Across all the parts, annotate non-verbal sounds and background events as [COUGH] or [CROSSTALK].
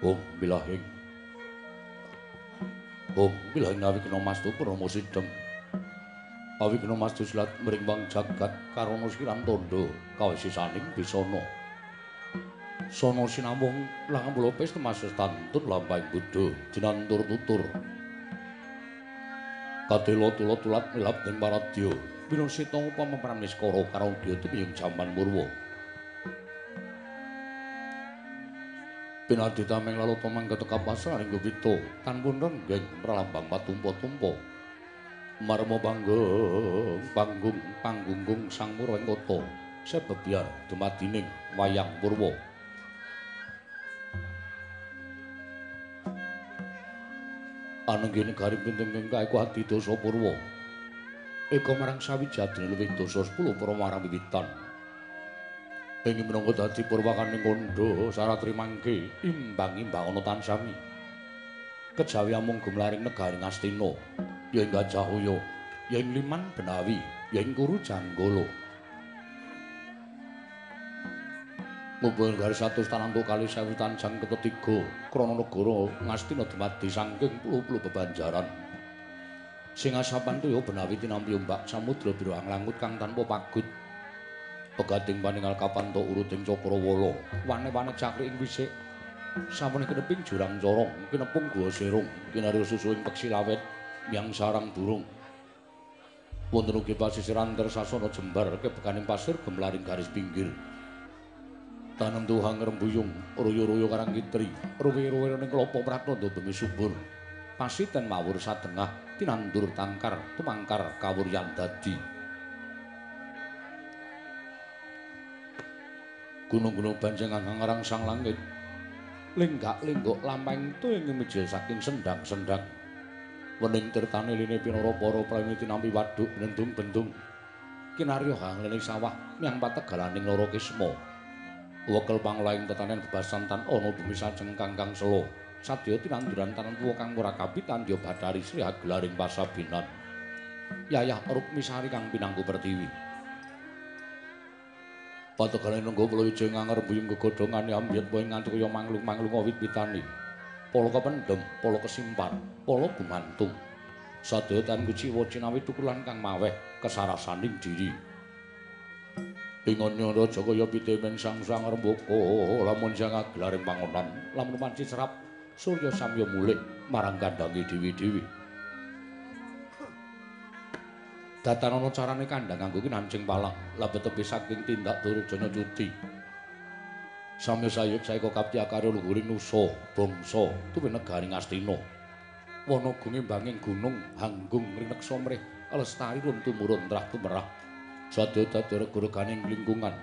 Om bilahing. Om bilahing awikna mastu prama sidhem. Awikna mastu silat mrimbang jagat karana siran tondo kawisisaning bisana. Sono sinambung langang pulau pes temasus lampahing buddha jinantur tutur. Kadelo tulo tulat milap ning paradya. Bino sita upama pramiskara karo dia tumiyung jaman murwa. Pinadi tameng lalu tomang ketika pasar ing gubito tanpun renggeng pralambang patumpo-tumpo. Marmo panggung panggung panggunggung sang murwa ing kota sebebiar dumadining wayang purwa. Anenggih negari pinting ingkang iku adi dosa purwa. Eka marang sawijadine luwih dosa 10 para marang wiwitan. Ing minangka dadi purwakaning kandha saratri mangke imbang-imbang ana tansami. Kejawi amung gumlaring negari Ngastina, ya ing Gajahaya, ya ing Liman Benawi, ya ing Kuru Janggala. Mumpung garis satu tanantu kali sewu tanjang ketiga krana negara Ngastina dumadi saking puluh-puluh bebanjaran. Sing asapan tuya benawi tinampi ombak samudra biru anglangut kang tanpa pagut. Pegading paningal kapanto urut ing Cakrawala, wane-wane cakri ing wisik. Sampun kineping jurang corong, kinepung gua serung, kinarya susu ing peksi lawet, miang sarang burung. Wonten ugi pasisiran tersasana jembar kebekaning pasir gemlaring garis pinggir. tanem tuhan ngrembuyung royo-royo karang kitri ruwe-ruwe ning klopo pratandha bumi subur pasiten mawur sadengah tinandur tangkar tumangkar kawuryan dadi gunung-gunung banjengan ngarang sang langit. Lenggak-lenggok lampahing tu ing mijil saking sendang-sendang. Wening tirtane line pinara para pramiti nampi waduk bendung-bendung kinarya hanglene sawah miang pategalaning loro kisma wekel panglaing tetanen bebasan tan ana bumi sajeng kangkang selo sadya tinanduran tanan tuwa kang ora kapitan ya bathari sri aglaring pasabinan. Yayah rukmi sari kang pinangku pertiwi Pategane nunggu pulau ijo nganger buyung kegodhongane ambiyet poe nganti kaya manglung-manglung wit pitani. Polo kependem, polo kesimpan, polo gumantung. Sadaya tan kuciwa cinawi tukulan kang maweh kesarasaning diri. Ingonya raja kaya pitemen sang sang rembaka lamun sang aglaring pangonan lamun manci serap surya samya mulih marang kandange dewi-dewi. Datan ana carane kandhang kanggo kinancing palang labet tepi saking tindak durjana cuti. Samya sayuk saeka kapti akare luhuring nusa bangsa tuwi negari Ngastina. Wana gunging gunung hanggung rineksa mrih lestari run tumurun trah tumerah. Sadya dadi regurganing lingkungan.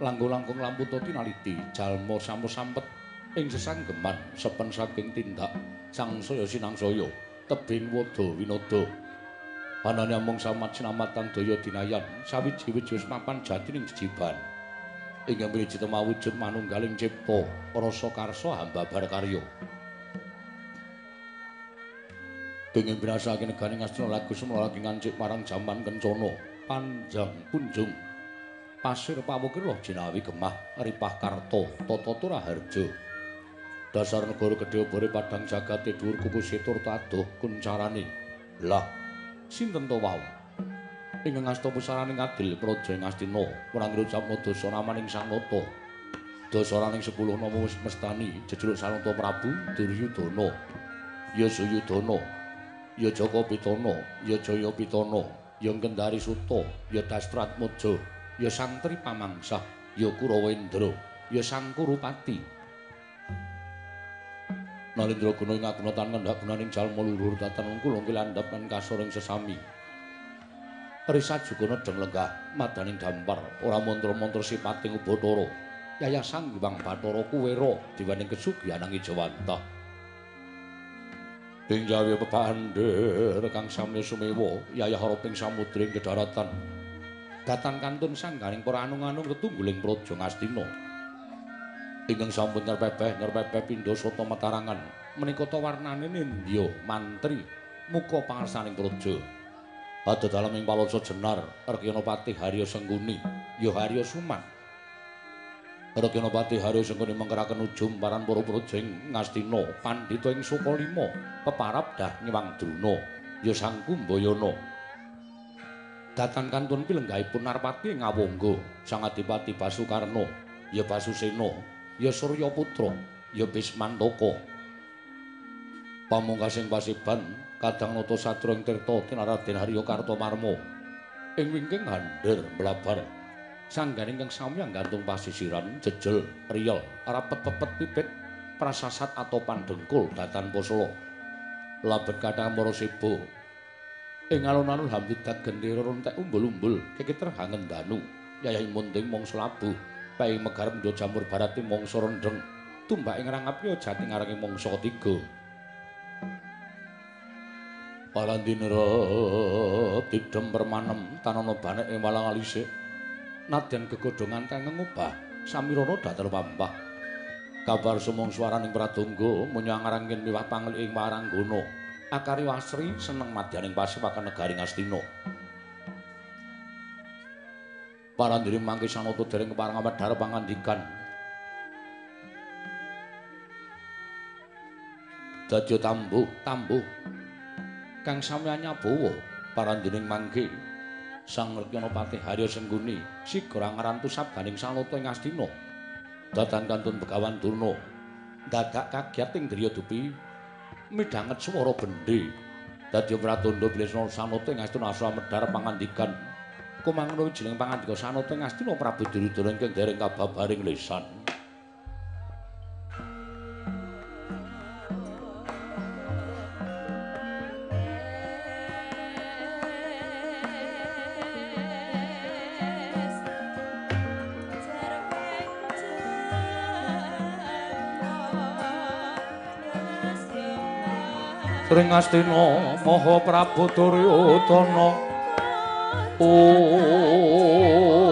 Langkung-langkung lampu tinaliti jalma sampun sampet ing sesanggeman sepen saking tindak sangsaya sinangsaya tebing wada winada. Anane amung samat sinamatan daya dinayan sawiji-wiji wis mapan jati ning jejiban. Ing mriji temawujud manunggaling cipta rasa karsa hamba bar karya. Pengin binasake negane Ngastina lagu semula lagi ngancik marang jaman kencana panjang kunjung. Pasir pawukira jinawi gemah ripah karta tata turaharja. Dasar negara gedhe obore padang jagate dhuwur kuku situr taduh kuncarane. Lah sinten to wau ingkang asta pusaraning adil praja ing Astina ora ngrujapna dosa namaning sang nata dasaraning 10 nama wis mestani jejuluk Sanata Prabu Duryudana. Ya Suyudana ya Jaka Pitana ya Jaya Pitana ya Kendari Suta ya Dastratmaja ya Santri Pamangsah ya Kurawendra ya Sang Nalindra guna ing aguna tan ngendhak gunaning jalma luhur ungkul ungkil andhap lan kasoring sesami. Risa jugana deng lenggah madaning dampar ora mantra-mantra sipating Ubathara. Yaya Sang Hyang Bathara kuwera diwaning kesugihan nang Ijawantah. Ing jawi pepandher kang samya sumewa yaya haraping samudring kedaratan. Datan kantun sanggaring para anung-anung tetungguling praja Ngastina. Ingkang sampun nyerpepeh nyerpepeh pindha soto matarangan menika ta warnane nindya mantri. Muka pangarsaning praja. Ada dalam ing paloso jenar Arkyana Patih Harya Sengguni. Ya Harya Suman. Rekinopati Haryo Sengkuni mengkeraken ujum paran para projeng Ngastina pandhita ing Sukalima peparap dah nyewang Druna. Ya Sang Kumbayana. Datan kantun pilenggahipun Narpati ngawangga Sang Adipati Basukarna. Ya Basusena ya Surya Putra ya Bismantaka. Pamungkasing pasiban kadang nata sadra ing tirta tinaraden Harya Kartomarma ing wingking handher mlabar. Sangganing kang sami nggantung pasisiran jejel riyel rapet pepet pipit prasasat atau pandengkul datan posolo labet kadang moro sebo. Ing alun-alun hambudat gendera rontek umbul-umbul kekiter hangen danu. Yayai munting mongso labu paing megarep ndo jamur barat mongso rendeng tumbak ing rangap yo jati ngarangi mongso ketiga. Palandinera tidem permanem tanana banek ing walang alisik. Nadyan gegodhongan kang ngubah samirana datar pampah. Kabar sumong swaraning pradonga menyang ngarangin miwah pangel ing waranggana. Akari wasri seneng madyaning pasewakan negari Ngastina parandiri mangke sanata dereng keparang wedhar pangandikan dadya tambuh tambuh. Kang samyanya bawa parandiring mangke Sang Rekyanapati Harya Sengguni sigra ngrantu sabdaning salata ing Astina. Dadan kantun Begawan Durna. Dadak kagiat ing Driya Dupi. Midhanget swara bendhe. Dadi Pratandha Blesna sanata ing Astina asra medhar pangandikan kumangono jeneng pangandika sanata ing Astina Prabu Duryudana ing dereng kababaring lesan. Sring Astina Maha Prabu Duryudana Om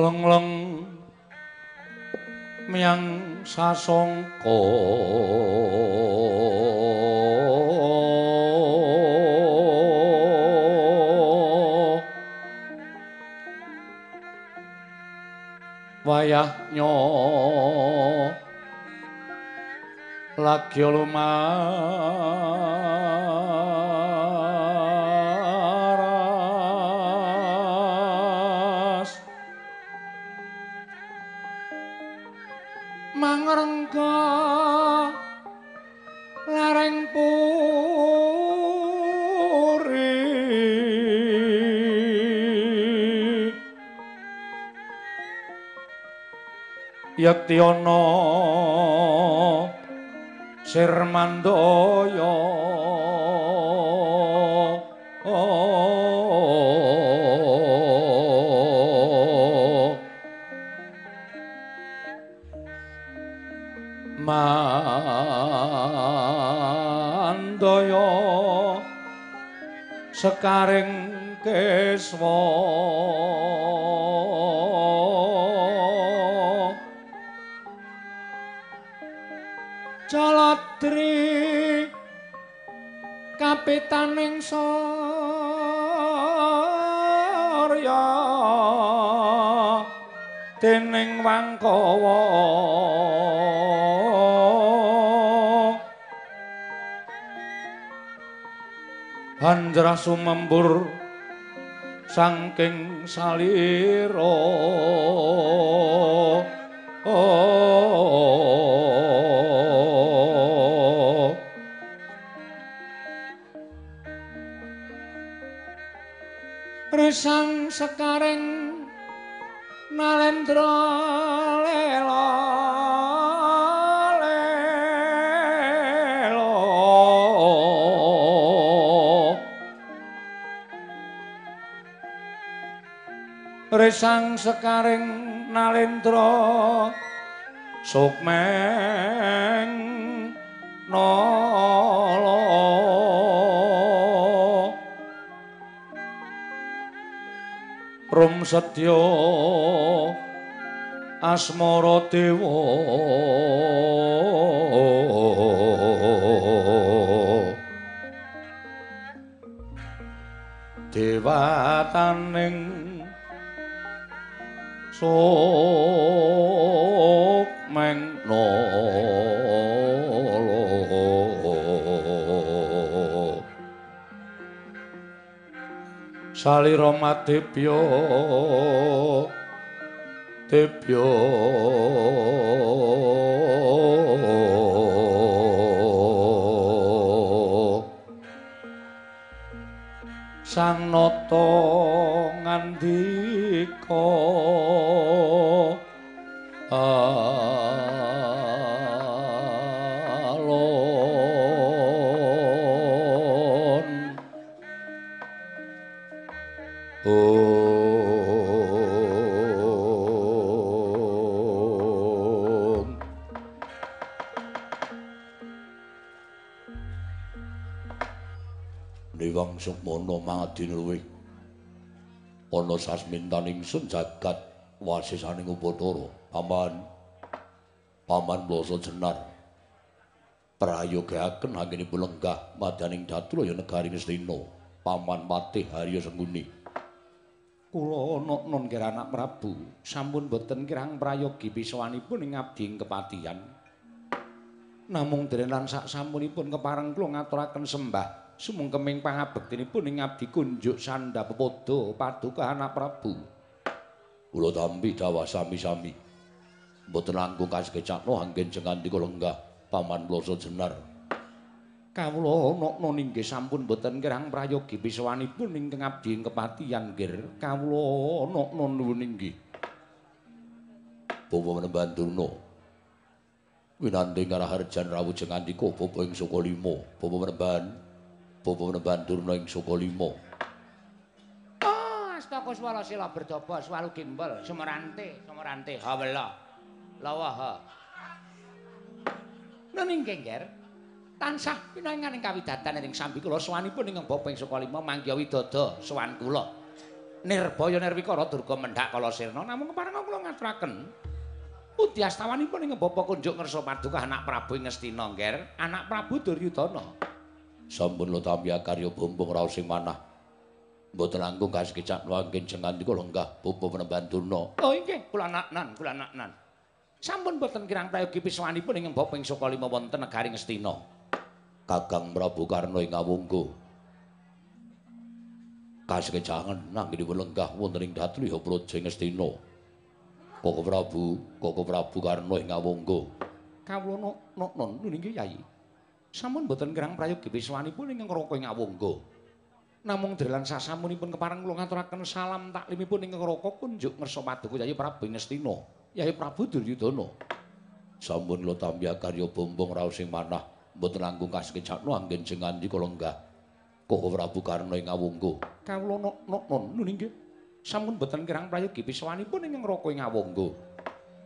lengleng miang sasongko. Wayah nyo lagi lumaras yakti ana sirmandaya mandaya sekaring keswa kapitaning Sarya dening Wangkawa Hanjrah sumembur saking salira Resang sekaring Nalendra lela Resang sekaring Nalendra Sukmeng Rum sedya asmara dewa. Dewataning sukmeng salira madebya debya sang nata ngandika alon mangadin luwih ana sasmintan ingsun jagat wasisaning upadara paman paman blasa jenar. Prayogaken anggenipun lenggah madaning datraya negari Ngastina paman patih Harya Sengguni. Kula non kira anak Prabu sampun boten kirang prayogi pisawanipun ing abdi ing kepatihan. Namung derenan sak sampunipun kepareng kula ngaturaken sembah sumengkeming pangabektinipun ing abdi kunjuk sanda pepodo paduka anak Prabu. Kula tampi dawa sami-sami. Boten langkung kasekecakno anggen jengandika lenggah paman blasa jenar. Kawula nokno ninggih sampun boten kirang prayogi pisawanipun ingkang abdi ing kepatihan nggir kawula nokno nuwun inggih Bawa menemban durna winanding ngaraharjan rawuh jengandika bapa ing Sukalima bapa menemban bapa menemban ing Sukalima Oh, astaka swala sila berdobo swalu gimbal semerante semerante hawela lawaha Nuning kengger tansah pinangan ing kawidatan ing sambi kula sowanipun ing bapa ing Sukalima mangga widada sowan kula. Nirbaya Nirwikara Durga mendhak kala sirna namung kepareng kula ngaturaken astawanipun ing Bapa kunjuk ngersa paduka anak Prabu Ngastina ngger anak Prabu Duryudana Sampun lo tamya karya bumbung raos sing manah. Mboten langkung kasekecak nuangkin jengan dika lenggah bapa penemban durna. Oh inggih kula naknan kula naknan Sampun boten kirang prayogi piswanipun ing Bapa ing Sukalima wonten negari Ngastina Kakang Prabu Karna ing Awungga. Kasekecangan nanggenipun lenggah wonten ing Datliya Praja Ngastina. Koko Prabu, Koko Prabu Karna ing Awungga. kawula nok non nggih Yai sampun boten kirang prayogi piswanipun ing Ngroko ing Awangga namung dalan sasamunipun kepareng kula ngaturaken salam taklimipun ing Ngroko kunjuk ngersa paduka Yai Prabu Ngastina Yai Prabu Duryudana Sampun lo tambya karya bumbung raos sing manah. Mboten langkung kasekecak nuangkin jengan dika lenggah. Koko Prabu Karna ing Awungga. kawula nok nok non nggih sampun boten kirang prayogi piswanipun ing Ngroko ing Awangga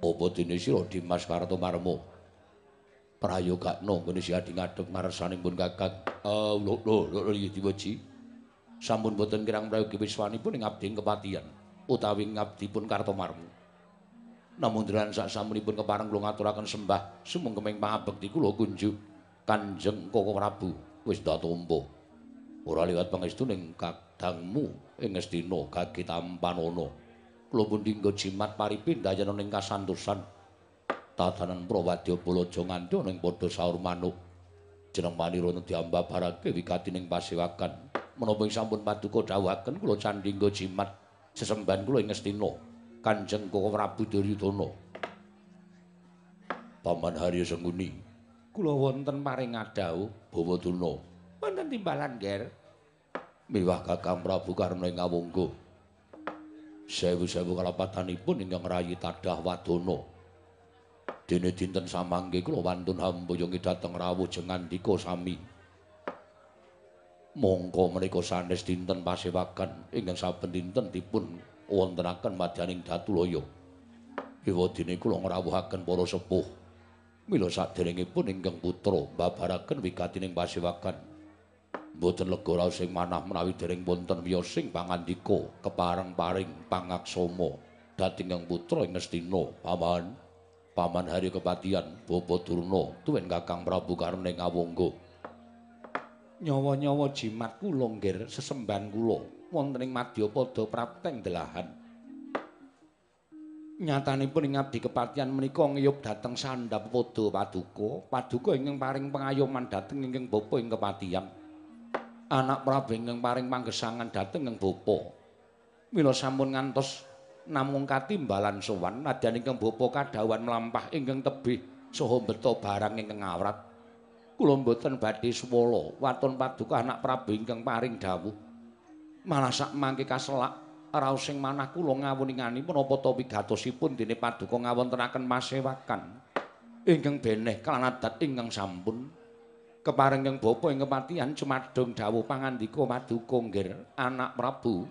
Apa dene sira Dimas Kartomarmo? Prayogakno ngene si adi ngadhep ngarsanipun Kakang. Eh lho lho lho iki diwaji. Sampun boten kirang prayogi wiswanipun ing abdi kepatihan utawi ngabdipun Kartomarmo. Namung delan sak samunipun kepareng kula ngaturaken sembah sumengkeming pangabekti kula kunjuk Kanjeng Koko Prabu wis datompo. Ora liwat pangestu ning kadangmu ing Ngastina Gagitampanono. Kula pun dinggo jimat paripindayana ning kasantosan. Tatanan Prawadya Balaja nganti ana ing padha saur manuk. Jeneng Manirana diambabarake wigati ning pasewakan. Menapa sampun paduka dawuhaken kula candhingga jimat sesembahan kula ing Ngastina. Kanjeng Koko Prabu Duryudana. Paman Harya Senguni, kula wonten paring ngadhau Bawaduna, wonten timbalan nger miwah Kakang Prabu Karna ing Awangga. Sewu-sewu kalapatanipun ingkang rayi tadah wadana. Dene dinten samangke kula wantun hambuyungi dhateng rawuh jengandika sami. Mongko menika sanes dinten pasewakan ingkang saben dinten dipun wontenaken madyaning Datulaya. Ewadene kula ngrawuhaken para sepuh. Mila saderengipun ingkang putra mbabaraken wigatining pasewakan. Mboten lega raos sing manah menawi dereng wonten wiyosing pangandika kepareng-paring pangaksama dhateng ingkang putra ing Ngastina. Paman, Paman Hari Kepatihan Bapa Durna tuwin Kakang Prabu Karna Awangga. nyawa-nyawa jimat kula nggir sesembahan kula wonten ing Madyapada prapteng delahan. Nyatanipun ing abdi kepatihan menika ngiyup dhateng sandhap pada paduka, paduka ingkang paring pengayoman dhateng ingkang bapa ing kepatihan. Anak Prabu ingkang paring panggesangan dhateng ing bapa. Mila sampun ngantos namung katimbalan sowan nadyan ingkang bapa kadhawan mlampah ingkang tebih saha mbeta barang ingkang awrat. kula mboten badhe swala waton paduka anak Prabu ingkang paring dawuh. Malah sak mangke kaselak raos sing manah kula ngawuningani menapa ta wigatosipun dene paduka ngawontenaken masewakan ingkang beneh kalanadat ingkang sampun keparing ing bapa ing kepatihan cumadung dawuh pangandika paduka nggir anak Prabu.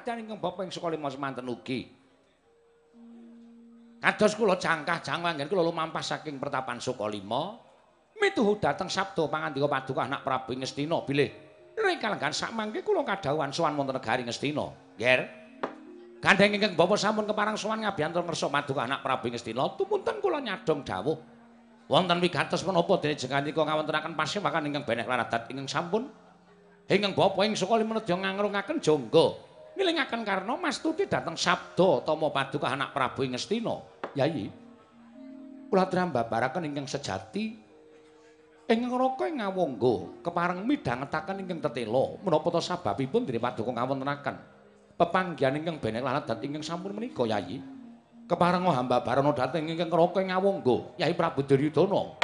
Nadyan ingkang bapa ing sekolah semanten ugi. Kados kula jangkah jangwangen kula lumampah saking pertapan Sukalima. mituhu dhateng sabda pangandika paduka anak Prabu Ngastina bilih. Rekalenggan sak mangke kula kadhawuhan sowan wonten negari Ngastina. Nger gandeng ingkang bapa sampun keparang sowan ngabiyantu ngersa paduka anak Prabu Ngastina. Tumunten kula nyadong dawuh. Wonten wigatos menapa dene jengandika ngawontenaken pasewakan ingkang beneh laradat ingkang sampun. Ingkang bapa ing saka limnedya ngangrungaken jangga nilingaken karna mastuti dhateng sabda tama paduka anak Prabu Ngastina. Yayi kula trambabaraken ingkang sejati. Ing ngroko ing ngawangga kepareng midhangetaken ingkang tetela. Menapa ta sababipun dene paduka ngawontenaken? Pepanggihan ingkang beneh lanadat ingkang sampun menika yayi kepareng hamba barana dhateng ingkang ngroko ing ngawangga Yai Prabu Duryudana.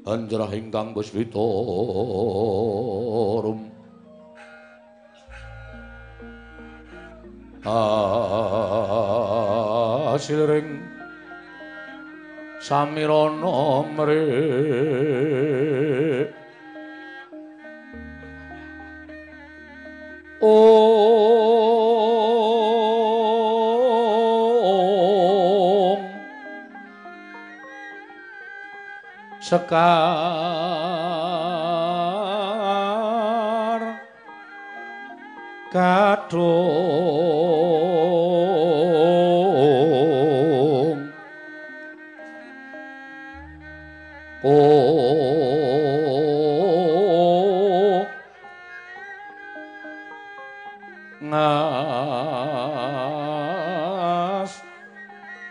Anjrah ingkang Puspita rum Asil ring Samirana mrih Om Sekar kadung oh ngas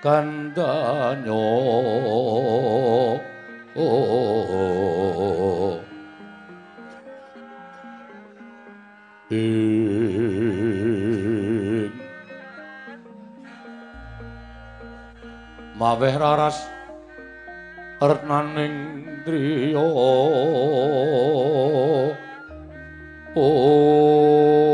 kandanyo oh ing maweh raras retnaning driya om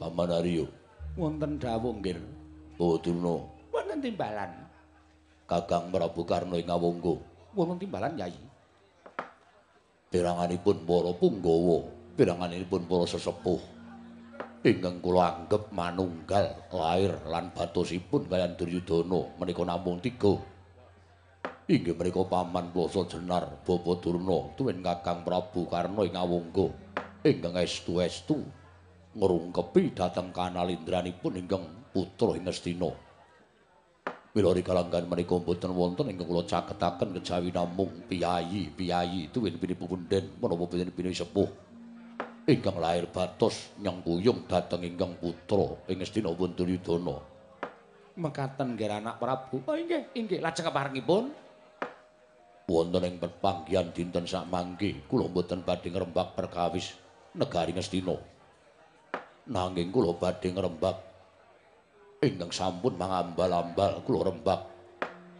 Paman Aryo Wonten dawuh nggih. Oh Durna Wonten timbalan. Kakang Prabu Karna ing Awangga Wonten timbalan Yai. piranganipun para punggawa piranganipun para sesepuh ingkang kula anggep manunggal lair lan batosipun kaliyan Duryudana menika namung tiga inggih menika paman Plasa Jenar Bapa Durna tuwin Kakang Prabu Karna ing Awangga ingkang estu-estu ngrungkepi dhateng kanalindranipun ingkang putra ing Astina Milori kalanggan menika mboten wonten ingkang kula caketaken kejawi namung piyayi, piyayi tuwin pinipunden menapa pini sepuh ingkang lair batos nyengkuyung dhateng ingkang putra ing Astina Duryudana. Mekaten nggih anak Prabu. Oh inggih, inggih. Lajeng keparengipun Wonten ing pepanggihan dinten sakmangke kula mboten badhe ngrembak perkawis negari Astina. Nanging kula badhe ngrembak ingkang sampun mangambal-ambal kula rembak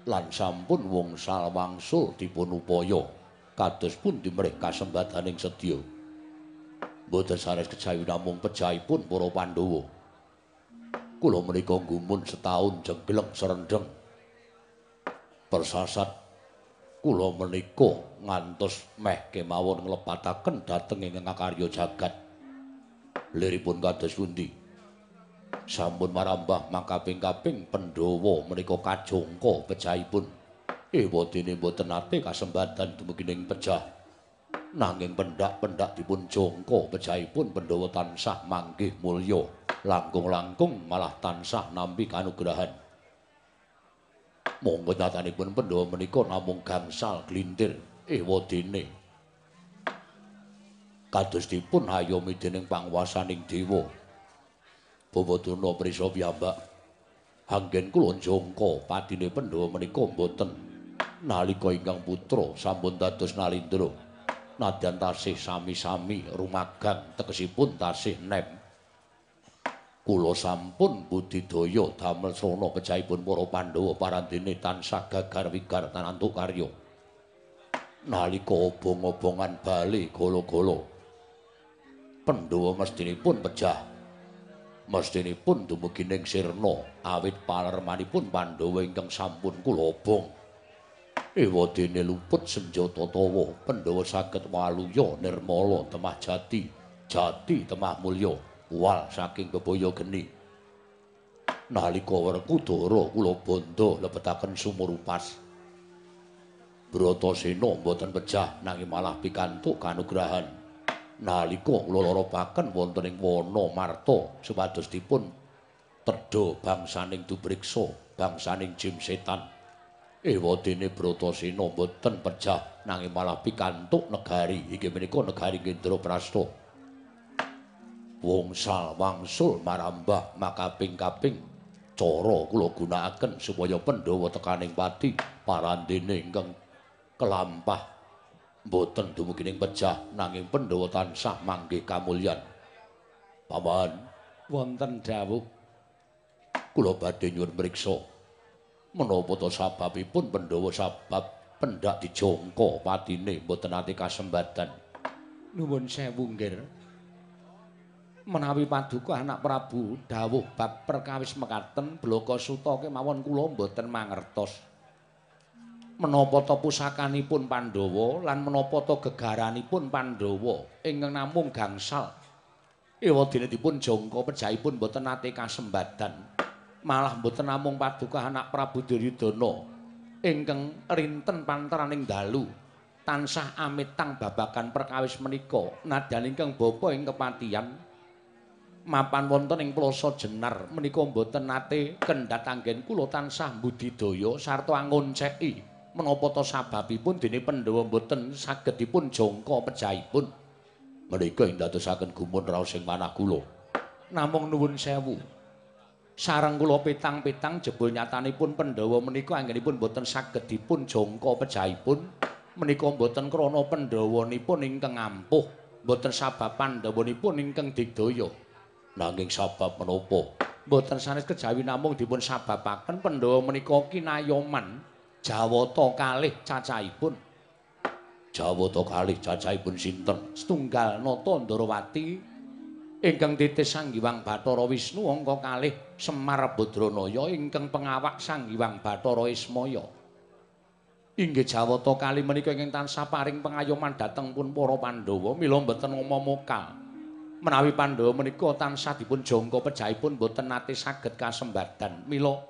lan sampun wungsal wangsul dipun upaya kados pundi mrih kasembadaning sedya. Mboten sanes kejawi namung pejahipun para Pandhawa. Kula menika gumun setahun jenggleng serendeng. Persasat kula menika ngantos meh kemawon nglepataken dhateng ing karya jagat liripun kados pundi sampun marambah mangkaping-kaping Pandhawa menika kajangka pejahipun. Ewadene boten nate kasembadan dumugining pejah. Nanging pendak-pendak dipun jangka pejahipun Pandhawa tansah manggih mulya, langkung-langkung malah tansah nampi kanugrahan. Monggo nyatanipun Pandhawa menika namung gangsal glintir ewadene. Kados dipun ayomi dening pangwasaning dewa. Bawadana prisa piyambak. Anggen kula njangka padine Pandhawa menika mboten nalika ingkang putra sampun dados nalindra. Nadyan tasih sami-sami rumagang tegesipun tasih nem. Kula sampun budidaya damel srana pejahipun para Pandhawa parandene tansah gagar wigar tanantuk karya. Nalika obong-obongan bali golo-golo Pandhawa mestinipun pejah mestinipun dumugi ning sirna awit palermanipun Pandhawa ingkang sampun kula obong. Ewadene luput senjata tawa, Pandhawa saged waluya nirmala temah jati, jati temah mulya, wal saking bebaya geni. Nalika Werkudara kula bondo lebetaken sumurupas. Bratasena mboten pejah nanging malah pikantuk kanugrahan. Nalika kula loropaken wonten ing wana marta supados dipun tedha bangsaning dubriksa bangsaning jim setan. Ewadene bratasena boten pejah nanging malah pikantuk negari. Iki menika negari Gendraprasta wungsal wangsul marambah makaping-kaping cara kula gunakaken supaya Pandhawa tekaning pati parandene ingkang kelampah boten dumugining pejah nanging Pandhawa tansah manggih kamulyan. Paman, wonten dawuh kula badhe nyuwun mriksa menapa ta sababipun Pandhawa sabab pendak dijangka patine boten ati kasembadan. nuwun sewu nggih. menawi paduka anak Prabu dawuh bab perkawis mekaten bloko suta kemawon kula mboten mangertos menapa ta pusakanipun Pandhawa lan menapa ta gegaranipun Pandhawa ingkang namung gangsal. Ewadene dipun jangka pejahipun mboten nate kasembadan. Malah mboten namung paduka anak Prabu Duryudana ingkang rinten panteraning dalu. Tansah amitang babagan perkawis menika nadyan ingkang bapa ing kepatihan. Mapan wonten ing plasa jenar menika mboten nate kendhat anggen kula tansah budidaya sarta ngonceki menapa ta sababipun dene Pandhawa mboten saged dipun jangka pejahipun. Menika ing dadosaken gumun raos sing manah kula. Namung nuwun sewu. Sareng kula petang-petang jebul nyatanipun Pandhawa menika anggenipun boten saged dipun jangka pejahipun. Menika boten krana Pandhawanipun ingkang ampuh boten sabab Pandhawanipun ingkang digdaya nanging sabab menapa? Boten sanes kejawi namung dipun sababaken Pandhawa menika kinayoman Jawata kalih cacahipun Jawata kalih cacahipun sinten? Setunggal nata Ndarawati ingkang titis Sanghyang Bathara Wisnu angka kalih Semar Badranaya ingkang pengawak Sanghyang Bathara Ismaya. Inggih Jawata kalih menika ingkang tansah paring pengayoman dhateng pun para Pandhawa mila mboten ngomong-mokal. Menawi Pandhawa menika tansah dipun jangka pejahipun boten nate saged kasembadan. Mila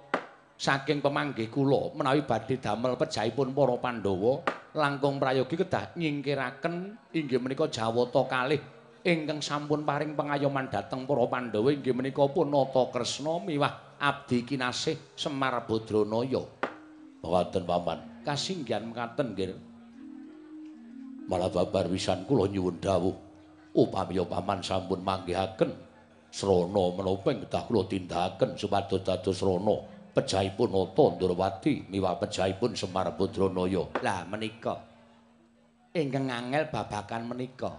saking pemanggih kula menawi badhe damel pejahipun para Pandhawa langkung prayogi kedah nyingkiraken inggih menika Jawata kalih ingkang sampun paring pengayoman dhateng para Pandhawa inggih menika pun Nata Kresna miwah abdi kinasih Semar Badranaya. Mboten paman, kasinggihan mekaten nggih. Malah babar wisan kula nyuwun dawuh upami paman sampun manggihaken srana menapa kedah kula tindakaken supados dados srana pejahipun Nata Ndrawati miwah pejahipun Semar Badranaya. Lah menika ingkang angel babakan menika.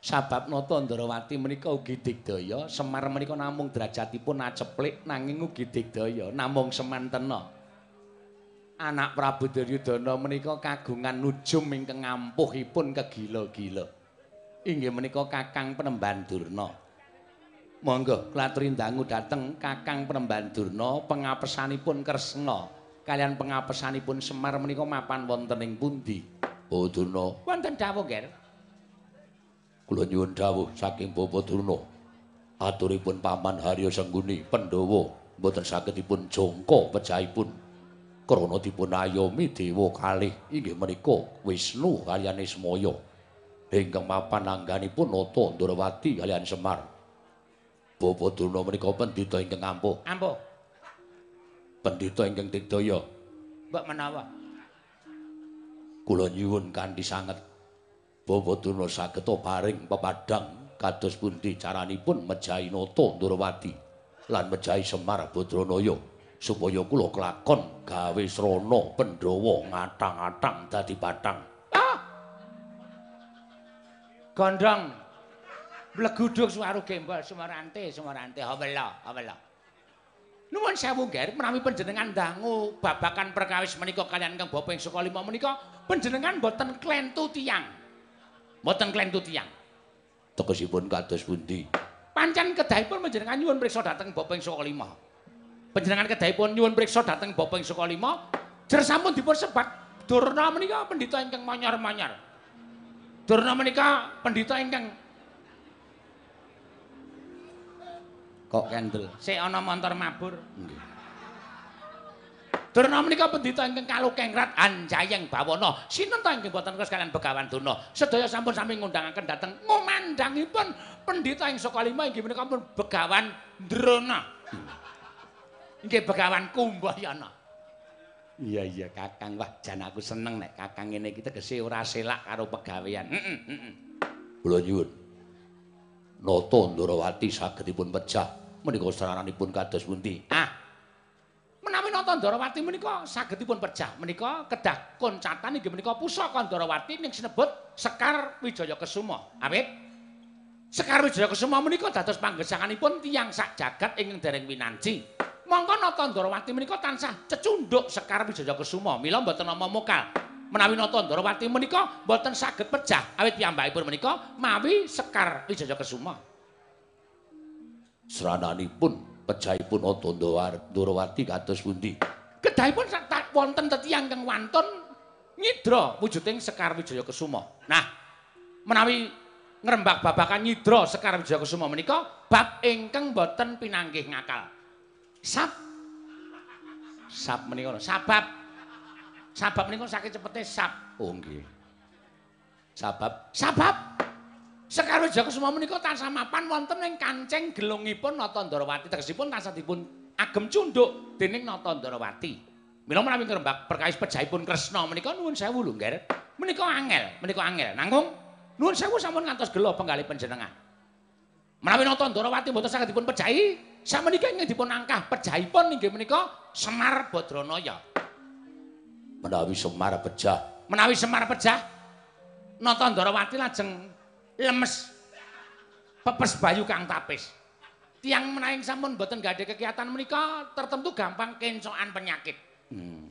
Sabab Nata Ndrawati menika ugi digdaya, Semar menika namung derajatipun aceplik nanging ugi digdaya, namung semantena. Anak Prabu Duryudana menika kagungan nujum ingkang ampuhipun kegila-gila. Inggih menika Kakang Penemban Durna. Monggo klaturi ndangu dhateng Kakang Penemban Durna pengapesanipun Kresna kalian pengapesanipun Semar menika mapan wonten ing pundi? Oh Durna. Wonten dawuh, Ger. Kula nyuwun dawuh saking Bapak Durna. Aturipun Paman Harya Sengguni Pandhawa mboten saged dipun jangka pejahipun krana dipun ayomi dewa kalih inggih menika Wisnu kaliyan Ismaya. Ingkang mapan angganipun Nata Ndrawati kaliyan Semar. Bapa Durna menika pendhita ingkang ampuh. Ampuh. Pendhita ingkang digdaya. Mbok menawa. Kula nyuwun kanthi sanget Bapa Durna saged paring pepadang kados pundi caranipun mejahi nata Ndrawati lan mejahi Semar Badranaya supaya kula kelakon gawe srana Pandhawa ngatang-atang dadi batang. Ah! Gondong Bleguduk suwaru gembol sumarante sumarante hawela hawela. Nuwun sewu ger menawi panjenengan dangu babakan perkawis menika kalian kang bapa ing saka lima menika panjenengan boten klentu tiyang. Boten klentu tiyang. Tegesipun kados pundi? Pancen kedahipun panjenengan nyuwun priksa dhateng bapa ing saka lima. Panjenengan kedahipun nyuwun priksa dhateng bapa ing saka lima jer sampun dipun sebat Durna menika pendhita ingkang manyar-manyar. Durna menika pendhita ingkang Kok kendel? Sik ana montor mabur. Nggih. Durna menika pendhita ingkang kalukengrat anjayeng bawana. Sinten ta ingkang boten kersa kalian Begawan Durna? Sedaya sampun sami ngundangaken dhateng ngomandangipun pendhita ing saka lima inggih menika pun Begawan Drona. Inggih Begawan Kumbayana. Iya iya Kakang, wah jan aku seneng nek Kakang ngene iki tegese ora selak karo pegawean. Heeh, heeh. Kula nyuwun. Nata Ndrawati saged dipun pecah menika saranipun kados pundi? Ah. Menawi Nata Ndrawati menika saged dipun pecah menika kedah koncatan inggih menika pusaka Ndrawati ning sinebut Sekar Wijaya Kesuma. Awit Sekar Wijaya Kesuma menika dados panggesanganipun tiyang sak jagat ing dereng Winanci. Monggo Nata Ndrawati menika tansah cecunduk Sekar Wijaya Kesuma. Mila mboten nama mokal. Menawi nata Ndrawati menika boten saged pecah awit piyambakipun menika mawi Sekar Wijaya Kesuma. Srananipun pejahipun Ndorowati kados pundi? Kedahipun wonten tetiang kang wantun nyidra wujuding Sekar Wijaya Kesuma. Nah, menawi ngrembak babakan nyidra Sekar Wijaya Kesuma menika bab ingkang boten pinanggih ngakal. Sab sab menika sabab sabab menika saking cepete sab. Oh nggih. Sabab sabab Sekar Wijaya Kesuma menika tansah mapan wonten ing kancing gelungipun Nata Ndarawati tegesipun tansah dipun agem cunduk dening Nata Ndarawati. Mila menawi ngrembak perkawis pejahipun Kresna menika nuwun sewu lho, Nger. Menika angel, menika angel. Nanggung nuwun sewu sampun ngantos gelo penggalih panjenengan. Menawi Nata Ndarawati mboten saged dipun pejahi, samenika ingkang dipun angkah pejahipun inggih menika Semar Badranaya. Menawi Semar pejah, menawi Semar pejah, Nata Ndarawati lajeng lemes pepes bayu kang tapis. tiang menaing sampun boten ada kegiatan menika tertentu gampang kencokan penyakit. Hmm.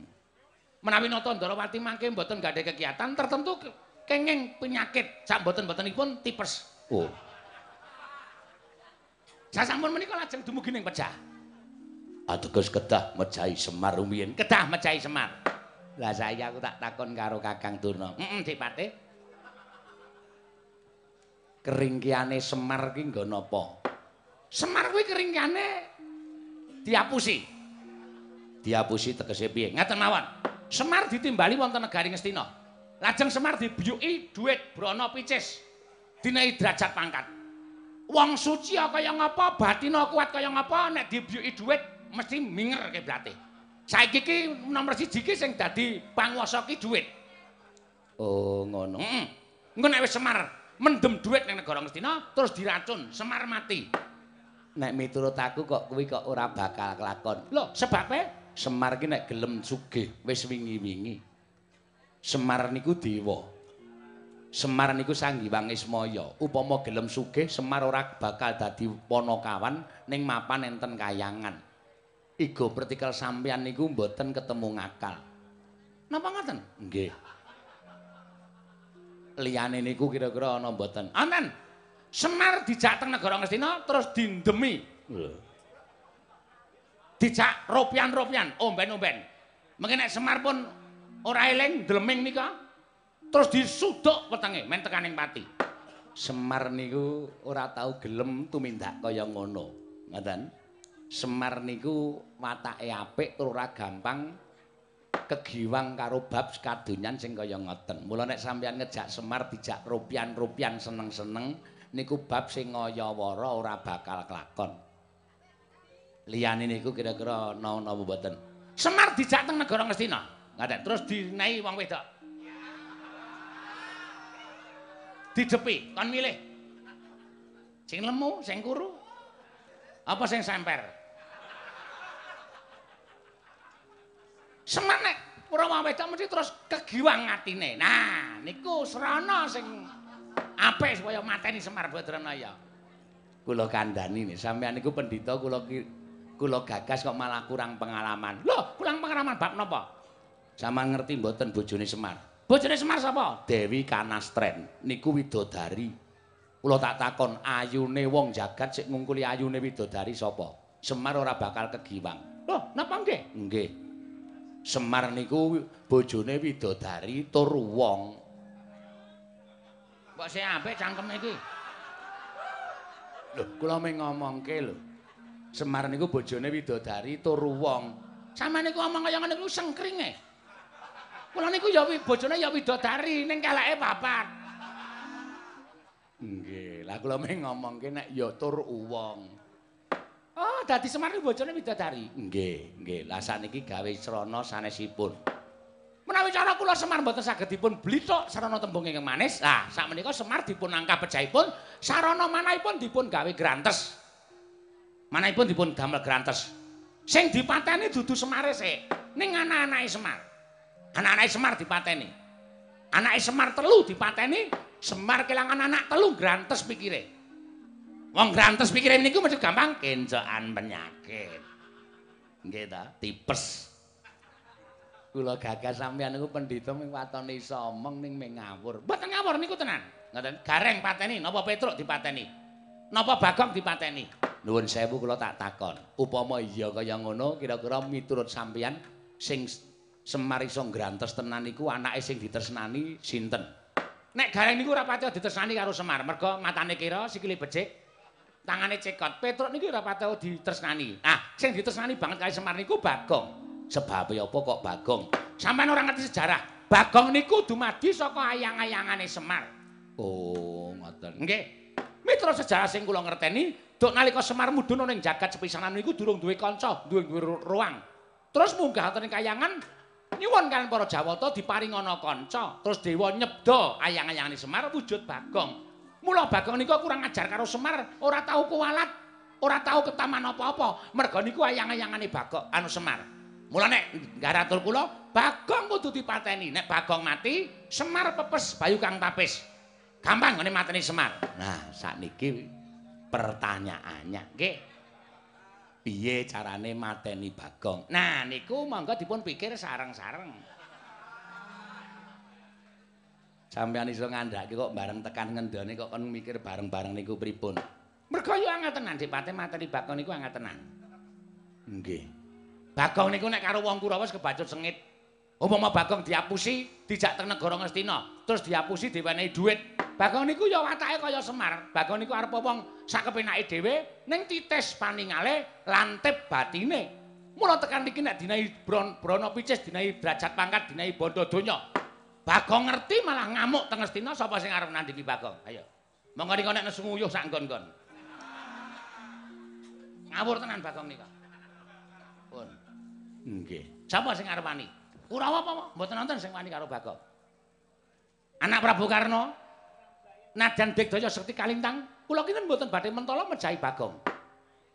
Menawi nata Ndarawati mangke boten ada kegiatan tertentu kenging penyakit sak boten-botenipun tipes. Oh. Sasampun menika lajeng dumugi ning pejah. Ateges kedah mejahi Semar rumiyin. Kedah mejahi Semar. Lah saya aku tak takon karo Kakang Durna. Heeh, Dik Pati. Keringkiane Semar ki nggo napa? Semar kuwi keringkane diapusi. Diapusi tegese piye? Ngaten mawon. Semar ditimbali wonten negari Ngastina. Lajeng Semar dibuyuki dhuwit brana picis. Dinehi derajat pangkat. Wong suci kaya ngapa, batina kuat kaya ngapa nek dibuyuki dhuwit mesti minger kiblate. Saiki ki nomor siji ki sing dadi panguwasa ki dhuwit. Oh, ngono. Heeh. Engko nek wis Semar mendem dhuwit ning negara Ngastina terus diracun, Semar mati. nek miturut aku kok kuwi kok ora bakal kelakon. Lho, sebabe Semar ki nek gelem sugih wis wingi-wingi. Semar niku dewa. Semar niku sanggiwang Ismaya. Upama gelem sugih, Semar ora bakal dadi ponokawan ning mapan enten kayangan. Igo pertikel sampeyan niku mboten ketemu ngakal. Napa ngoten? Nggih. Liyane niku kira-kira ana mboten? Amen. Semar dijak teng negara Ngastina terus dindemi. Dijak ropian-ropian, omben-omben. Mengke nek Semar pun ora eling dleming nika terus disuduk wetenge men tekaning pati. Semar niku ora tau gelem tumindak kaya ngono. Ngoten. Semar niku watake apik tur ora gampang kegiwang karo bab kadonyan sing kaya ngoten. Mula nek sampeyan ngejak Semar dijak ropian-ropian seneng-seneng niku bab sing ngayawara ora bakal kelakon. Liyane niku kira-kira ana apa mboten? Semar dijak teng negara Ngastina. Ngaten terus dinehi wong wedok. Didepi, kon milih. Sing lemu, sing kuru. Apa sing semper? Semar nek wong wedok mesti terus kegiwang atine. Nah, niku serana sing apik supaya mateni Semar Badranaya. Kula kandhani nih, sampeyan niku pendhita kula kula gagas kok malah kurang pengalaman. Loh, kurang pengalaman bab napa? Sama ngerti mboten bojone Semar? Bojone Semar sapa? Dewi Kanastren. Niku widodari. Kula tak takon, ayune wong jagat sik ngungkuli ayune widodari sapa? Semar ora bakal kegiwang. Loh, napa nggih? Nggih. Semar niku bojone widodari tur wong. Kok sing apik cangkeme iki? Lho, kula mung ngomongke lho. Semar niku bojone widodari tur wong. Sampe niku omong kaya ngene niku sengkringe. Kula niku ya bojone ya widodari ning keleke papat. Nggih, lah kula mung ngomongke nek ya tur wong. Oh, dadi Semar niku bojone widodari. Nggih, nggih. Lah sakniki gawe srana sanesipun. Menawi cara kula Semar mboten saged dipun blitok sarana tembung ingkang manis. Lah, sakmenika Semar dipun angka pejahipun, sarana manahipun dipun gawe grantes. Manahipun dipun damel grantes. Sing dipateni dudu Semare sik, ning anak-anake Semar. Anak-anake Semar dipateni. Anake Semar telu dipateni, Semar kelangan anak telu grantes pikire. Wong grantes pikire niku mesti gampang kencokan penyakit. Nggih ta, tipes. kula gagas sampeyan niku pendhita ming watone iso omong ning ming ngawur. Mboten ngawur niku tenan. Ngoten. Gareng pateni napa Petruk dipateni? Napa Bagong dipateni? Nuwun sewu kula tak takon. Upama iya kaya ngono, kira-kira miturut sampeyan sing Semar iso ngrantes tenan iku anake sing ditresnani sinten? Nek Gareng niku ora pati ditresnani karo Semar, merga matane kira, sikile becik, tangane cekot. Petruk niki ora pati ditresnani. Ah, sing ditresnani banget kali Semar niku Bagong. Sebab apa kok Bagong? Sampeyan ora ngerti sejarah. Bagong niku dumadi saka ayang-ayangane Semar. Oh, ngoten. Nggih. Mitra sejarah sing kula ngerteni, dok nalika Semar mudhun ning jagat sepisanan niku durung duwe kanca, duwe ruang. Terus munggah wonten kayangan nyuwun kan para Jawata diparing ana kanca, terus dewa nyebda ayang-ayangane Semar wujud Bagong. Mula Bagong niku kurang ajar karo Semar, ora tau kuwalat, ora tau ketaman apa-apa. Merga niku ayang-ayangane Bagong anu Semar. Mula nek garatul kula, Bagong kudu dipateni. Nek Bagong mati, Semar pepes bayu kang tapis. Gampang ngene mateni Semar. Nah, sakniki pertanyaannya, nggih. piye carane mateni Bagong. Nah, niku monggo dipun pikir sareng-sareng. Sampeyan iso ngandhake kok bareng tekan ngendone kok kon mikir bareng-bareng niku pripun. Mergo yo angel tenan dipate mateni Bagong niku angel tenan. Nggih. Bagong niku nek karo wong Kurawa wis kebacut sengit. Umpama Bagong diapusi dijak teng negara Ngastina, terus diapusi diwenehi dhuwit. Bagong niku ya watake kaya Semar. Bagong niku arep wong sak kepenake dhewe ning titis paningale lantip batine. Mula tekan iki nek dinahi Brana Picis, dinahi derajat pangkat, dinahi bondo donya. Bagong ngerti malah ngamuk teng Ngastina sapa sing arep nandingi Bagong? Ayo. Monggo ning nek nesu nguyuh sak nggon-nggon. Ngawur tenan Bagong nika. Pun. Nggih. Sapa sing arep wani? Kurawa apa mboten nonton sing wani karo Bagong. Anak Prabu Karno Nadan Digdaya Sekti Kalintang, kula kinten mboten badhe mentala mejahi Bagong.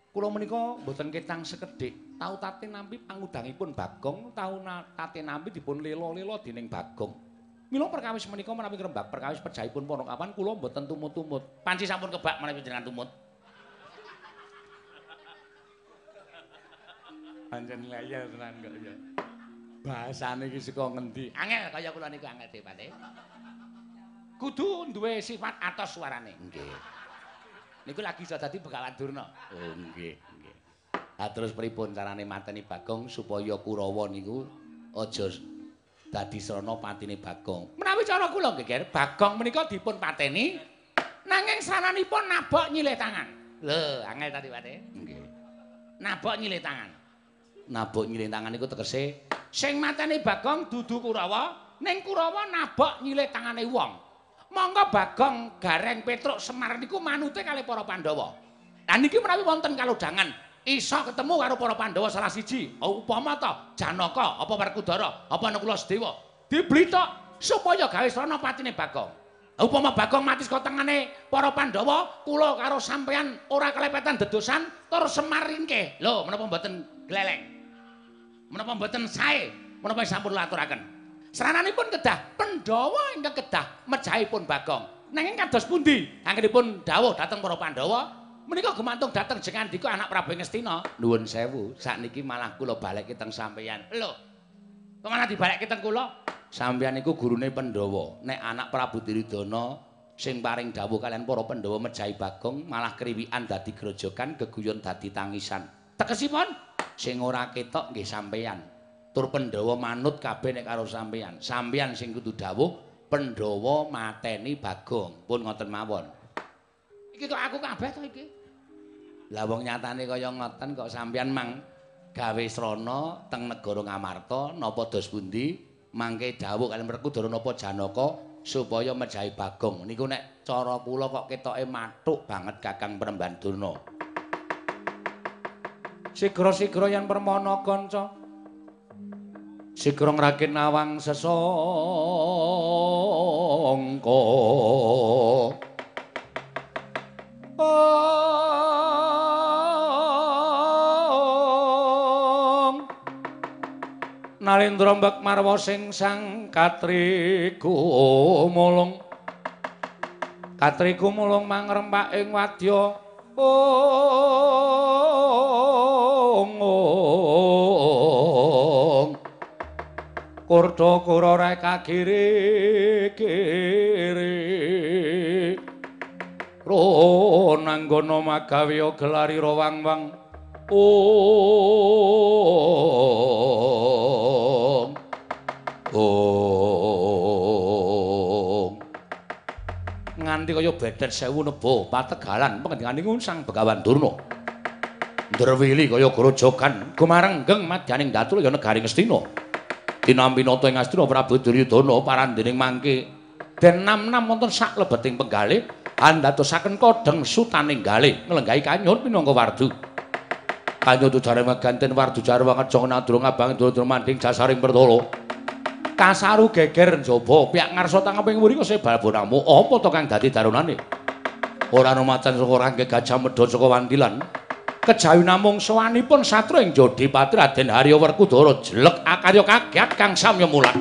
Kula menika mboten ketang sekedhik, tau tate nampi pangudangipun Bagong, tau tate nampi dipun lela-lela dening Bagong. Mila perkawis menika menawi ngrembak perkawis pejahipun Ponokapan kula mboten tumut-tumut. Panci sampun kebak menawi jenengan tumut. Pancen layar tenan kok ya. bahasane iki saka ngendi? Angel kaya kula niku angel Depate. Kudu duwe sifat atos suarane. Nggih. Niku lagi iso dadi Begawan Durna. Oh nggih, nggih. Lah terus pripun carane mateni Bagong supaya Kurawa niku aja dadi srana patine Bagong. Menawi cara kula nggih, Bagong menika dipun pateni nanging sananipun nabok nyilih tangan. Lho, angel tadi Pate. Nggih. Nabok nyilih tangan. Nabok nyilih tangan niku tegese sing mateni Bagong dudu Kurawa, ning Kurawa nabok nyilih tangane wong. Monggo Bagong Gareng Petruk Semar niku manute kali para Pandhawa. Lah niki menawi wonten kalodhangan iso ketemu karo para Pandhawa salah siji, upama ta Janaka apa Werkudara apa Nakula Sedewa, diblitok supaya gawe srana patine Bagong. Upama Bagong mati saka tengene para Pandhawa, kula karo sampeyan ora kelepetan dedosan tur Semar ringke. Lho, menapa mboten gleleng? menapa mboten sae menapa sampun laturaken serananipun kedah Pandhawa ingkang kedah mejahipun Bagong nanging kados pundi anggenipun dawuh dhateng para Pandhawa menika gumantung dhateng jengandika anak Prabu Ngastina nuwun sewu sakniki malah kula balekke teng sampeyan lho kok malah dibalekke teng kula sampeyan iku gurune Pandhawa nek anak Prabu Diridana sing paring dawuh kalian para Pandhawa mejahi Bagong malah kriwikan dadi grojokan geguyon dadi tangisan tekesipun sing ora ketok nggih sampeyan. Tur Pandhawa manut kabeh nek karo sampeyan. Sampeyan sing kudu dawuh Pandhawa mateni Bagong. Pun ngoten mawon. Iki kok aku kabeh to iki? Lah wong nyatane kaya ngoten kok sampeyan mang gawe srana teng negara Ngamarta napa dos pundi mangke dawuh kalian Werkudara napa Janaka supaya mejahi Bagong. Niku nek cara kula kok ketoke matuk banget Kakang Premban Durna. sigra-sigra yen permana kanca sigra ngrakin awang sesangka Nalendra mbek marwa sing sang katriku mulung katriku mulung mangrempak ing wadya ong kurda kurara kagiri kiri ro nanggono magawe gelari rawang-wang ong. Ong. Nganti kaya bedet sewu nebo pategalan. Pengendingane ngunsang Begawan Durna. Ndrewili kaya grojogan gumarenggeng madyaning datul ya negari Ngastina dinampi nata ing Astina Prabu Duryudana parandening mangke den nam-nam wonten sak lebeting penggalih andatosaken kodheng sutaning galih. Nglenggahi kanyur minangka wardu. Kanyutu jare meganten wardu jare wangeja nadra ngabang dulur manding jasaring pertolo. Kasaru geger njaba piyak ngarsa tangeping wuri kok sebal bonamu. Apa to kang dadi darunane? Ora ana macan saka rangke gajah medha saka wandilan kejawi namung sawanipun satra ing Jodipati Raden Harya Werkudara jelek akarya kaget kang samya mulat.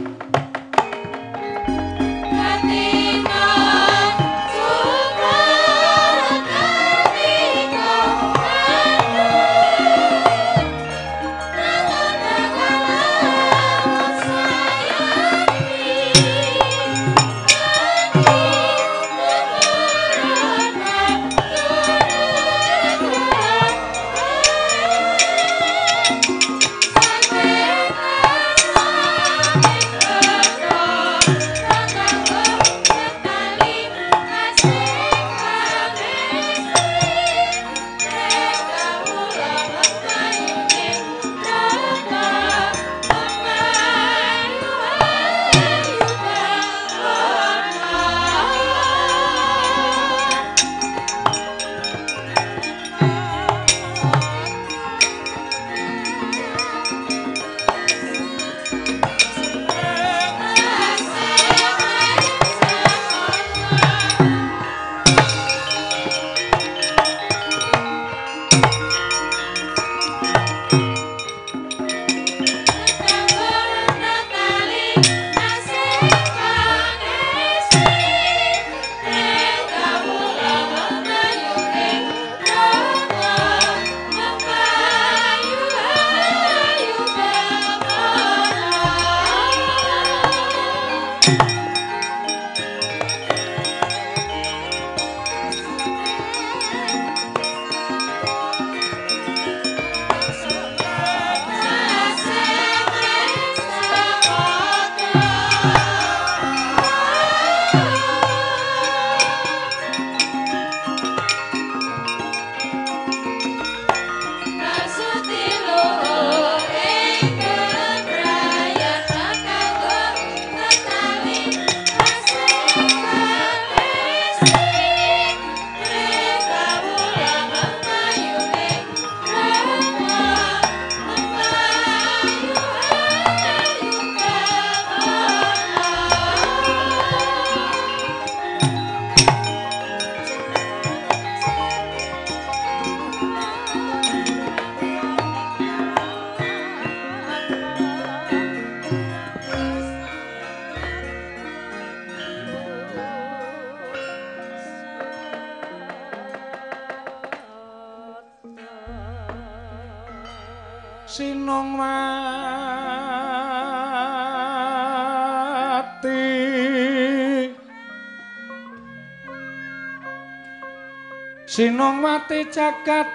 Sinong mati jagat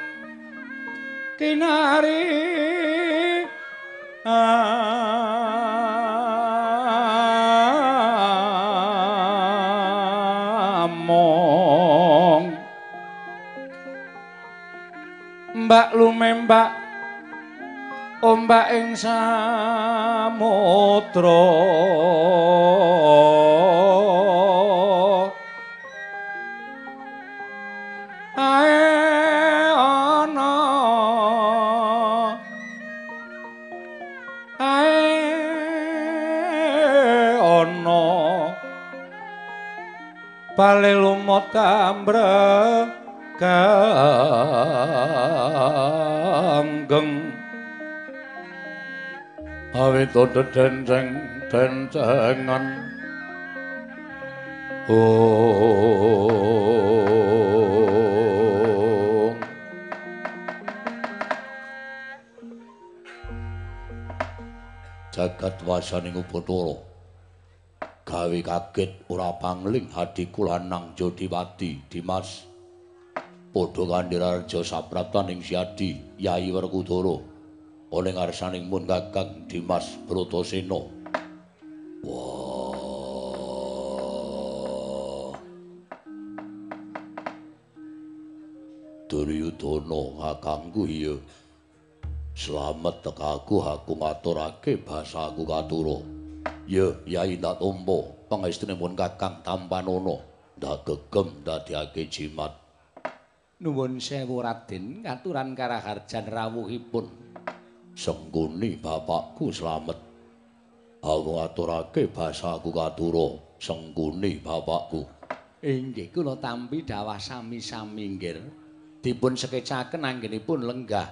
kinari. Among mbak lumembak ombak ing samudra bale lumut ambrek kanggeng awit denceng dencengan. Oh. Jagat wasaning upacara gawe kaget ora pangling hadiku lanang Jodiwati Dimas. Padha kandhirarja sapraptaning siadi Yai Werkudara. Ana ngarsaning mun Kakang Dimas Bratasena. Duryudana kakangku iya. Slamet tekaku aku ngaturake basaku katura. Ya, Yai ndak tampa pangestune pun Kakang Tampanana ndak gegem dadiake jimat. Nuwun sewu Raden, katuran karaharjan rawuhipun. Sengguni bapakku slamet. Aku ngaturake basaku katura. Sengguni bapakku. Inggih kula tampi dawah sami-sami nggih. Dipun sekecaken anggenipun lenggah.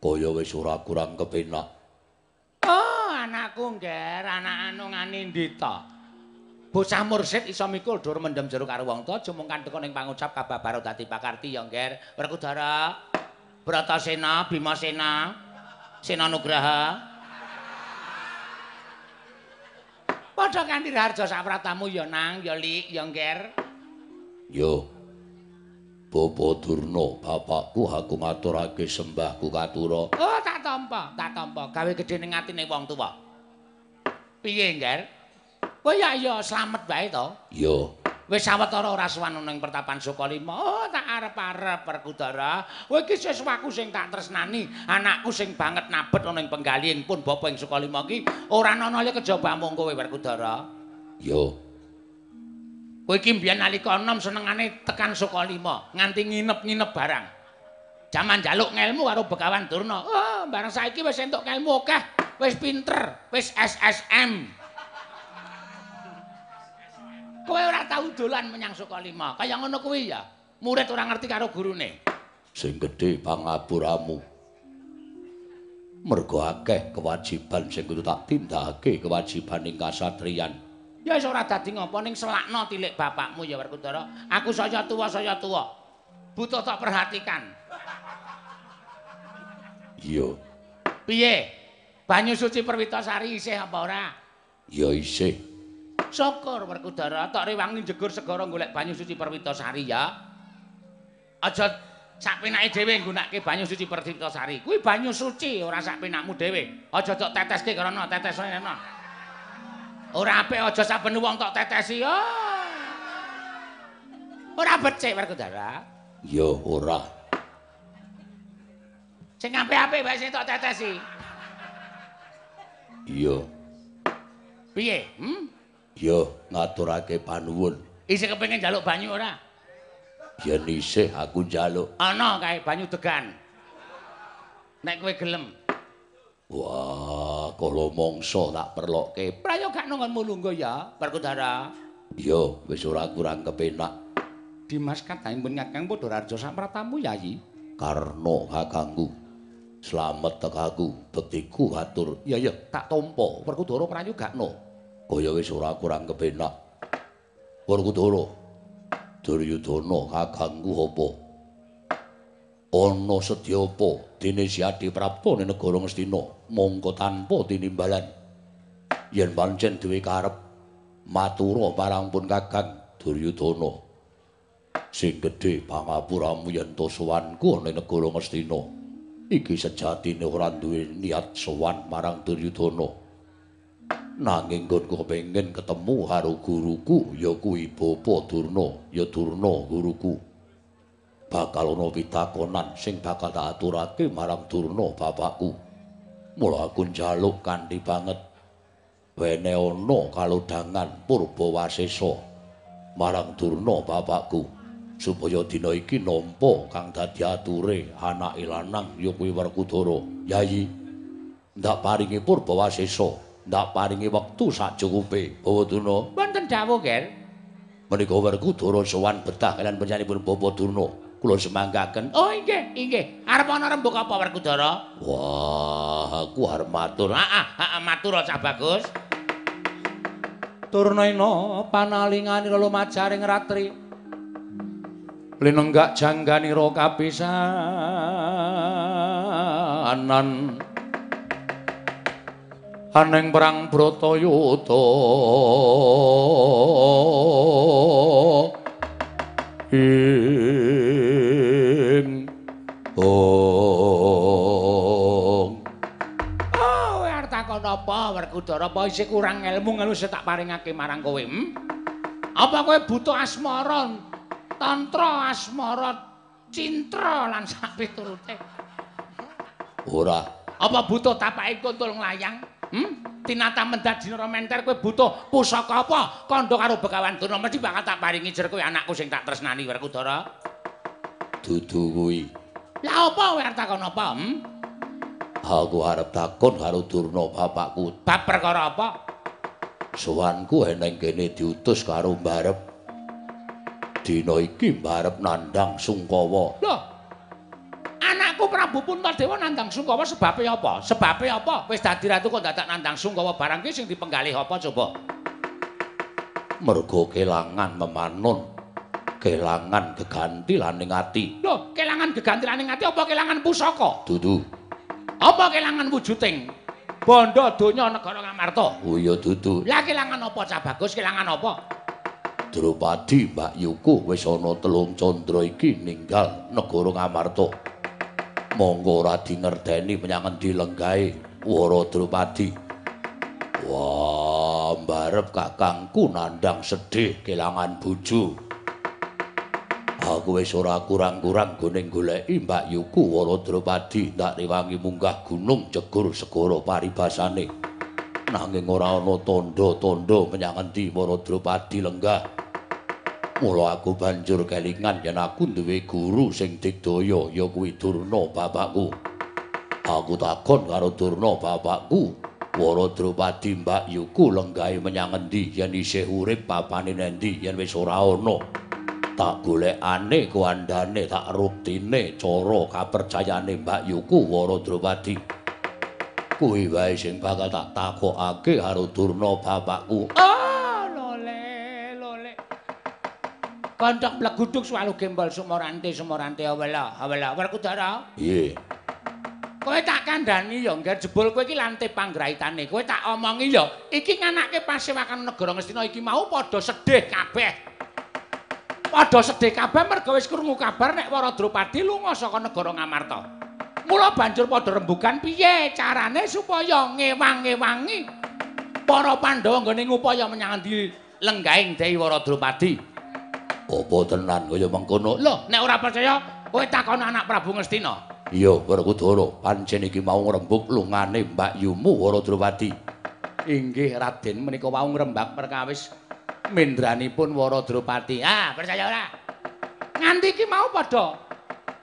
kaya wis ora kurang kepenak. Anakku ngger, anak anu ngani ndita. Bocah mursid iso mikul dur mendem jero karo wong tuwa, aja mung kanteka ning pangucap kababaro dadi pakarti ya ngger. Werkudara, Bratasena, Bimasena, Sena Nugraha. Padha kanthi harja sapratamu ya nang, ya lik, ya ngger. Yo. Bapa Durna, bapakku aku ngaturake sembahku katura. Oh, tak tampa, tak tampa. Gawe gedhe ning atine wong tuwa. Piye, Ngger? Oh ya iya, slamet wae to. Yo. Wis sawetara ora suwan ning pertapan Sukalima. Oh, tak arep-arep Perkudara. Kowe iki sesuatu sing tak tresnani. Anakku sing banget nabet ana ing penggalihing pun bapa ing Sukalima iki ora ana ya kejaba mung kowe Perkudara. Yo. Kowe iki mbiyen nalika enom senengane tekan Sukalima, nganti nginep-nginep barang. Jaman njaluk ngelmu karo Begawan Durna. Oh, bareng saiki wis entuk ngelmu akeh, wis pinter, wis SSM. Kowe ora tau dolan menyang Sukalima, kaya ngono kuwi ya. Murid ora ngerti karo gurune. Sing gedhe pangapuramu. Mergo akeh kewajiban sing kudu tak tindakake kewajibaning kasatriyan. Ya wis ora dadi ngopo ning selakno tilik bapakmu ya Werkudara. Aku saya tuwa saya tuwa. Butuh tak perhatikan. Iya. Piye? Banyu suci Perwitasari isih apa ora? Ya isih. Syukur Werkudara, tok rewangi jegur segara golek banyu suci Perwitasari ya. Aja sak penake dhewe nggunakake banyu suci Perwitasari. Kuwi banyu suci ora sak penakmu dhewe. Aja tok teteske karena tetes ana. Ora apik aja saben wong tok tetesi. Ora becik Werkudara. Ya ora. Sing apik-apik wae sing tok tetesi. Iya. Piye? Hm? Ya ngaturake panuwun. Isih kepengin njaluk banyu ora? Yen isih aku njaluk. Ana kae banyu degan. Nek kowe gelem. Wah, kala mangsa tak perlokke. Prayo gak nongonmu lungguh ya, Werkudara. Ya, wis ora kurang kepenak. Dimas katahipun Kakang padha raja sampratamu yayi. Karna kakangku. Slamet tekaku, bektiku atur. Ya ya, tak tampa. Werkudara prayo gakno. Kaya wis ora kurang kepenak. Werkudara. Duryudana kakangku apa? Ana sedya apa dene Siadi Prapta ning negara Ngastina mongko tanpa tinimbalan. Yen pancen duwe karep matura parangpun Kakang Duryudana. Sing gedhe pangapuramu yen to sowanku ning negara Ngastina. Iki sejatine ora duwe niat sowan marang Duryudana. Nanging nggonku kepengin ketemu karo guruku ya kuwi Bapa Durna, ya Durna guruku. Bakal ana pitakonan sing bakal tak aturake marang Durna bapakku. Mula aku njaluk kanthi banget wene ana kalodhangan Purbawasesa marang Durna bapakku supaya dina iki nampa kang dadi ature anake lanang ya kuwi Werkudara. Yayi, ndak paringi Purbawasesa, ndak paringi wektu sacukupe. Bawa Durna, Wonten dawuh, Ger. menika Werkudara sowan betah kalian panjenenganipun Bapak Durna. Kula semanggaken. Oh, inggih, inggih. Arep ana rembug apa Werkudara? Wah, aku arep matur. Heeh, heeh, matur cah bagus. Turnaina panalingani lumajaring ratri. Linenggak jangganira kapisanan. Aneng perang Bratayuda. Ih Werkudara? Apa isih kurang ilmu ngelu sing tak paringake marang kowe? Hmm? Apa kowe buta asmara? Tantra asmara, cintra lan sak piturute. Ora. Apa buta tapake kuntul nglayang? Hmm? Tinata mendat dina menter kowe buta pusaka apa? Kandha karo Begawan Durna mesti bakal tak paringi jer kowe anakku sing tak tresnani Werkudara. Dudu kuwi. Lah apa kowe arep apa? Hmm? Aku arep takon karo Durna bapakku. Bab perkara apa? Sowanku eneng kene diutus karo mbarep. Dina iki mbarep nandang Sungkawa. Loh. Anakku Prabu Puntadewa nandang Sungkawa sebabe apa? Sebabe apa? Wis dadi ratu kok dadak nandang Sungkawa barang ki sing dipenggalih apa coba? Mergo kelangan memanon. Kelangan geganti laning ati. Loh, kelangan geganti laning ati apa kelangan pusaka? Dudu. Apa kelangan wujuding bondo donya negara Ngamarta? Oh iya dudu. Lah kelangan apa cah bagus? Kelangan apa? Drupadi Mbak Yuku wis ana telung candra iki ninggal negara Ngamarta. Monggo ora dingerteni menyang endi lenggahe Wara Drupadi. Wah, mbarep kakangku nandang sedih kelangan bojo. Aku wis ora kurang-kurang goning goleki Mbak Yuku Wara Drupadi ndak rewangi munggah gunung jegur segara paribasane. Nanging ora ana tandha-tandha menyang endi Wara Drupadi lenggah. Mula aku banjur kelingan yen aku duwe guru sing digdaya ya kuwi Durna bapakku. Aku takon karo Durna bapakku, Wara Drupadi Mbak Yuku lenggahe menyang endi yen isih urip papane nendi yen wis ora ana. Tak golekane kuandane tak ruktine cara kapercayane Mbak Yuku Wara. Kuwi wae sing bakal tak takokake karo Durna bapakku. Oh, lole, lole. Kondok bleguduk swalu gembol sumorante sumorante awela, awela Werkudara. Piye? Kowe tak kandhani ya ngger jebul kowe iki lante panggraitane. Kowe tak omongi ya, iki nganake pasewakan negara Ngastina iki mau padha sedih kabeh. Padha sedih kabeh merga wis krungu kabar nek Wara Drupadi lunga saka negara Ngamarta. Mula banjur padha rembugan piye carane supaya ngewang-ewangi para Pandhawa nggone ngupaya menyang endi lenggahing Dewi Wara Drupadi. Apa tenan kaya mengkono? Loh, nek ora percaya, kowe takon anak Prabu Ngastina. Iya, Werkudara, pancen iki mau ngrembug lungane Mbak Yumu Wara Drupadi. Inggih Raden menika wau ngrembak perkawis mendranipun Wara Drupadi. Ah, percaya ora? Nganti iki mau padha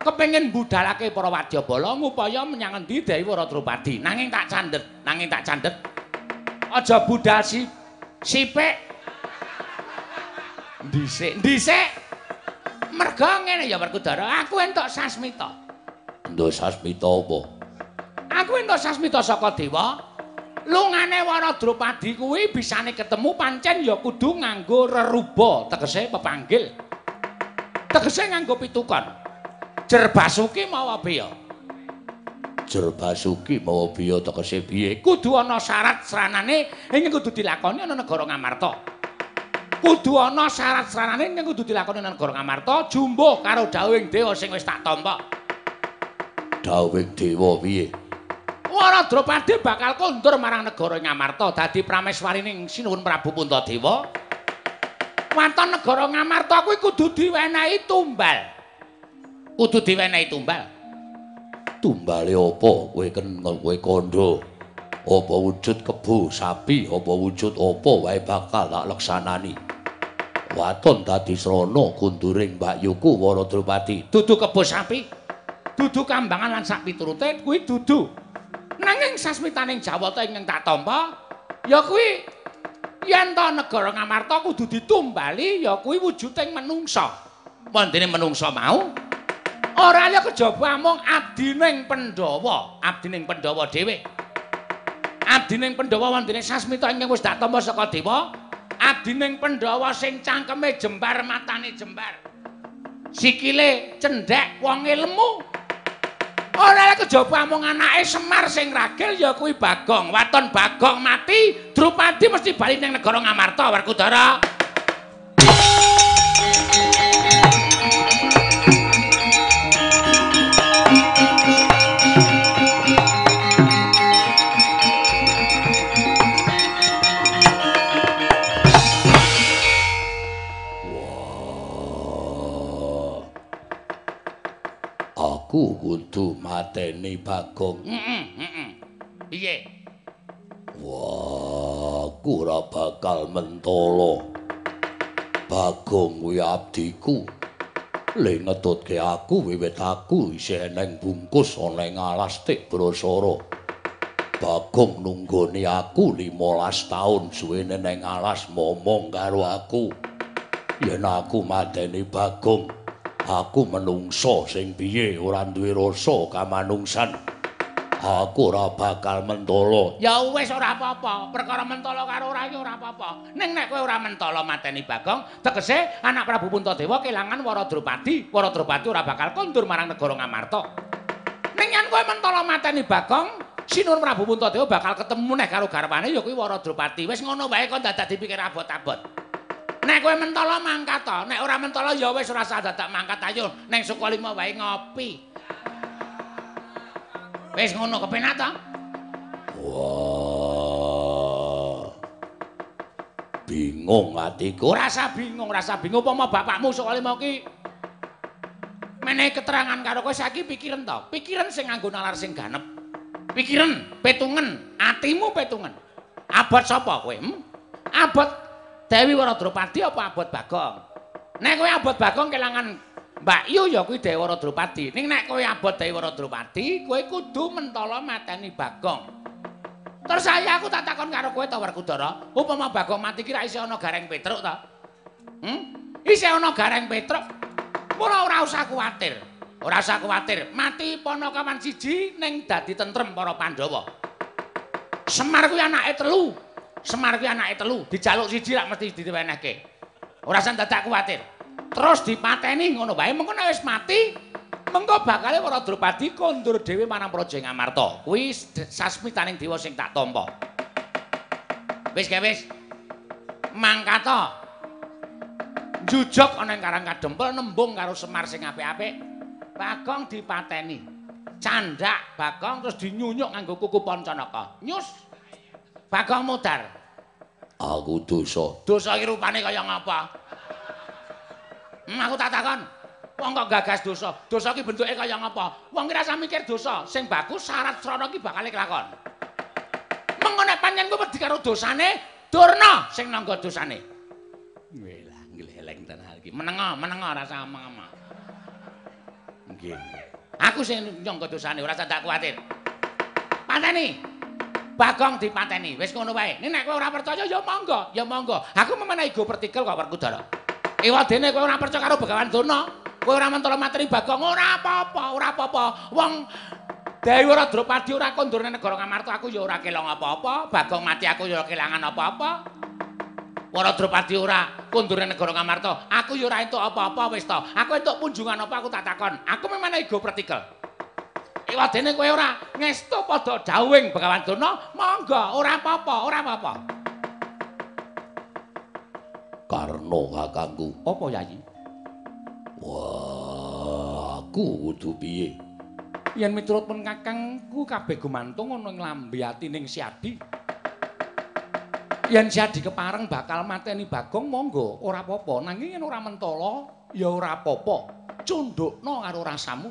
kepengin budalake para wadyabala ngupaya menyang endi Dewi Wara Drupadi. Nanging tak candet, nanging tak candet. Aja budal si sipik. Dhisik, dhisik. Merga ngene ya Werkudara, aku entuk sasmita. Ndo sasmita apa? Aku entuk sasmita saka dewa. Lungane Wara Drupadi kuwi bisane ketemu pancen ya kudu nganggo reruba, tegese pepanggil. Tegese nganggo pitukon. Jer Basuki mawa beya. Jer Basuki mawa biya tegese piye? Kudu ana syarat sranane ing kudu dilakoni ana negara Ngamarta. Kudu ana syarat sranane ing kudu dilakoni ana negara Ngamarta jumbuh karo dawuhing dewa sing wis tak tampa. Dawing dewa piye? Wara Drupadi bakal kondur marang negara Ngamarta dadi prameswarining Sinuwun Prabu Puntadewa. Waton negara Ngamarta kuwi kudu diwenehi tumbal. Kudu diwenehi tumbal. Tumbale apa kowe kenal kowe kandha? Apa wujud kebu sapi, apa wujud apa wae bakal tak leksanani. Waton dadi srana kunduring Mbak Yuku Wara Drupadi. Dudu kebo sapi. Dudu kambangan lan sak piturute kuwi dudu. Nanging sasmitaning Jawata ingkang tak tampa ya kuwi yen to negara Ngamarta kudu ditumbali ya kuwi wujuding menungsa. Wondene menungsa mau ora liya kejaba mung abdining Pandhawa, abdining Pandhawa dhewe. Abdining Pandhawa wondene sasmita ingkang wis tak tampa saka dewa. Abdining Pandhawa sing cangkeme jembar, matane jembar. Sikile cendhek, wonge lemu. Ora lek kejaba mung anake Semar sing ragil ya kuwi Bagong. Waton Bagong mati, Drupadi mesti bali ning negara Ngamarta, Werkudara. Kudu mateni Bagong. Heeh, heeh. Piye? Wah, aku ora bakal mentolo. Bagong kuwi abdiku. Le ngetutke aku wiwit aku isih eneng bungkus ana ing alas tik brasara. Bagong nunggoni aku 15 taun suwene ning alas momong karo aku. Yen aku mateni Bagong, aku menungso sing piye ora duwe rasa kamanungsan. Aku ora bakal mentolo. Ya wis ora apa-apa, perkara mentala karo ora iki ora apa-apa. Ning nek kowe ora mentala mateni Bagong, tegese anak Prabu Puntadewa kelangan Waradrupadi. Waradrupadi ora bakal kondur marang negara Ngamarta. Ning yen kowe mentala mateni Bagong, Sinur Prabu Puntadewa bakal ketemu neh karo garwane ya kuwi Waradrupadi. Wis ngono wae kok dadak dipikir abot-abot. Nek kowe mentala mangkat to, nek ora mentala ya wis ora usah dadak mangkat ayo ning Sukalima wae ngopi. Wis ngono kepenak to? Wah. Bingung atiku. Ora usah bingung, ora usah bingung upama bapakmu mau ki menehi keterangan karo kowe saiki pikiran to. Pikiran sing nganggo nalar sing ganep. Pikiran, petungen, atimu petungen. Abot sapa kowe? Hmm? Abot Dewi Waradrupadi apa abot Bagong? Nek kowe abot Bagong kelangan Mbak Yu ya kuwi Dewi Waradrupadi. Ning nek kowe abot Dewi Waradrupadi, kowe kudu mentala mateni Bagong. Terus saya aku tak takon karo kowe to Werkudara, upama Bagong mati ki ra isih ana gareng Petruk to? Hmm? Isih ana gareng Petruk. Mula ora usah kuwatir. Ora usah kuwatir. Mati Panakawan siji ning dadi tentrem para Pandhawa. Semar kuwi anake telu. Semar kuwi anake telu, dijaluk siji rak mesti diwenehke. Ora usah dadak kuwatir. Terus dipateni ngono wae mengko nek wis mati mengko bakale Waradrupadi kondur dhewe marang Praja Ngamarta. Kuwi sasmitaning dewa sing tak tampa. Wis ge wis. Mangkata. Jujug ana ing Karang Kadempel nembung karo Semar sing apik-apik. Bagong dipateni. Candak Bagong terus dinyunyuk nganggo kuku Pancanaka. Nyus. Bagong mudar. Aku dosa. Dosa iki rupane kaya ngapa? Hmm, aku tak takon. Wong kok gagas dosa? Dosa ki bentuke kaya ngapa? Wong ki rasa mikir dosa, sing bagus syarat srana ki bakal kelakon. Mengko nek kowe wedi karo dosane, durna sing nangga dosane. Welah, gleleng tenan iki. Menengo, menengo rasa omong-omong. Nggih. Aku sing nyangga dosane, ora usah tak kuwatir. Pateni. Bagong dipateni. Wis ngono wae. Nek kowe ora percaya ya monggo, ya monggo. Aku memenehi go partikel kok Werkudara. Ewadene kowe ora percaya karo Begawan Durna, kowe ora mentolo materi Bagong, ora apa-apa, ora apa-apa. Wong Dewi ora kondur ning negara Ngamarta, aku ya ora kelang apa-apa. Bagong mati aku ya ora kelangan apa-apa. Waradrupadi ora kondur ning negara Ngamarta, aku ya ora entuk apa-apa wis to. Aku entuk punjungan apa aku tak takon. Aku memenehi go partikel. Ewadene kowe ora ngestu padha dawing Begawan Durna, monggo, ora apa-apa, ora apa-apa. Karno kakangku. Apa Yayi? Wah, aku kudu piye? Yen miturut men kakangku kabeh gumantung ana ing lambe atining Siadi. Yen Siadi kepareng bakal mateni Bagong monggo, ora apa-apa. Nanging yen ora mentala, ya ora apa-apa. Cundukno karo rasamu.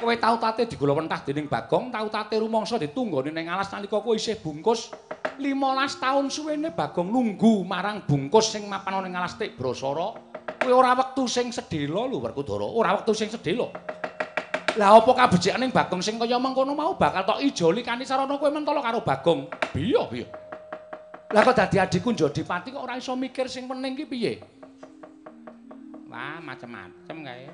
Kowe tau tate digula pentah dening Bagong, tau tate rumangsa ditunggoni ning alas nalika kowe isih bungkus. 15 taun suwene Bagong nunggu marang bungkus sing mapan ana ning alas tik Brasara. Kowe ora wektu sing sedhela lho Werkudara, ora wektu sing sedhela. Lah apa kabecikaning Bagong sing kaya mengkono mau bakal tok ijoli kanthi sarana kowe mentala karo Bagong. Biya, biya. Lah kok dadi adikku Jodipati kok ora iso mikir sing penting ki piye? Wah, macem-macem kae.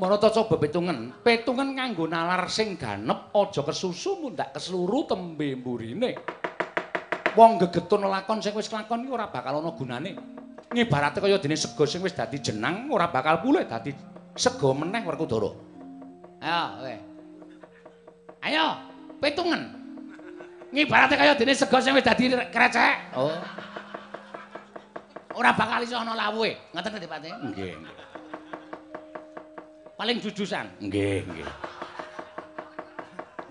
Marata coba petungen. Petungen nganggo nalar sing ganep, aja kesusu mundak kesluru tembe mburine. Wong gegetun lakon sing wis lakon iki ora bakal ana gunane. Ngibarate kaya dene sega sing wis dadi jenang ora bakal pulih dadi sega meneh Werkudara. Ayo, kowe. Ayo, petungen. Ngibarate kaya dene sega sing wis dadi krecek. Oh. Ora bakal iso ana lawuhe. Ngoten nggih, Pak? Nggih, nggih. Paling jujusan. Nggih, nggih.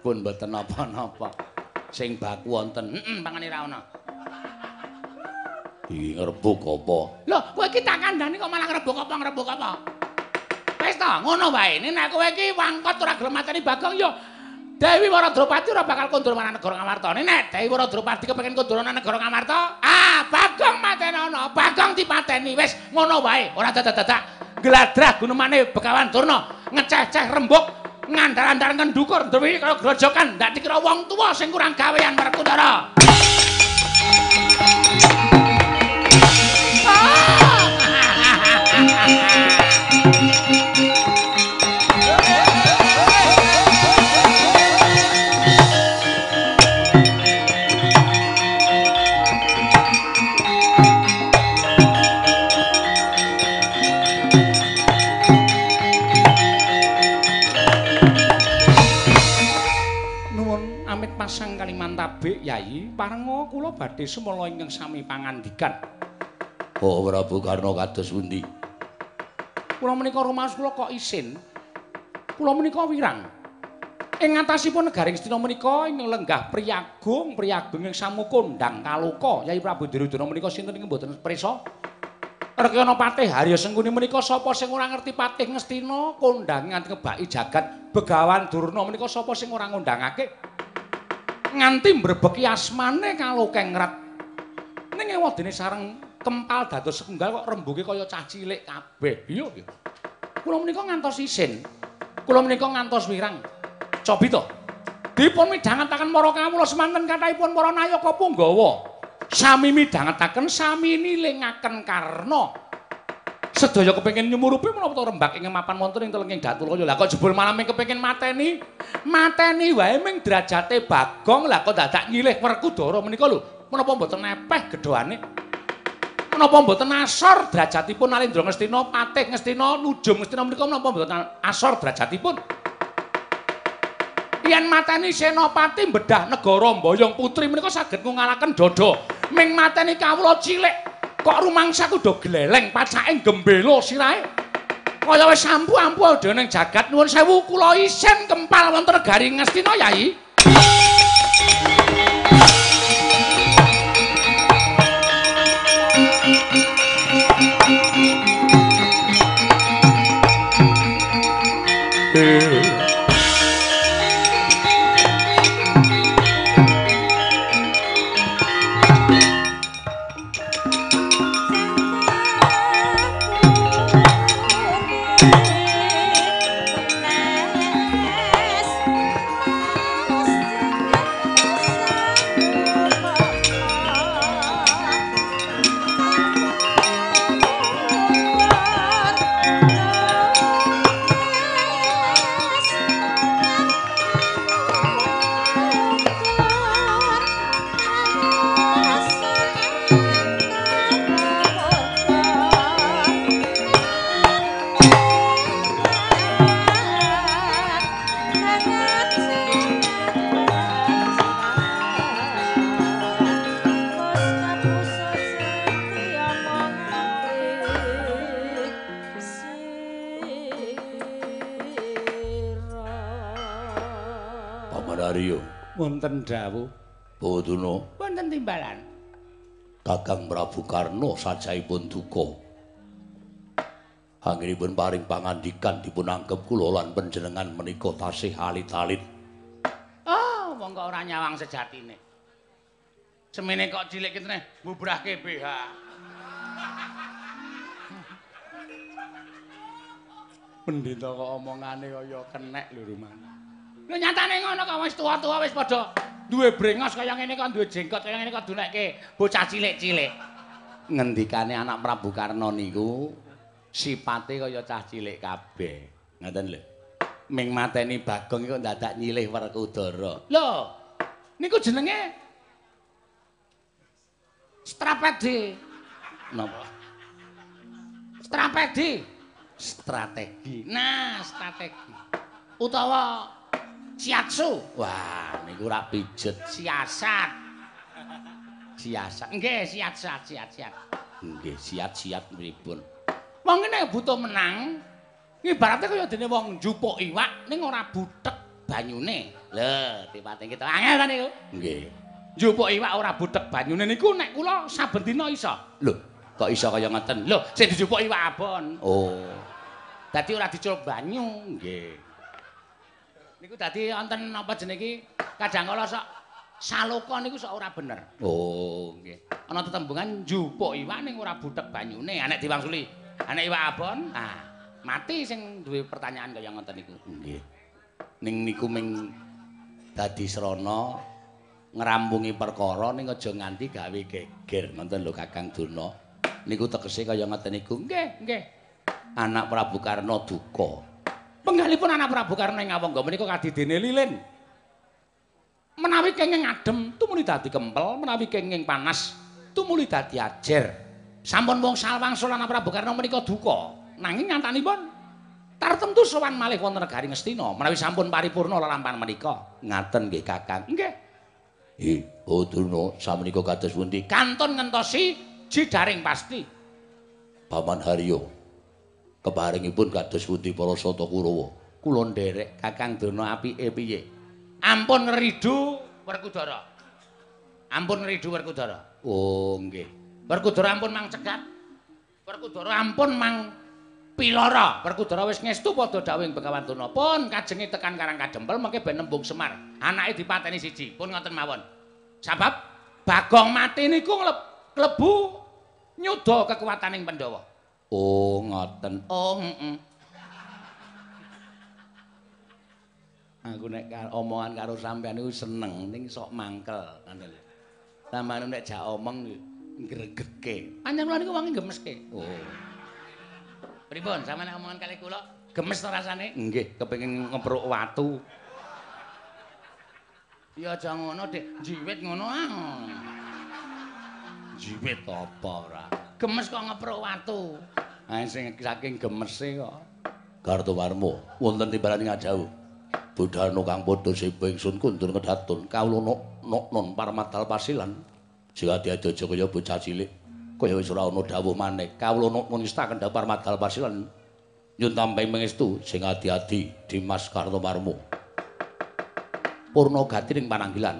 Pun mboten napa-napa. Sing baku wonten. Heeh, pangane ra ana. Iki ngrebuk apa? Lho, kowe iki tak kandhani kok malah ngrebuk apa ngrebuk apa? Wis to, ngono wae. Nek kowe iki wangkot ora gelem mateni Bagong ya Dewi Waradropati ora bakal kondur marang negara Ngamarta. Nek Dewi Waradropati kepengin kondur nang negara Ngamarta, ah Bagong matenono, Bagong dipateni. Wis ngono wae, ora dadak-dadak gladrah gunemane Begawan Durna ngeceh-ceh rembug ngandar-andar ngendukur dewi kaya grojokan ndak dikira wong tuwa sing kurang gawean Werkudara. Pasang Kalimantabe Yai parenga kula badhe semala ingkang sami pangandikan. Oh Prabu Karna kados pundi? Kula menika rumaos kula kok isin. Kula menika wirang. Ing ngatasipun negaring Stina menika ing lenggah Priyagung, Priyagung ing samukondang kaloka Yai Prabu Duryudana menika sinten ing mboten prisa? Rekana Patih Harya Sengkuni menika sapa sing ora ngerti Patih Ngastina kondang nganti ngebaki jagat Begawan Durna menika sapa sing ora ngundangake? Nganti mbrebeki asmane kalau kengrat. Ning ewadene sareng kempal dados setunggal kok rembuge kaya cah cilik kabeh. Iya nggih. Kula menika ngantos isin. Kula menika ngantos wirang. Cobi to. Dipun midhangetaken para kawula semanten kathahipun para nayaka punggawa. Sami midhangetaken sami nilingaken karna sedaya kepengin nyumurupi menapa to rembak ing mapan wonten ing telenging Datulaya. Lah kok jebul malah kepengin mateni. Mateni wae ming derajate Bagong lah kok dadak nyilih Werkudara menika lho. Menapa mboten nepeh gedhoane? Menapa mboten asor derajatipun Alendra Ngastina, Patih Ngastina, Nujum Ngastina menika menapa mboten asor derajatipun? Yen mateni Senopati bedah negara Mboyong Putri menika saged ngalaken dodo. Ming mateni kawula cilik kok rumangsaku do gleleng pacake gembelo sirahe? Kaya wis ampu-ampu dening jagat nuwun sewu kula isin kempal wonten garing ngastina yai. Wonten Kakang Prabu Karno sajaipun duka. Anggenipun paring pangandikan dipun anggep kula lan panjenengan menika tasih alit-alit. Oh wong kok ora nyawang sejatine. Semene kok cilik kitene bubrahke BH Pendeta kok omongane kaya kenek lho rumah Lho nyatane ngono kok wis tuwa-tuwa wis padha duwe brengos kaya ngene kok duwe jenggot kaya ngene kok dunekke bocah cilik-cilik. Ngendikane anak Prabu Karno niku sipate kaya cah cilik kabeh. Ngoten lho. Ming mateni Bagong iku dadak nyilih Werkudara. Lho, niku jenenge strategi. Napa? Strategi. Strategi. Nah, strategi. Utawa Siatsu. Wah, niku ora pijet siasat. Siasat. Nggih, siasat, siasat. Nggih, siat-siat pripun. Wong ngene butuh menang. Ibarate kaya dene wong njupuk iwak ning ora butek banyune. Lho, tipate kita angel ta niku. Nggih. njupuk iwak ora butek banyune niku nek kula saben dina iso. Lho, kok iso kaya ngeten? Lho, sing dijupuk iwak abon. Oh. Dadi ora diculuk banyu. Nggih. Niku dadi wonten napa jenenge kadang kala sok saloka niku sok ora bener. Oh. Nggih. Ana tetembungan njupuk iwak ning ora butek banyune. Nek diwangsuli, nek iwak abon, ah mati sing duwe pertanyaan kaya ngoten niku. Nggih. Ning niku ming dadi srana ngrampungi perkara ning aja nganti gawe geger ngoten lho Kakang Durna. Niku tegese kaya ngoten niku. Nggih, nggih. Anak Prabu Karna duka. Penggalipun anak Prabu Karna ing Awangga menika kadidene lilin. Menawi kenging adem tumuli dadi kempel, menawi kenging panas tumuli dadi ajer. Sampun wong salwangsul anak Prabu Karna menika duka. Nanging ngantanipun tartemtu sowan malih wonten negari Ngastina menawi sampun paripurna lelampahan menika. Ngaten nggih Kakang. Nggih. Hi, oh Durna, samenika kados pundi? Kantun ngentosi jidaring pasti. Paman Haryo. Keparingipun kados pundi para Sata Kurawa? Kula nderek Kakang Durna apike piye? Ampun ngridu Werkudara. Ampun ngridu Werkudara. Oh, nggih. Werkudara ampun mang cegat. Werkudara ampun mang pilara. Werkudara wis ngestu padha dawuhing Begawan Tuna. Pun kajenge tekan Karang Kadempel mengke ben nembung Semar. Anake dipateni siji. Pun ngoten mawon. Sabab Bagong mati niku klebu nyuda kekuwataning Pandhawa. Oh, ngoten. Oh, heeh. Aku nek omongan karo sampean niku seneng ning sok mangkel lho. Sampeyan nek jak omong ngregeke. Panjenengan kula niku wangi gemeske. Oh, Pripun sampeyan omongan kali kula? Gemes rasane? nggih, kepengin ngepruk watu. Ya aja ngono, Dik. Jiwit ngono ah. Jiwit apa ora? Gemes kok ngepruk watu. Ah sing saking gemese kok. Kartowarmo, wonten timbalan ngajau. Budhano kang padha sipa ingsun kundur kedatun kawula nok nok non parmatal pasilan. Ati-ati aja kaya bocah cilik. Kaya wis ora ana dawuh maneh. Kawula nok non istaken parmatal pasilan. Nyun tampi mengestu sing ati-ati Dimas Kartowarmo. Purna gati ning pananggilan.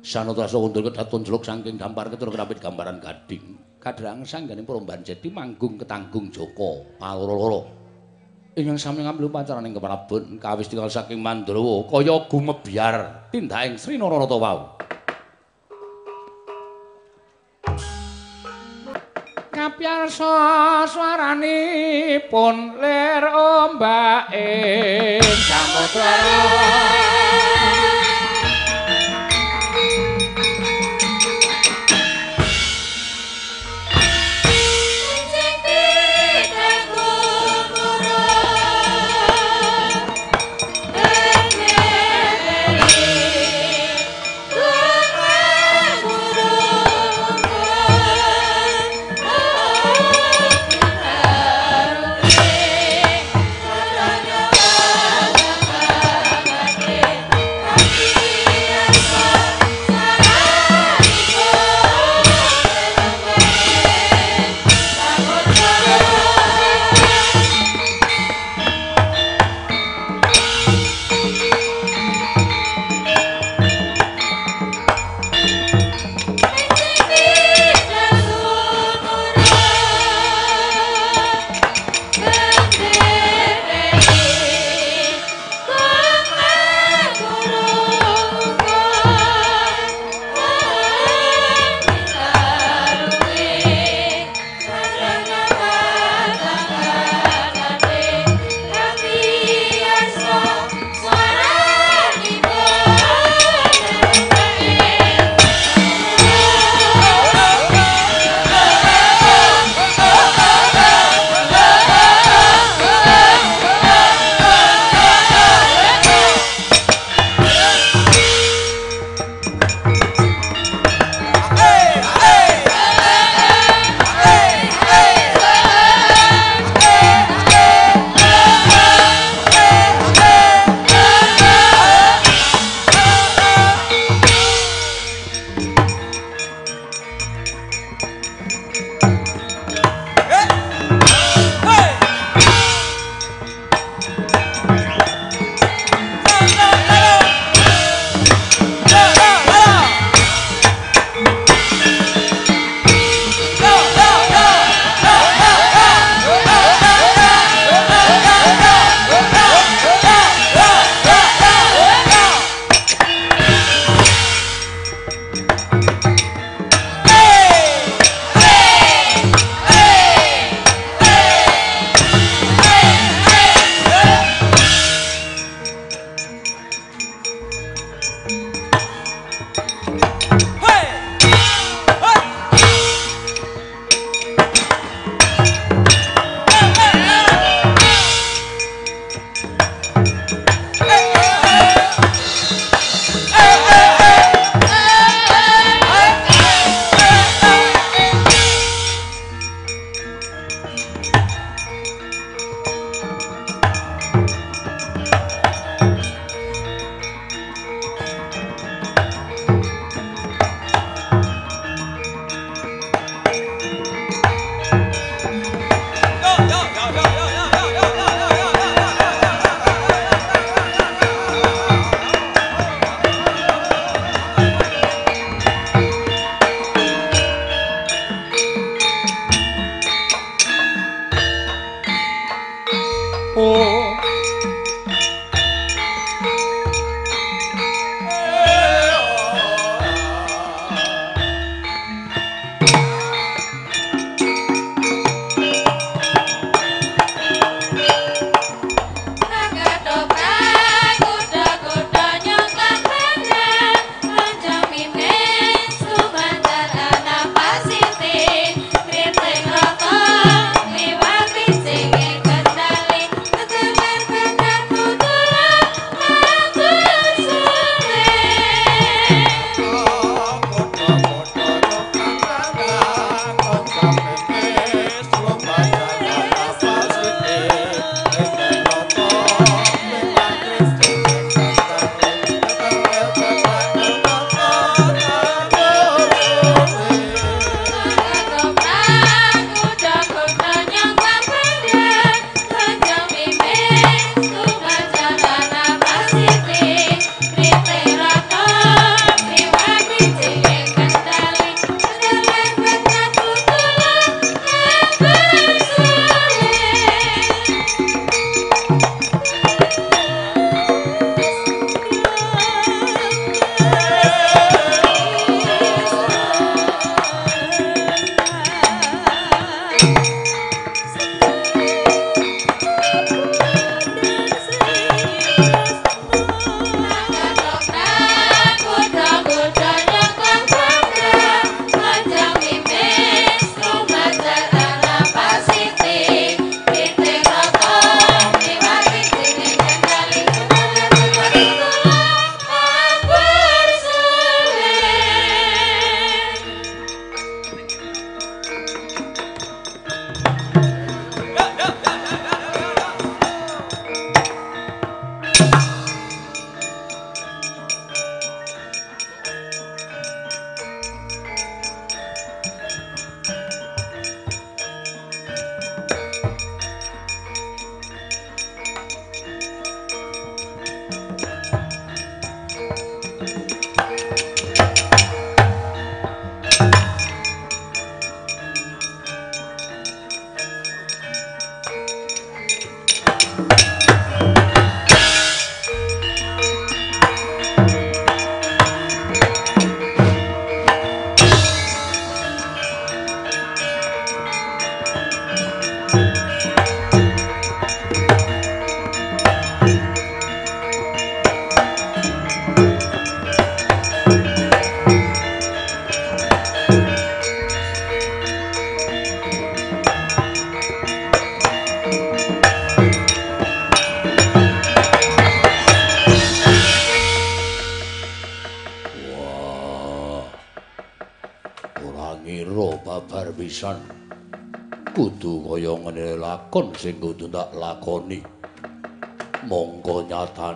Sanotrasa kundur kedatun jeluk saking dampar ketur kerapit gambaran gading. Kadrang sangganing perombahan jadi manggung ketanggung Joko paloro-loro. Ingkang sami ngambil pacaran ing keprabon kawis tinggal saking Mandrawa kaya gumebyar tindaking Sri Narada wau. Kapyarsa swaranipun lir ombake samudra.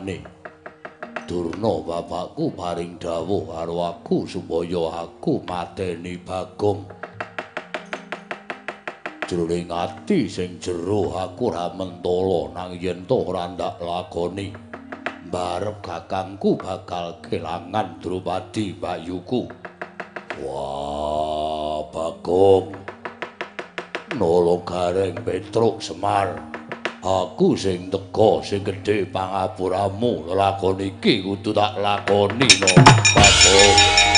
Nyatane Durna bapakku paring dawuh karo aku supaya aku mateni Bagong. Jroning ati sing jero aku ora mentala nang yen to ora ndak lakoni. Barep kakangku bakal kelangan Drupadi bayuku. Wah, Bagong. Nolong gareng Petruk Semar. Aku sing teka sing gedhe pangapuramu lakon iki kudu tak lakoni no. Bapak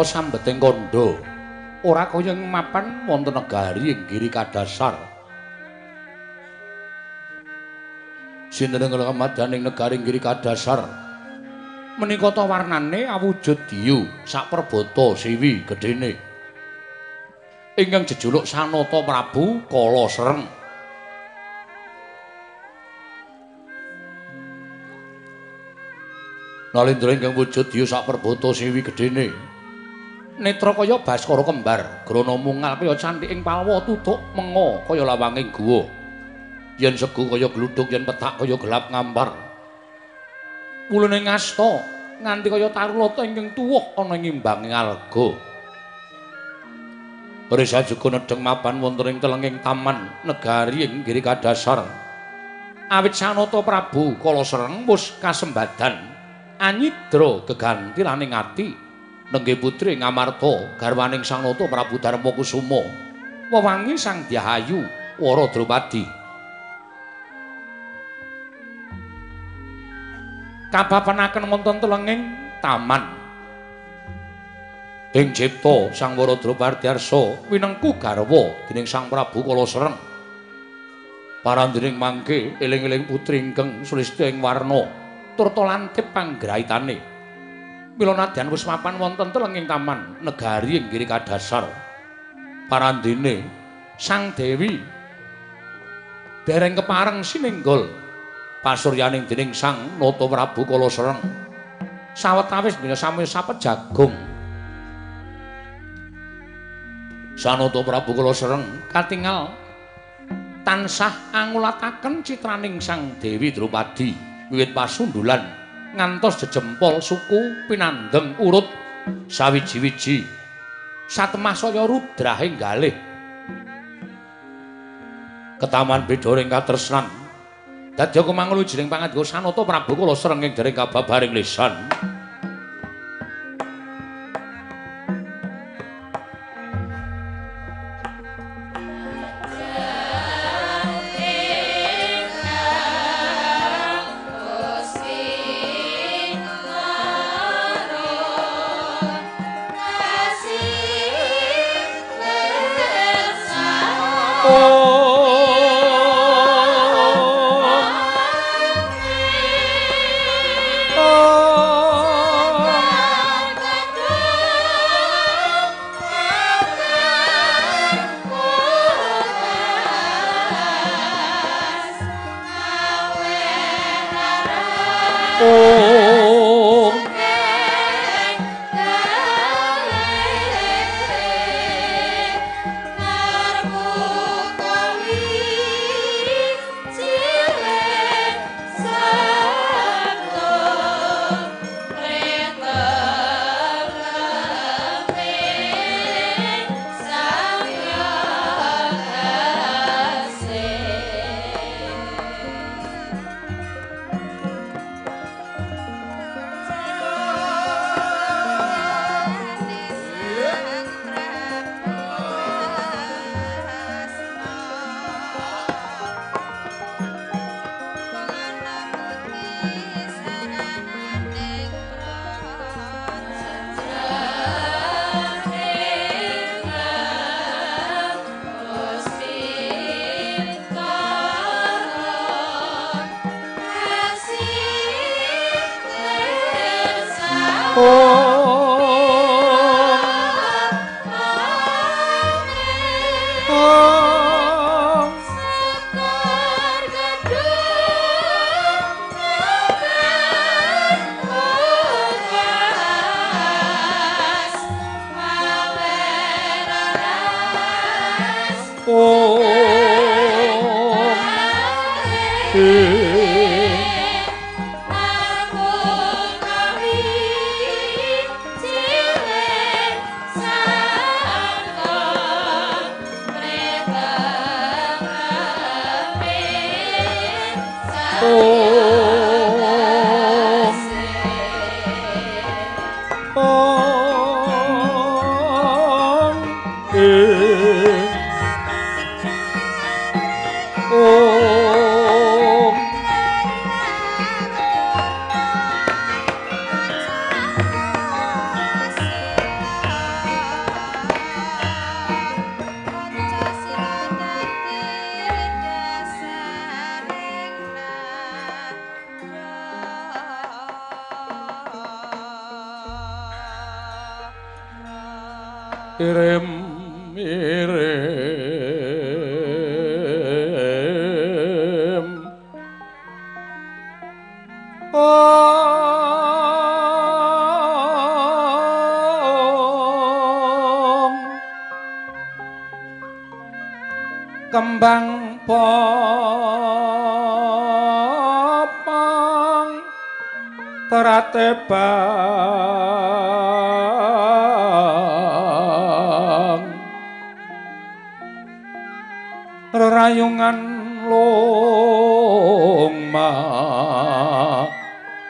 minangka sambeting kandha ora kaya mapan wonten negari ing giri kadasar. Sinten ing kemadyaning negari ing giri kadasar? Menika ta warnane awujud diyu saperbata siwi gedene ingkang jejuluk Sanata Prabu Kala Sereng. Nalindra ingkang wujud diyu saperbata siwi gedene netra kaya baskara kembar, grana mungal kaya cantiking palwa, tutuk menga kaya lawanging guwa. Yen segu kaya gluduk, yen petak kaya gelap ngampar. Mulane ngasta nganti kaya tarulata ingkang tuwuh ana ing imbanging alga. Risa juga nedeng mapan wonten ing telenging taman negari ing giri kadasar. Awit Sanata Prabu Kala Sereng wis kasembadan anyidra geganti laning ati nenggih putri Ngamarta garwaning Sang Nata Prabu Darma Kusuma. Wewangi Sang Dyahayu Wara Drupadi kabapenaken wonten telenging taman. Ing cipta Sang Wara Drupardiarsa winengku garwa dening Sang Prabu Kala Sereng parandiring mangke eling-eling putri ingkang sulistya ing warna turta lantip panggraitane mila nadyan wis mapan wonten telenging taman negari ing giri kadasar. Parandene sang dewi dereng kepareng sininggul pasuryaning dening Sang Nata Prabu Kala Sereng sawetawis dina sami sapet jagung Sanata Prabu Kala Sereng katingal tansah angulataken citraning Sang Dewi Drupadi wiwit pasundulan ngantos jejempol suku pinandeng urut. Sawiji-wiji satemah saya rudrahing galih ketaman bedoring katresnan. Dadi kumangun wijining pangandika Sanata Prabu Kala Sereng ing dereng kababaring lisan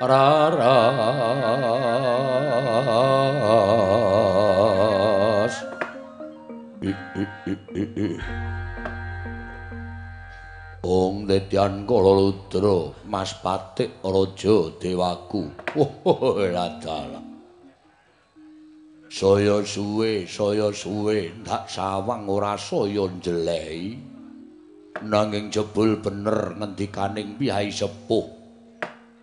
raras Ong Tetian Kala Ludra Mas Patik Raja Dewaku. Ladala. Saya suwe, saya suwe ndak sawang ora saya njlehi. Nanging jebul bener ngendikaning piyai sepuh.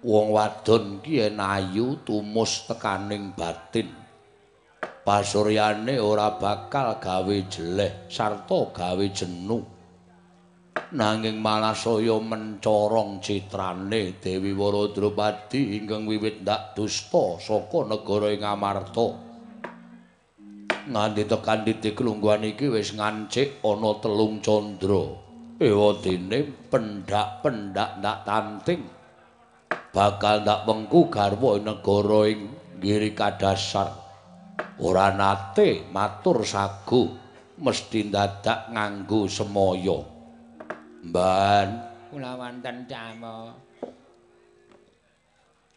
Wong wadon ki ayu tumus tekaning batin. Pasuryane ora bakal gawe jeleh sarta gawe jenuh. nanging malah saya mencorong citrane Dewi Waradrupadi ingkang wiwit ndak dusta saka negara ing Amarta. Nganti tekan titik lungguhan iki wis ngancik ana telung candra. Ewadene pendak-pendak ndak tanting bakal ndak wengku garwa negara ing Giri Kadasar. Ora nate matur sagu mesti dadak nganggo semaya. Mban, kula wonten dama.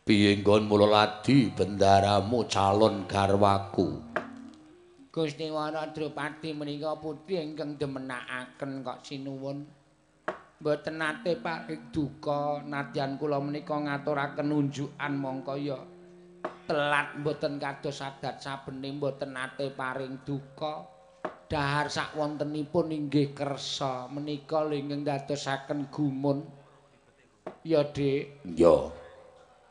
Piye nggon mula ladi bendaramu calon garwaku? Gusti Waradrupati menika putri ingkang demenakaken kok sinuwun. Mboten nate paring duka nadyan kula menika ngaturaken unjukan mongko ya telat mboten kados adat sabene mboten nate paring duka. dahar sak wontenipun inggih kersa menika ingkang dadosaken gumun. Ya dik? Ya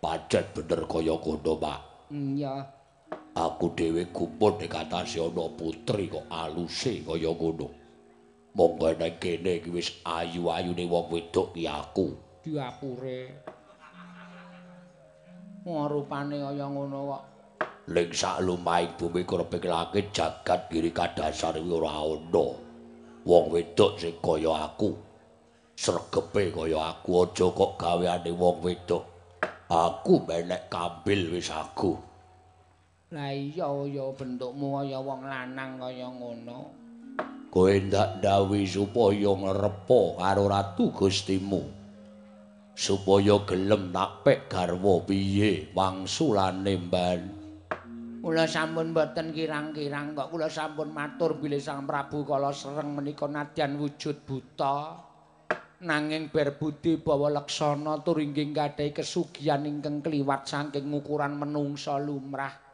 pacet bener kaya kono pak. Iya aku dhewe gumun nek atase ana putri kok aluse kaya ngono monggo nek kene iki wis ayu-ayune wong wedok ki aku. Diapure. Rupane kaya ngono kok. Ning sak lumahing bumi krepek langit jagat giri kadasar iki ora ana. Wong wedok sing kaya aku. Sregepe kaya aku aja kok gaweane wong wedok. Aku menek kambil wis aku. La iya ya bentukmu kaya wong lanang kaya ngono kowe ndak dawi supaya ngrepo karo ratu gustimu. Supaya gelem napek garwa piye wangsulane mban Kula sampun mboten kirang-kirang kok kula sampun matur bilih Sang Prabu kala sereng menika nadyan wujud buta. Nanging berbudi bawa leksana tur inggih gadhahi kesugihan ingkang kliwat saking ukuran menungsa lumrah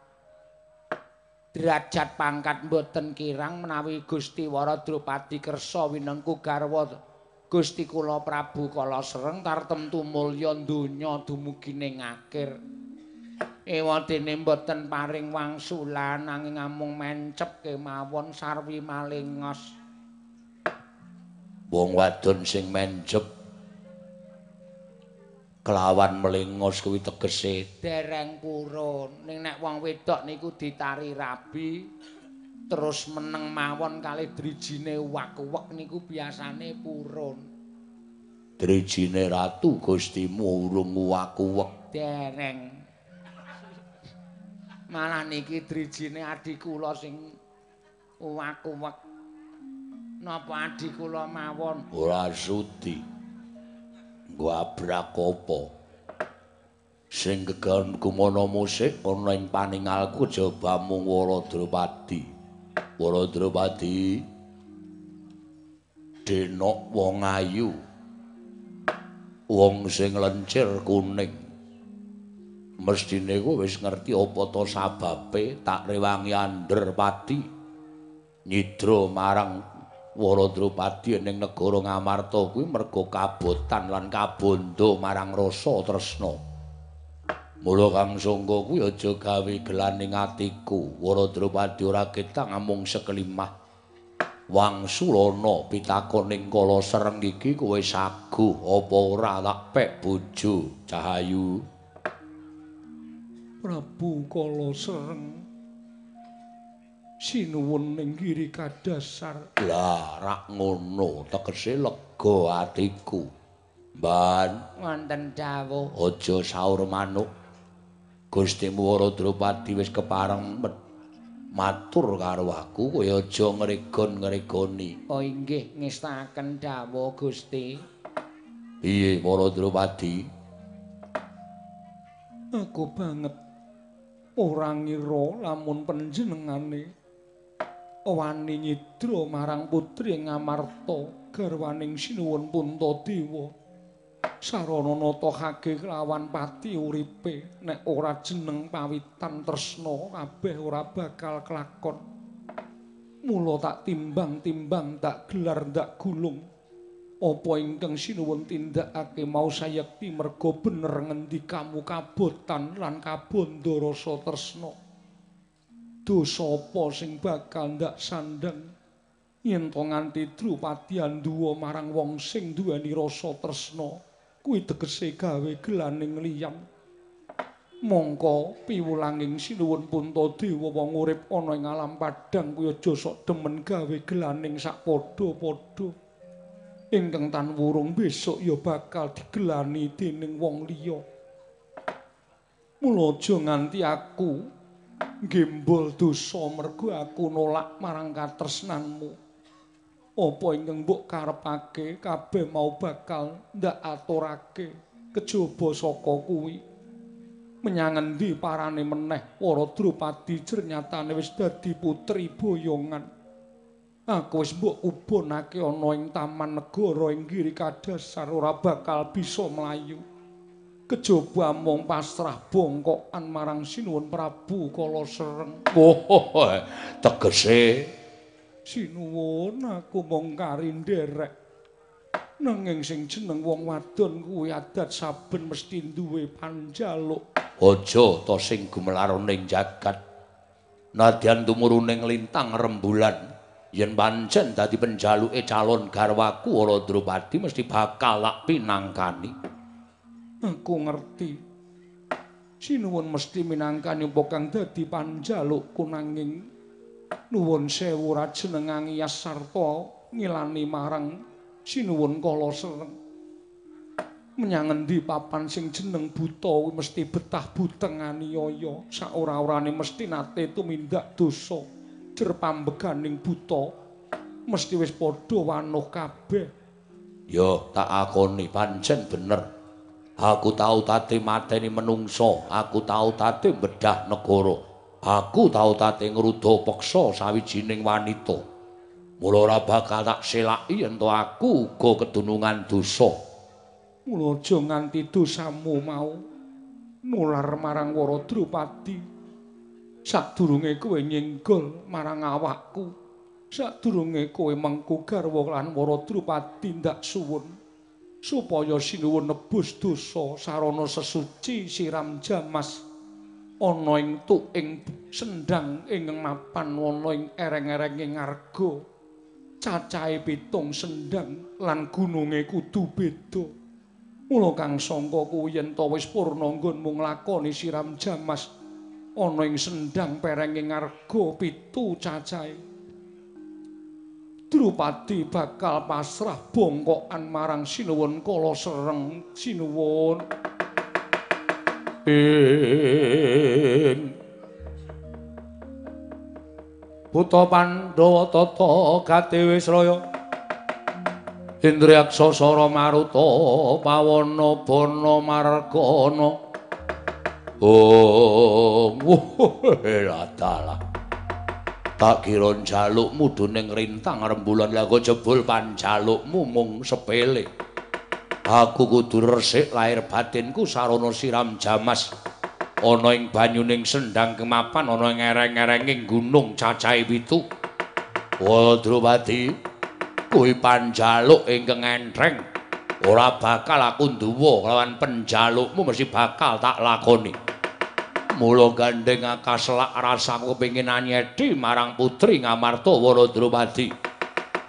derajat pangkat mboten kirang menawi Gusti Waradrupadi kersa winengku garwa Gusti kula Prabu kala sereng tartemtu mulya donya dumugi ning akhir Ewadene mboten paring wangsulan nanging amung mencep kemawon sarwi malingos. Wong wadon sing mencep kelawan melingos kuwi tegese dereng purun. Ning nek wong wedok niku ditari rabi terus meneng mawon kalih drijine wak-wek niku biasane purun. Drijine ratu Gustimu urung wak-wek dereng. malah niki drijine adik kula sing uwak-uwek napa adik kula mawon ora sudi nggo abrak apa? Sing gegan kumono musik ana ing paningalku jaba mung Waradrupadi Waradrupadi denok wong ayu. Wong sing lencir kuning. Mestine kowe wis ngerti apa to sababe tak rewangi Anderpati nyidra marang Waradrupadi ning negara Ngamarta kuwi mergo kabotan lan kabondo marang rasa tresna. Mula Kang Sangga kuwi aja gawe gelaning atiku. Waradrupadi ora ketang amung sekelimah. Wangsulana pitakoning kala sereng iki kowe sagu apa ora tak pek bojo Cahayu. Prabu kala sereng sinuwun ning giri kadasar. Lah rak ngono tegese lega atiku. Ban wonten dawuh. Aja saur manuk. Gusti Waradrupadi wis kepareng matur karo aku kowe aja ngregon-ngregoni. Oh inggih ngestaken dawuh Gusti. Piye Waradrupadi aku banget. Ora ngira lamun panjenengane wani nyidra marang putri Ngamarta garwaning sinuwun Puntadewa sarana natahake kelawan pati uripe nek ora jeneng pawitan tresna kabeh ora bakal kelakon. Mula tak timbang-timbang tak gelar tak gulung. Apa ingkang sinuwun tindakake mau sayekti merga bener ngendi kamu kabotan lan kabondo rasa tresna dosa apa sing bakal ndak sandang yen to nganti drupadi anduwa marang wong sing duweni rasa tresna kuwi tegese gawe gelaning liyang. Mongko piwulanging sinuwun puntadewa wong urip ana ing alam padhang kuwi aja sok demen gawe gelaning sak padha-padha. Ingkang tan wurung besok ya bakal digelani dening wong liya. Mula aja nganti aku gembol dosa mergo aku nolak marang katresnanmu. Apa ingkang mbok karepake kabeh mau bakal ndak aturake kejaba saka kuwi. Menyang endi parane meneh para Drupadi jernyatane wis dadi putri boyongan. Aku wis mbok ubonake ana ing taman negara ing giri kadasar ora bakal bisa mlayu. Kejaba mung pasrah bongkokan marang Sinuwun Prabu Kala Sereng. Oh, tegese Sinuwun aku mung kari nderek. Nanging sing jeneng wong wadon kuwi adat saben mesti duwe panjaluk. aja to sing gumelar ning jagat. Nadyan tumuruning lintang rembulan. yen pancen dadi penjaluke calon garwaku ora Drupadi mesti bakal lak pinangkani. Aku ngerti. Sinuwun mesti minangkani apa kang dadi panjalukku nanging nuwun sewu rajenengang Yas sarta ngilani marang sinuwun kala sereng. Menyang endi papan sing jeneng buta mesti betah buteng aniaya sak ora-orane mesti nate tumindak dosa. jer pambeganing buta mesti wis padha wanuh kabeh. Yo tak akoni pancen bener. Aku tau tate mateni menungso, aku tau tate bedah negara. Aku tau tate ngruda peksa sawijining wanita. Mula ora bakal tak selaki yen to aku uga kedunungan dosa. Mula aja nganti dosamu mau nular marang Wara Drupadi. sadurunge kowe nyenggol marang awakku sadurunge kowe mengku garwa lan wara drupadi ndak suwun supaya sinuwun nebus dosa sarana sesuci siram jamas ana ing tuing sendang ing mapan ana ing ereng-erenge ngarga cacahe pitung sendang lan gununge kudu beda. Mula kang sangka kuwi yen to wis purna nggonmu nglakoni siram jamas ana ing sendang perenge ngarga pitu cacahe Drupadi bakal pasrah bongkokan marang Sinuwun kala sereng. Sinuwun. Ing Buta Pandhawa tata gadewe sraya Indriyaksa Sara Maruta Pawana Bana Margana. Oh, [LAUGHS] latala. Tak kira jalukmu dening rintang rembulan lagu jebul panjalukmu mung sepele. Aku kudu resik lahir batinku sarana siram jamas. Ana ing banyuning sendang kemapan ana ing ereng-erenging gunung cacahe pitu. Wadrupati, kuwi panjaluk ingkang entreng. ora bakal aku nduwa lawan penjalukmu mesti bakal tak lakoni. Mula gandeng akaslak rasaku pengin anyedi marang putri Ngamarta Waradrupadi.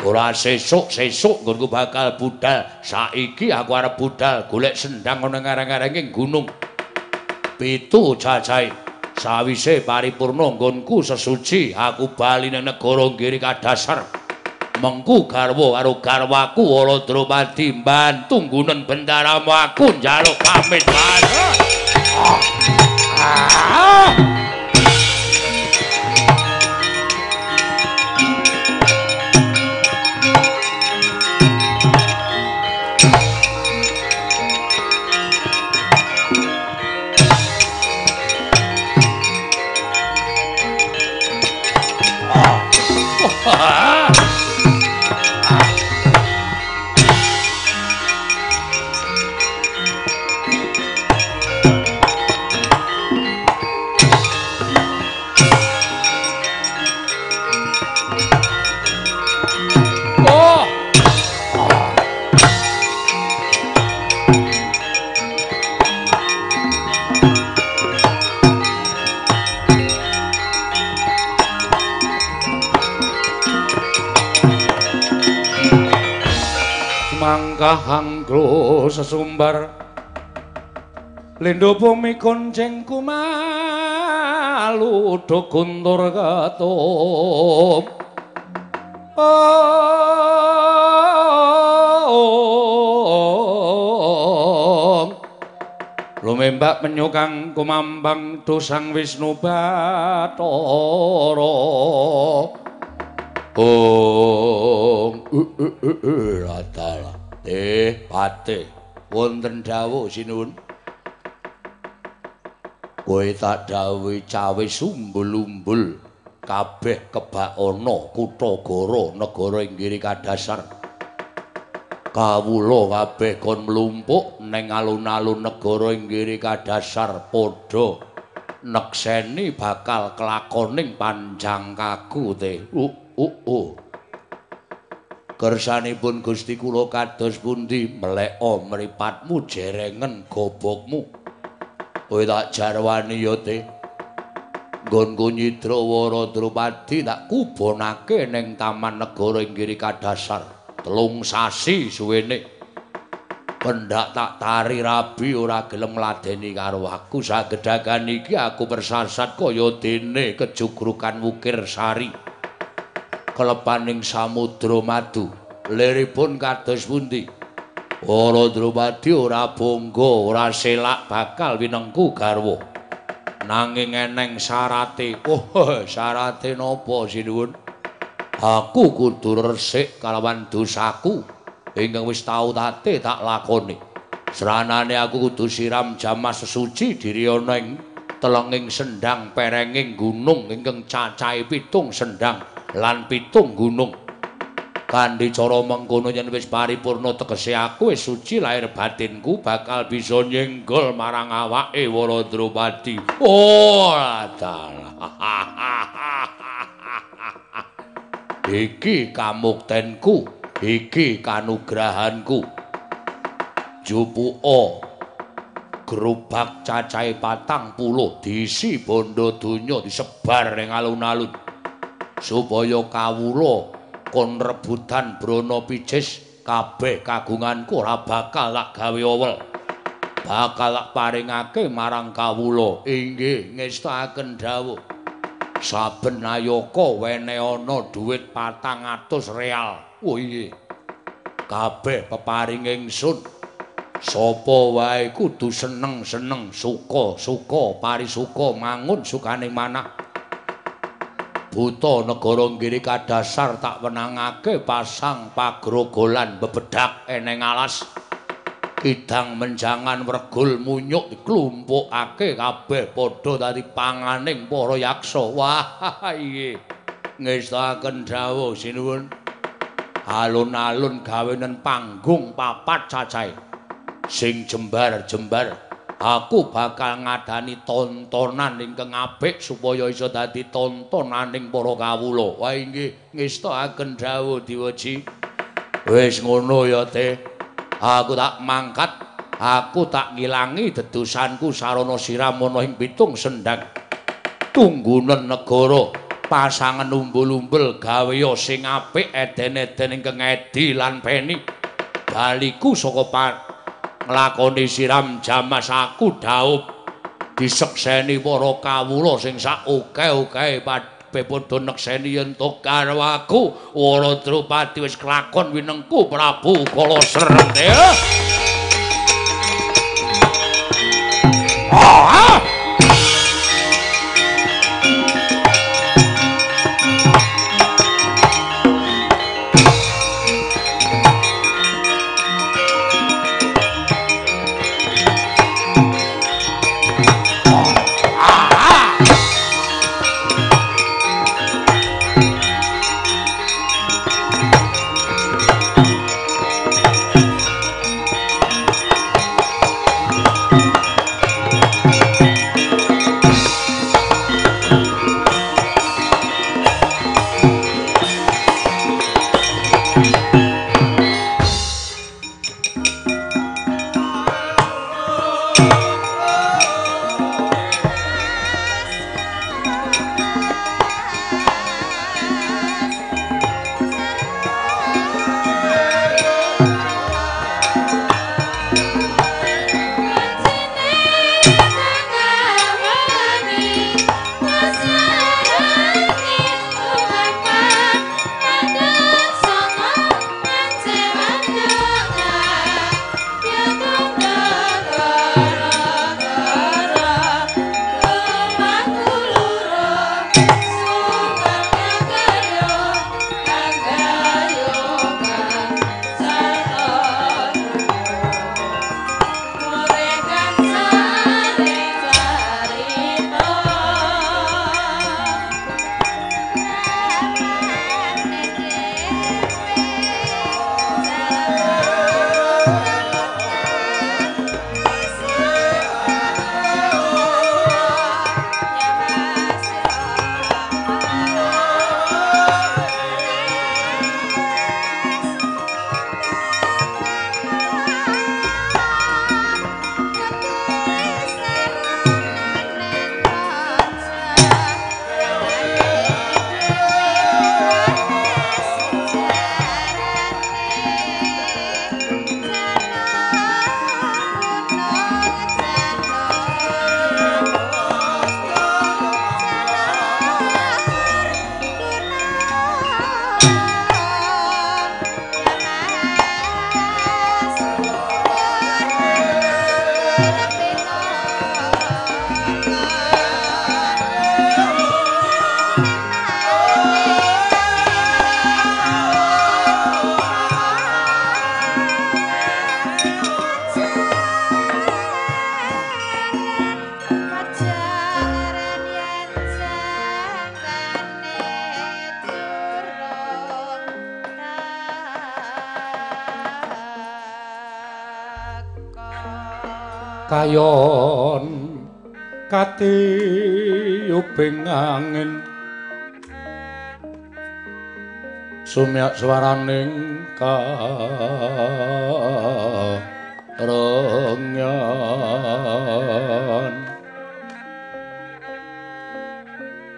Ora sesuk-sesuk nggonku bakal budal. Saiki aku arep budal golek sendang ana ngareng-arenging gunung. Pitu cacahe. Sawise paripurna nggonku sesuci, aku bali nang negara Giri Kadasar. mengku garwa karo garwaku wala dromadi mbantu nggunen bendaramu aku njaluk pamit ah. Ah. Sesumbar Lendo bumi konceng kumalu do guntur ketum Om Lumembak menyukang kumambang dosang Wisnu Bathara Om Radala. Eh, Pate. Wonten dawuh sinuwun. Kowe tak dawuhi cawe sumbul-umbul kabeh kebak ana kutha-goro negara inggiri kadasar. Kawula kabeh kon mlumpuk ning alun-alun negara inggiri kadasar padha nekseni bakal kelakoning panjang kaku te. Uh, uh, uh. Kersanipun Gusti kula kados pundi meleka mripatmu jerengen gobokmu. Kowe tak jarwani ya te. Nggonku nyidra wara Drupadi tak kubonake ning Taman Negara Inggiri Kadasar. Telung sasi suwene. Pendak tak tari rabi ora gelem ngladeni karo aku sagedagan iki aku bersasat kaya dene kejugrukan wukir sari. Kelepaning samudra madu. Liripun kados pundi? Ora Drupadi ora bangga, ora selak bakal winengku garwa. Nanging eneng syarate. Oh, syarate napa sinuwun? Aku kudu resik kalawan dosaku ingkang wis tau tate tak lakoni. Seranane aku kudu siram jamas sesuci diri ana ing telenging sendang perenging gunung ingkang cacahe pitung sendang lan pitung gunung. Kanthi cara mengkono yen wis paripurna tegese aku wis suci lahir batinku bakal bisa nyenggol marang awake Wara Drupadi. Oh, [LAUGHS] iki kamuktenku, iki kanugrahanku. Jupuka gerobak cacahe patang puluh diisi bondo donya disebar ning alun-alun supaya kawula kon rebutan brana picis kabeh kagunganku ora bakal tak gawe owel. Bakal tak paringake marang kawula. Inggih ngestaken dawuh. Saben ayaka wene ana dhuwit 400 real. Oh iya. Kabeh peparing ingsun. Sapa wae kudu seneng-seneng suka-suka parisuka mangun sukane manah buta negara ngiri kadasar tak wenangake pasang pagrogolan bebedak eneng alas. Kidang menjangan wergul munyuk diklumpukake kabeh padha dadi panganing para yaksa. Wah [LAUGHS] iye ngestaken dawuh sinuwun. Alun-alun gawenen panggung papat cacahe sing jembar-jembar aku bakal ngadani tontonan ingkang apik supaya iso dadi tontonaning para kawula. Wah inggih ngestakaken dawuh diwaji. Wis ngono ya te aku tak mangkat aku tak ngilangi dedusanku sarana siram ana ing pitung sendang tunggunen negara pasangan umbul-umbul gawe sing apik eden-eden ingkang edi lan peni baliku saka nglakoni siram jamas aku daup. Disekseni para kawula sing sak oke-oke padha nekseni yen to karo aku. Wara Drupadi wis kelakon winengku Prabu Kala Srente Ah! Kayon kati ubing angin. Sumyak swaraning ka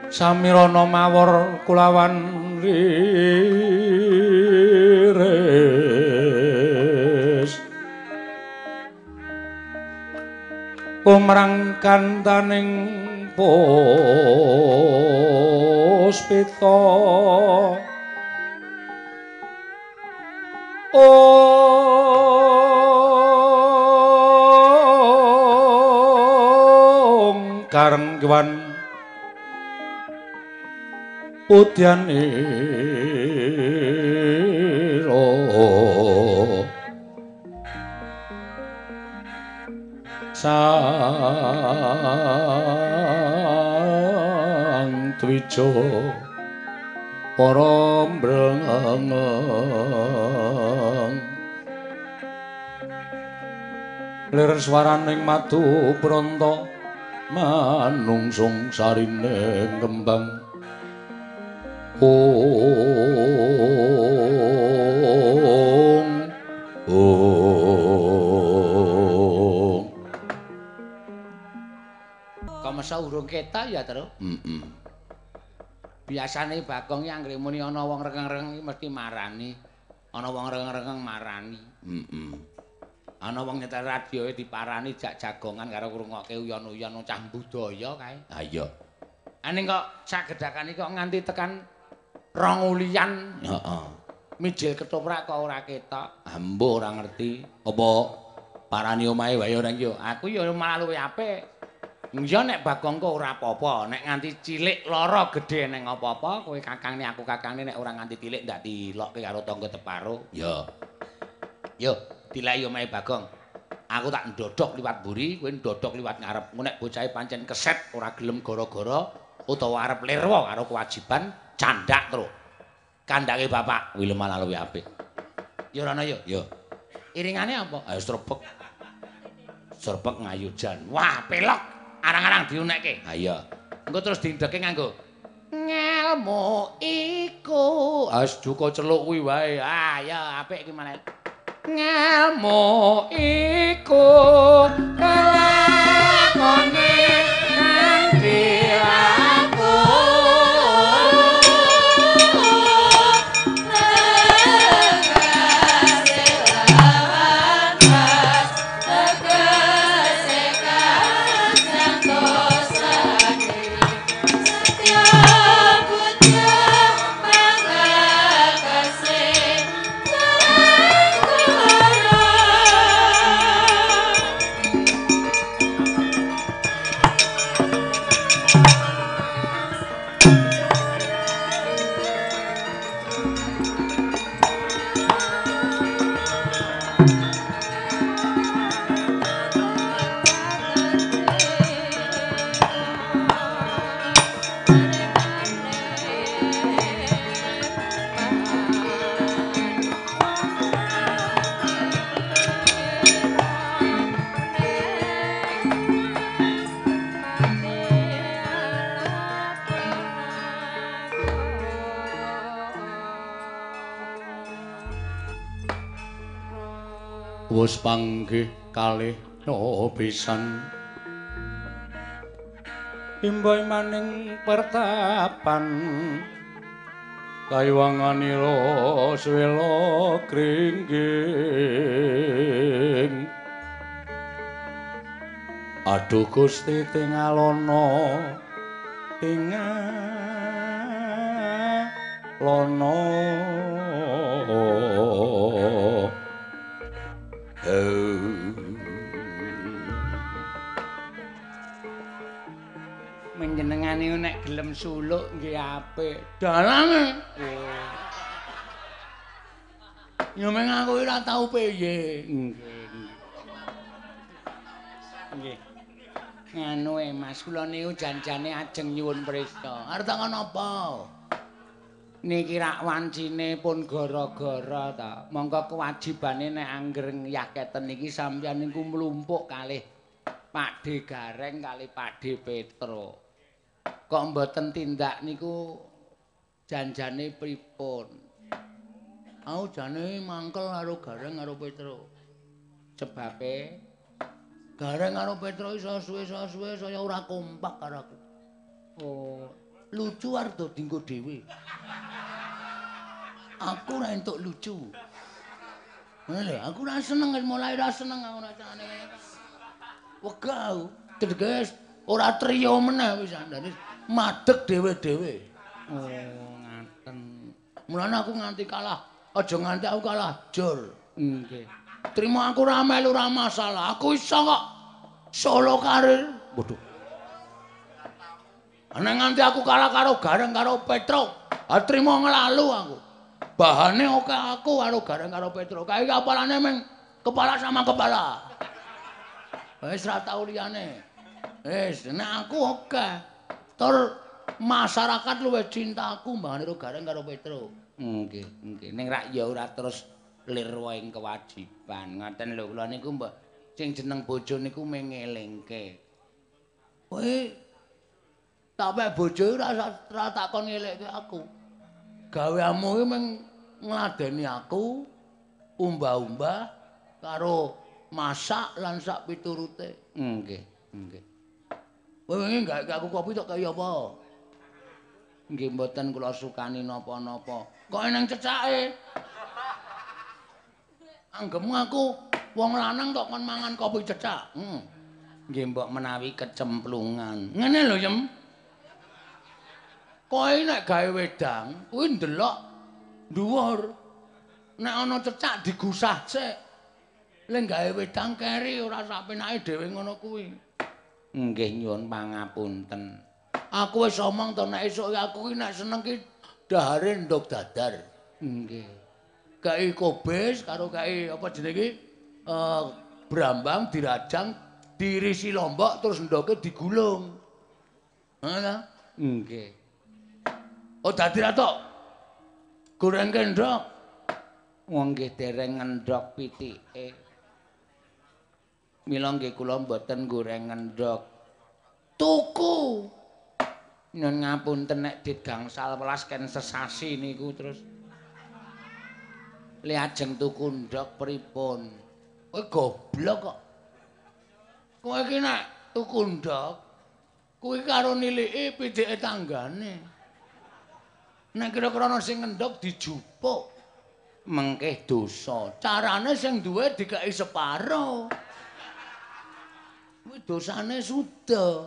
samirana mawur kulawan riris pumrang kantaning puspita ong karengwan putyan iro sang twijo para mbrengeng. Lir swaraning madu pranta manungsung sarine kembang ong ong Kamesa urung ketok ya, Tru? heeh Biasane Bagong yang anggere muni ana wong rengeng-rengeng mesti marani. Ana wong rengeng-rengeng marani. heeh Ana wong nyetel radioe diparani jak jagongan karo ngrungokke uyon-uyon cah budaya kae. ha iya Aning kok sagedakane kok nganti tekan rong ulian heeh mijil ketoprak kok ora ketok. ambo ora ngerti apa parani omahe wae ora iki yo Aku ya malah luwih apik. Ya nek Bagong kok ora apa-apa, nek nganti cilik lara gedhe ning apa-apa, kowe kakangne aku kakangne nek ora nganti cilik ndak dilokke karo tangga teparo. ya Yo, dilai omahe Bagong. Aku tak ndodok liwat buri, kowe ndodok liwat ngarep. Engko nek bocahe pancen keset ora gelem gara-gara utawa arep lirwa karo kewajiban candak terus. Kandake bapak kuwi malah luwih apik Ya ora ana ya. ya Iringane apa? ayo stropek Serbek ngayujan. Wah, pelok. Arang-arang diunekke. ha iya Engko terus dindeke nganggo ngelmu iku. as duka celuk kuwi wae Ah, ya apik iki malah. Ngelmu iku kelakone kanthi aku. Panggih kalih no pisan. Imboy maning pertapan kayuwanganira swela kringging. Aduh gusti tingalono tingalono Menjenengane nek gelem suluk nggih apik. Dalange. Ya meng aku ora tau. Nggih. Nganu e Mas, kula niku janjane ajeng nyuwun prista. Arep takon apa? Niki rak wancine pun gara-gara ta. Monggo kewajibane nek angger yaketen niki sampeyan niku mlumpuk kalih Pakde Gareng kali Pakde Petro. Kok mboten tindak niku janjane pripun? Aku jane mangkel karo Gareng karo Petro. Sebabe Gareng karo Petro iso suwe-suwe saya ora kompak karo aku. oh Lucu arep do dinggo dhewe. Aku ora entuk lucu. Ngene aku ora seneng mulai ora seneng aku ora. Wegah aku. Teges ora trio meneh wis andane madeg dhewe-dhewe. oh ngaten. Mulane aku nganti kalah. Aja nganti aku kalah jol. Nggih. Terima aku ora melu ora masalah. Aku iso kok solo karir. Waduh. Ana nganti aku kalah karo Gareng karo Petro. Ah trimo nglalu aku. Bahane oke aku karo Gareng karo Petro. Kae kapalane meng kepala sama kepala. Wis ra tau liyane. Wis nek aku oke. Tur masyarakat luwih cinta aku mbahane karo Gareng karo Petro. Nggih, nggih. Ning rak ya ora terus lir waing kewajiban. Ngoten lho kula niku mbok sing jeneng bojo niku mengelingke. Kowe sampe bojo ora ora takon ngelekke aku. Gaweanmu iki meng ngladeni aku umbah-umbah karo masak lan sak piturute. Nggih, nggih. Kowe wingi gak aku kopi tok kaya apa? Nggih mboten kula sukani napa-napa. Kok eneng cecake? Anggemu aku wong lanang tok kon mangan kopi cecak. Hmm. Nggih mbok menawi kecemplungan. Ngene lho, Yem. Kowe nek gawe wedang, kuwi ndelok dhuwur. Nek ana cecak digusah sik. Lek gawe wedang keri ora sapenake dhewe ngono kuwi. Nggih nyuwun pangapunten. Aku wis omong to nek esuk aku ki nek seneng ki dahare ndok dadar. Nggih. Kai kobes karo kai apa jenenge eh brambang dirajang dirisi lombok terus ndoke digulung. Ngono? Nggih. Oh dadi ra tok. Goreng kendhok. Wong nggih dereng ngendhok pitike. Mila nggih kula mboten goreng ngendhok. Tuku. Nyun ngapunten nek dit gangsal welas ken sesasi niku terus li ajeng tuku ndhok pripun. Kowe goblok kok. Kowe iki nek tuku ndhok kuwi karo niliki pidike tanggane. Nek kira-kira ana sing ngendhok dijupuk, Mengkeh dosa. carane sing duwe dikai separo. Kuwi dosane suda.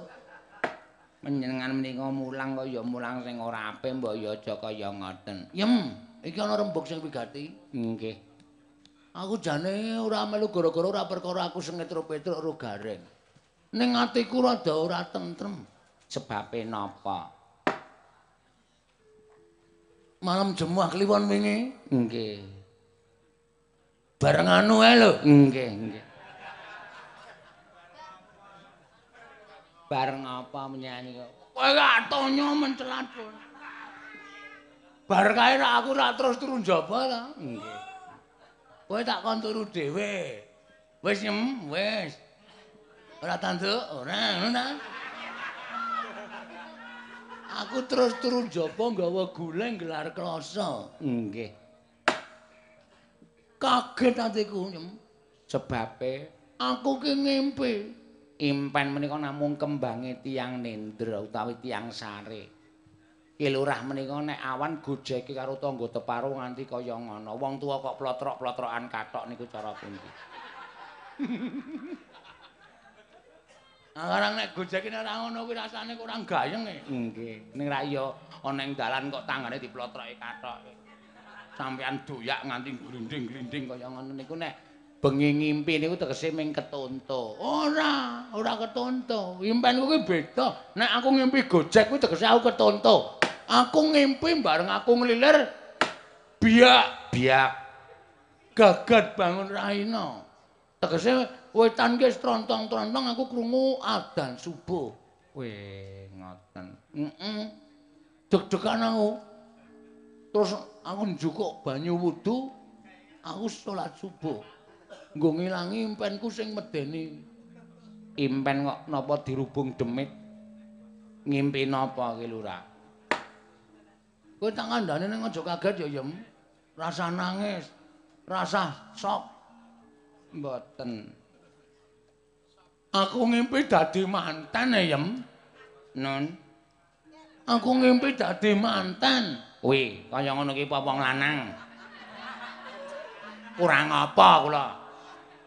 Menjenengan menika mulang kaya mulang sing ora apik mbok ya aja kaya ngoten. Yem, iki ana rembug sing wigati. Nggih. Aku jane ora melu gara-gara ora perkara aku sengit karo Petruk karo Gareng. Ning atiku rada ora tentrem. Sebabe napa? Malam jemuah kliwon wingi Nggih. bareng anu ae lho. Nggih, nggih. Bareng apa menyanyi kok? Kowe gak tonyo mencelat. Bar kae aku ra terus turu njaba ta. Nggih. Kowe tak kon turu dhewe. Wis nyem, wis. Ora tanduk, ora ngono ta. Aku terus turu njaba nggawa guleng gelar kloso. Nggih. Kaget atiku nyem. Sebabe Aku ki ngimpi. impen menika namung kembange tiang nendra utawi tiang sare. Ki lurah menika nek awan gojeke karo tangga teparo nganti kaya ngono. Wong tuwa kok plotrok-plotrokan katok niku cara pundi? [LAUGHS] Sekarang nek gojek ini ora ngono kuwi rasane kurang gayeng e. Nggih. Ning ra iya ana ing dalan kok tangane diplotroki katok. Sampeyan doyak nganti glinding-glinding kaya ngono niku nek bengi ngimpi niku tegese ming ketonto. Ora, ora ketonto. Impen kuwi beda. Nek aku ngimpi gojek kuwi tegese aku ketonto. Aku ngimpi bareng aku nglilir biak Biak gagat bangun raina. Tegese wetan ki trontong-trontong aku krungu adzan subuh. Weh, ngoten. Heeh. Deg-degan aku. Terus aku njukuk banyu wudu, aku salat subuh. Nggo ngilangi impenku sing medeni. Impen kok napa dirubung demit? Ngimpi napa ki Lurah? Kowe tak kandhane ning aja kaget ya, Yem. Rasa nangis, rasa sok. Mboten. Aku ngimpi dadi manten, ya, Yem. Nun. Aku ngimpi dadi manten. Kuwi kaya ngono ki wong lanang. Kurang apa kula?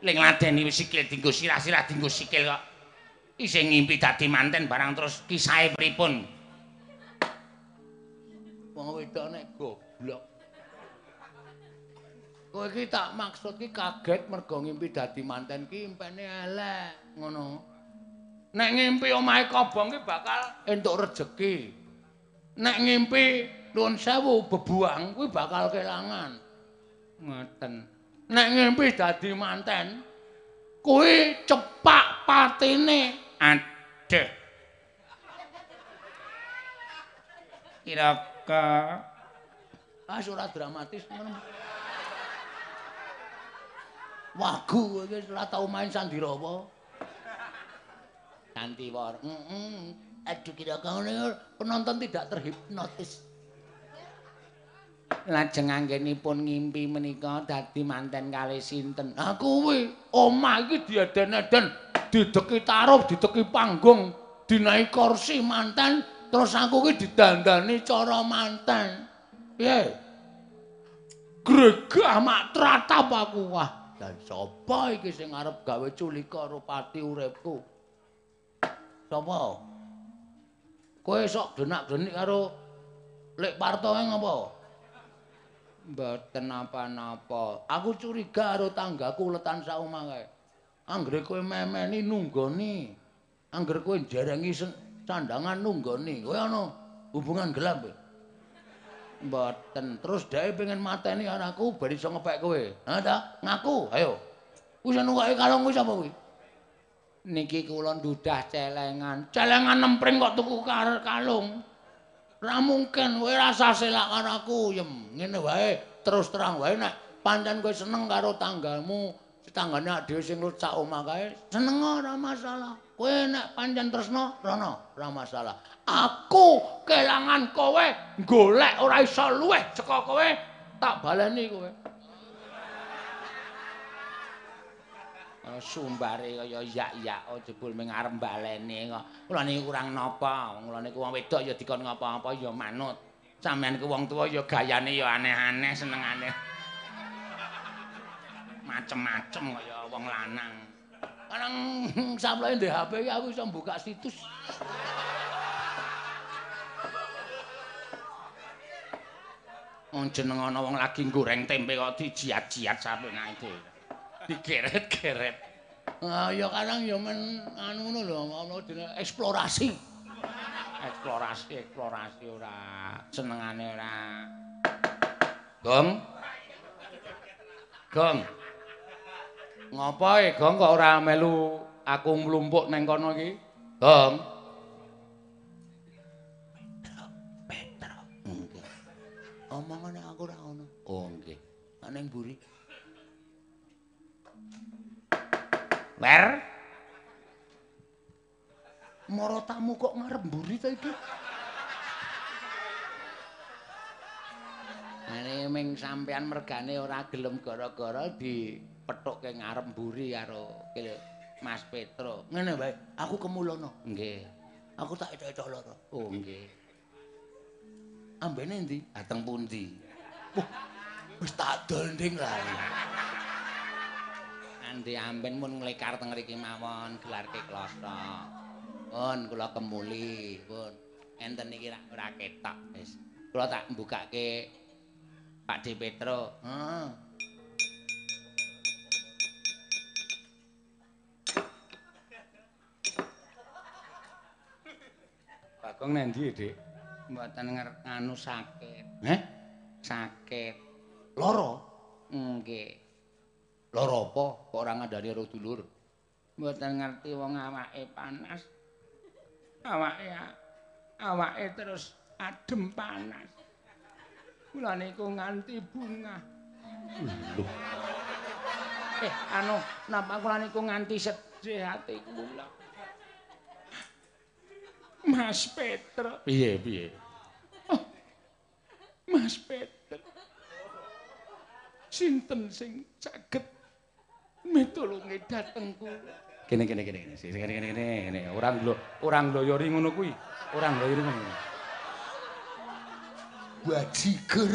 Ling ladeni wis sikil dinggo sirah-sirah dinggo sikil kok. Isih ngimpi dadi manten barang terus kisahe pripun? Wong wedok nek goblok. Kowe iki tak maksud ki kaget mergo ngimpi dadi manten ki impene elek, ngono. Nek ngimpi omahe kobong ki bakal entuk rejeki. Nek ngimpi nuwun sewu bebuang kuwi bakal kelangan. Ngoten. Nek ngimpi dadi manten kuwi cepak patine. Aduh. Kira-kira Ah ora dramatis ngono. Wagu iki ora tau main Sandirawa. Santiwara. Heeh. Aduh kira-kira ngene penonton tidak terhipnotis. Lajeng anggenipun ngimpi menika dadi manten kalih sinten? Nah kuwi omah iki dieden-eden, dideki taruh, dideki panggung, dinaik kursi manten, terus aku ki didandani cara manten. Piye? Gregah mak tratap aku wah. Dan sapa iki sing arep gawe culika karo pati uripku? Sapa? Kowe sok denak-denik karo Lek Parto ngapa? Mboten napa-napa. Aku curiga karo tanggaku letan sak omah kae. Anggere kowe memeni nunggoni. Anggere kowe jerengi sandangan nunggoni. Kowe ana hubungan gelap. kowe? Mboten. Terus dhek pengen mateni anakku ben iso ngepek kowe. Ha ta? Ngaku, ayo. Wis nunggake kalung kuwi sapa kuwi? Niki kula ndudah celengan. Celengan nempring kok tuku kalung. Ora mungkin kowe rasa selak karo aku, Yem. Ngene wae, terus terang wae nek pancen kowe seneng karo tanggamu, tetanggane dhewe sing sak omah kae, seneng ora masalah. Kowe nek pancen tresno, rono, ora masalah. Aku kelangan kowe, golek ora iso luweh saka kowe, tak baleni kowe. Sumbare kaya yak-yak oh, jebul ming arep baleni kok. Kula niki kurang napa? Kula niku wong wedok ya dikon ngapa-apa ya manut. Sampeyan ku wong tuwa ya gayane ya aneh-aneh senengane. Macem-macem kaya wong lanang. Kadang [LAUGHS] samploke ndek HP iki aku iso buka situs. Wong jeneng ana wong lagi goreng tempe kok dijiat-jiat sampeyan iki. Digeret-geret. Ah ya kadang ya men anu ngono lho, ana eksplorasi. Eksplorasi, eksplorasi ora senengane ora. Gong. Gong. Ngopo e Gong kok ora melu aku mlumpuk neng kono iki? Gong. Petro. Omongane aku ora ngono. Oh nggih. Nek ning mburi. Wer. Mara tamu kok ngarep mburi ta iki? Ane ming sampean mergane ora gelem gara-gara dipethukke ngarep mburi karo Mas Petro. Ngene wae, aku kemulono. Nggih. Aku tak etok-etok lara. Oh nggih. Ambene ndi? Dateng pundi? Wah, wis tak donding lah. Andi amben mun nglekar teng mriki mawon gelarke kloso. Pun kula kemuli, pun. Enten iki rak ora ketok wis. Kula tak mbukake Pak D Petro. Heeh. Bagong nendi, Dik? Mboten nganu sakit. Heh? Sakit. Lara? Nggih. Lara apa? Kok ora ngandani karo dulur? Mboten ngerti wong awake panas. Awake awake terus adem panas. Kula niku nganti bunga. Lho, Eh, anu, napa kula niku nganti sedih ati kula. Mas Petra. Piye, piye? Oh, Mas Petra. Sinten sing saged mitulungi dhateng kula? Kene kene kene kene. Kene kene kene kene. Orang lho, orang loyori ngono kuwi. Orang loyori ngono. Bajiger.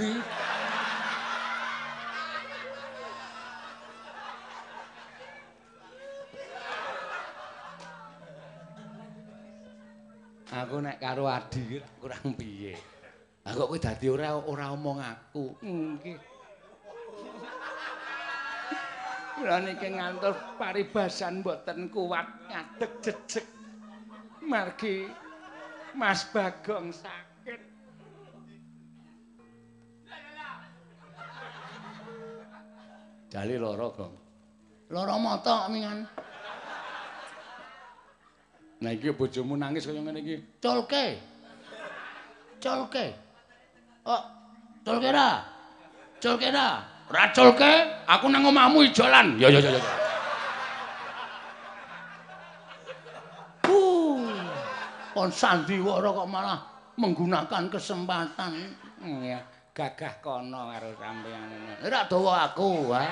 Aku nek karo Adi kurang piye. Lah kok kowe dadi ora ora omong aku. Nggih. Kula niki ngantos paribasan mboten kuat ngadeg jejeg. Margi Mas Bagong sakit. Jali lara, Gong. Lara mata mingan. Nah iki bojomu nangis kaya ngene iki. Colke. Colke. Oh, colke ra. Colke ra. Ra colke, aku nang omahmu ijolan. Ya ya ya ya. Uh. Kon sandiwara kok malah menggunakan kesempatan. Iya, gagah kono karo sampeyan. Ora dawa aku, ha.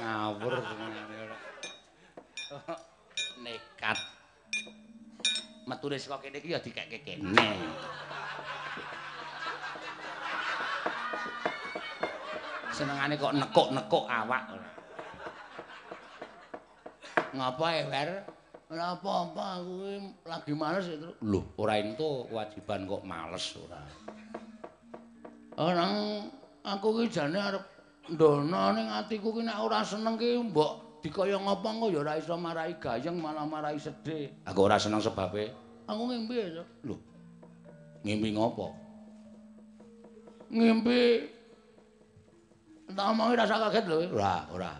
Ngawur nekat. Meture saka kene iki ya dikekke kene. Senengane kok nekuk-nekuk awak. Ngapa ya, Wer? Ora apa-apa, aku lagi males itu. Lho, ora ento kewajiban kok males ora. Orang aku ki jane arep ndono ning atiku ki nek ora seneng ki mbok dikaya ngapa kok ya ora iso marai gayeng malah marai sedih. Aku ora seneng sebabe. Aku ngimpi ya. Lho. Ngimpi ngopo? Ngimpi Tak omongi rasa kaget lho. Ora, ora.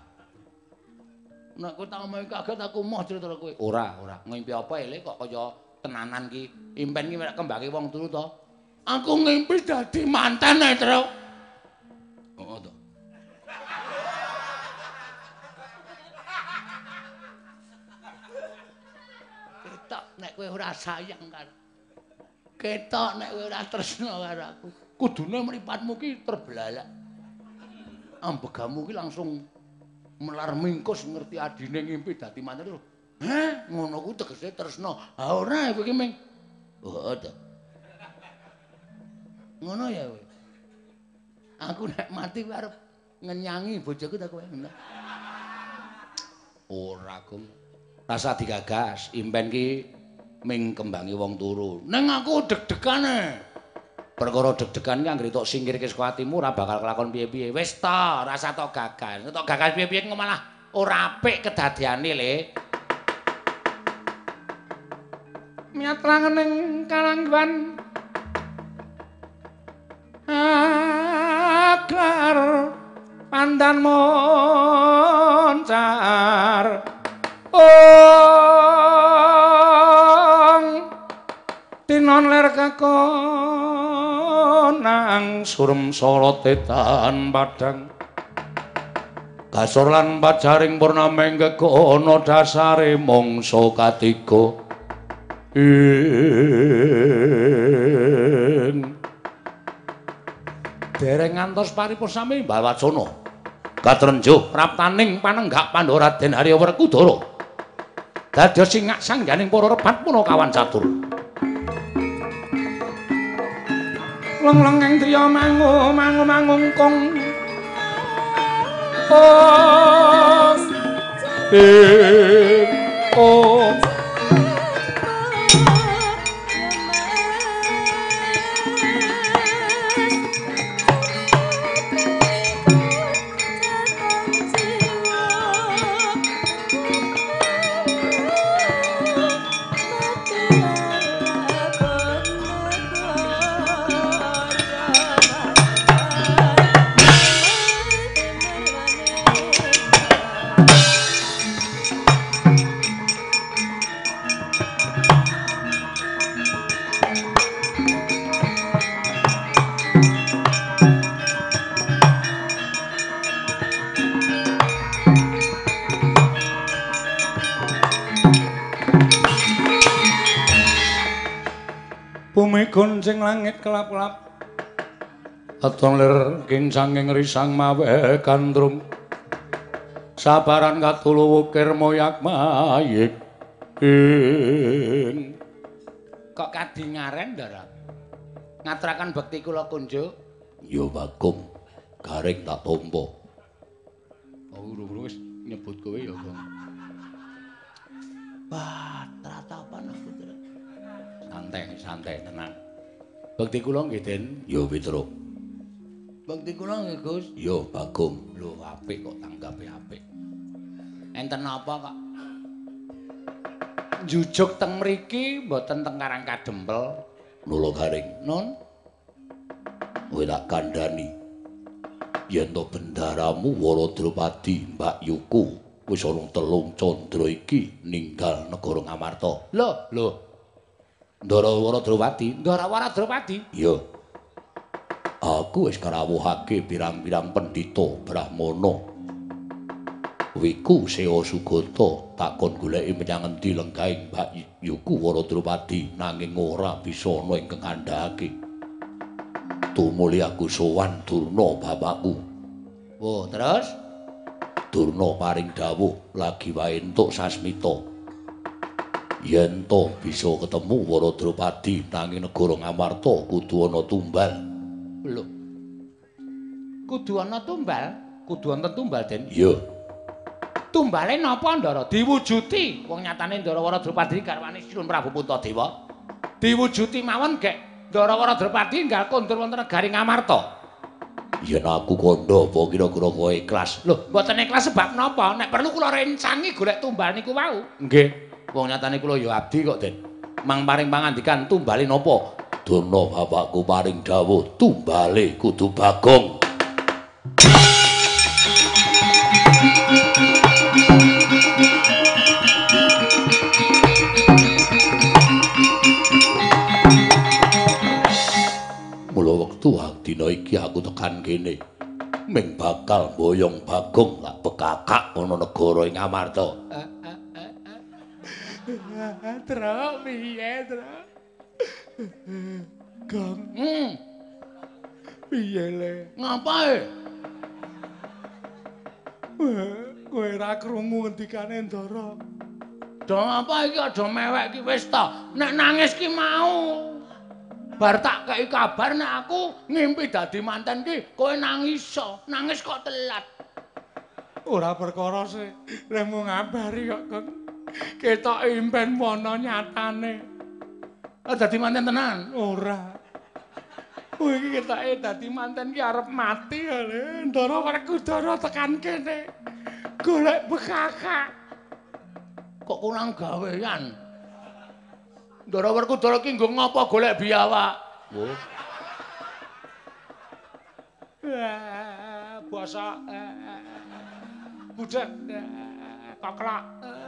Nek kowe tak omongi kaget aku moh crita kowe. Ora, ora. Ngimpi apa ele kok kaya tenanan ki. Impen ki mek kembange wong turu to. Aku ngimpi dadi manten e, Tru. Oh, to. Ketok nek kowe ora sayang karo. Ketok nek kowe ora tresna karo aku. Kudune mripatmu ki terbelalak. Ambegamu ki langsung melar mingkus ngerti adine ngimpi dadi manten. Heh, ngono ku tegese tresna. Ha ora kowe ki ming. Oh, to. Ngono ya kowe. Aku nek mati kuwi arep ngenyangi bojoku ta kowe. Ora, Gong. Rasa digagas, impen ki ming kembangi wong turu. Ning aku deg-degane. Perkara deg-degan ki anggere tok singkirke saka atimu ora bakal kelakon piye-piye. Wis ta, rasa tok gagas. Tok gagas piye-piye kok malah ora apik kedadeane, Le. Miatrangening kalanggan agar pandan moncar ong tinon ler kakonang surem solotetan padang Gasor lan pajaring purnama ing dasare mangsa katiga. Ing dereng ngantos paripun sami mbawacana. Katrenjo praptaning panenggak Pandora Den Harya Werkudara. Dados singak sangganing para rebat punakawan catur. Leng-leng ing driya mangu mangu mangungkung oh eh oh langit kelap-kelap. Atong lir king sanging risang mawe kandrum Sabaran katulu wukir moyak mayik ing. Kok kadingaren ndara? Ngaturaken bekti kula kunjuk. Yo Bagong garing tak tampa Oh urung wis nyebut kowe ya Gong Wah, aku terus. santai santai tenang Bekti kula nggih Den. Yo Pitruk. Bekti kula nggih Gus. Yo Bagong. Lho apik kok tanggape apik. Enten apa kok? jujuk teng mriki mboten teng Karang Kadempel. Nula garing. Nun, kowe tak kandhani. Yen to bendaramu Waradrupadi Mbak Yuku wis ana telung candra iki ninggal negara Ngamarta. Lho, lho Ndara Waradrupadi Ndara Waradrupadi. iya. Aku wis karawuhake pirang-pirang pendhita brahmana. Wiku Sewa Sugata takon goleki menyang endi lenggahing Mbak Yuku Waradrupadi nanging ora bisa ana ing kandhake tumuli aku sowan Durna bapakku. Oh, terus? Durna paring dawuh lagi wae entuk sasmita yen to bisa ketemu Waradrupadi nanging negara Ngamarta kudu ana tumbal lho. Kudu ana tumbal, kudu wonten tumbal, Den. iya Tumbale napa Ndara? Diwujuti. Wong nyatane Ndara Waradrupadi garwane Sinun Prabu Puntadewa. Diwujuti mawon gek Ndara Waradrupadi nggal kondur wonten negari Ngamarta. yen aku kandha apa kira-kira kowe ikhlas Lho, mboten ikhlas sebab napa? Nek perlu kula rencangi golek tumbal niku wau. nggih Wong nyatane kula ya abdi kok, Den. Mang paring pangandikan tumbale napa? Durna bapakku paring dawuh tumbale kudu Bagong Mula wektu dina iki aku tekan kene ming bakal mboyong Bagong lak bekakak ana negara ing Amarta. Tro piye Tro Gong Hmm, piye le ngapae? kowe ora krungu ngendikane Ndara Do apa iki aja mewek iki wis ta. Nek nangis ki mau. Bar tak kei kabar nek aku ngimpi dadi manten ki kowe nangis so. Nangis kok telat. ora perkara sih mung ngabari kok Gong ketok impen mono nyatane. Oh dadi manten tenan. ora. Kowe iki ketoke dadi manten ki arep mati ale Ndara Werkudara tekan kene. Golek bekakak Kok kurang gawean. Ndara Werkudara ki nggo ngapa golek biawak? Wo, Eh, basa eh, budak eh, koklok eh,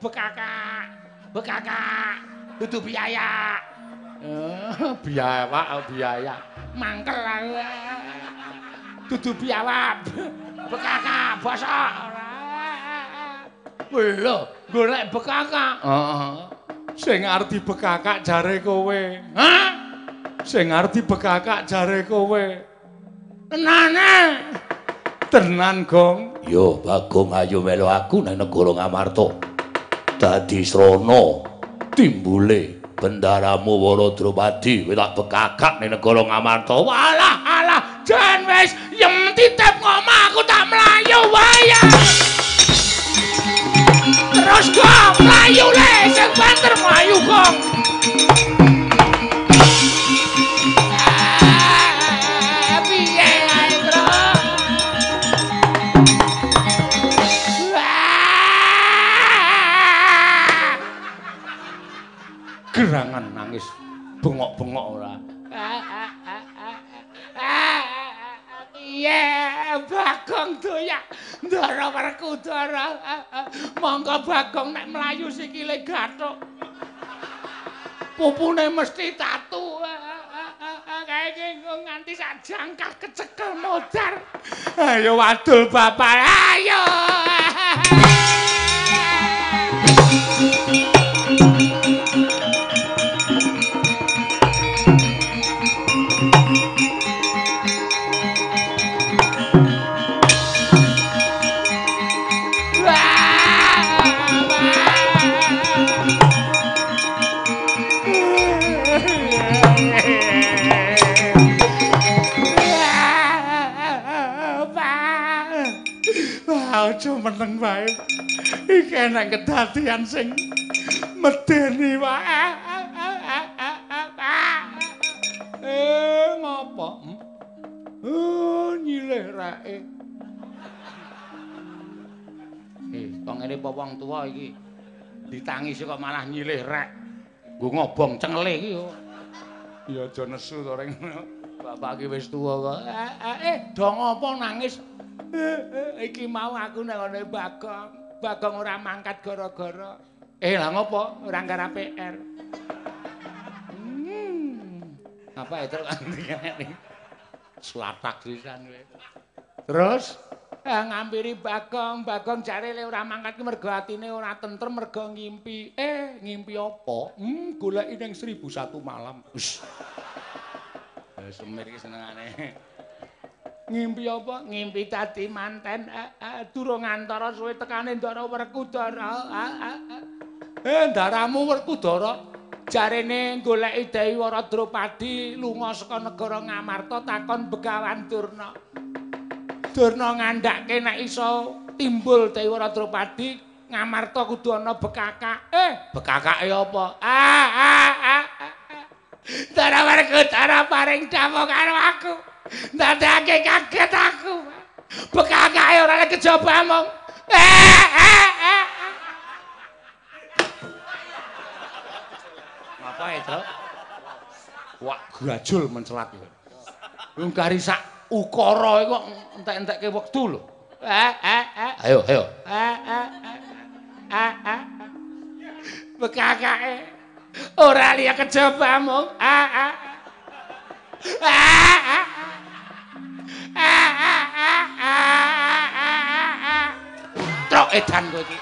bekakak bekakak dudu biaya Eh, biawak oh, biaya. mangkel aku dudu biawak bekakak basa Lho, golek bekakak. Heeh. Sing arti bekakak jare kowe. Hah? Sing arti bekakak jare kowe. Tenane. Tenan, Gong. Yo Bagong ayo melu aku nang negara Ngamarta. Dadi srana timbule bendaramu Waradrupadi wis tak bekakak ning negara Ngamarta. Walah, alah, jan wis yem titip ngomah aku tak melayu waya. Terus gong, melayu le, sing banter melayu gong. Gerangan nangis bengok-bengok ora. Piye Bagong doyak Ndara Werkudara. Monggo Bagong nek mlayu sikile gathuk. Pupune mesti tatu. Kae iki nganti sak jangkah kecekel modar. Ayo wadul bapak. Ayo. Ah, aja meneng wae. Iki enak kedadian sing medeni wae. Eh, ngopo? Oh, nyilih rake. Eh, kok ngene apa wong tuwa iki? Ditangisi kok malah nyilih rek. Nggo ngobong cengle iki yo. Ya aja nesu to reng. Bapak iki wis tuwa kok. Eh, eh, eh, do ngopo nangis? Eh, iki mau aku nang ngene Bagong. Bagong ora mangkat gara-gara. Eh, lah ngopo? Ora nggarap PR. Hmm. Apa itu [LAUGHS] ngene? Sulatak sisan kowe. Terus eh, ngampiri Bagong, Bagong jare le ora mangkat ki mergo atine ora tentrem mergo ngimpi. Eh, ngimpi apa? Hmm, goleki ning 1001 malam. Wis. Semir ki senengane. Ngimpi apa? Ngimpi dadi manten. Eh, eh, durung antara suwe tekane Ndara Werkudara. Eh, eh, eh. Eh, Ndaramu Werkudara. Jarene goleki Dewi Waradropadi lunga saka negara Ngamarta takon Begawan Durna. Durna ngandhake nek iso timbul Dewi Waradropadi Ngamarta kudu ana bekakak. Eh, bekakake apa? Ah, ah, ah. Dara Werkudara paring dawuh karo aku. Ndadake kaget aku. Bekakake ora nek kejaba mong. Eh, eh, eh. Apa itu? Wak grajul mencelat iki. Wong kari sak ukara iku kok entek-entekke wektu lho. Eh, eh, eh. Ayo, ayo. Eh, eh, eh. Eh, eh. Bekakake ora liya kejaba eh, eh, eh, eh. Trok edan kowe iki.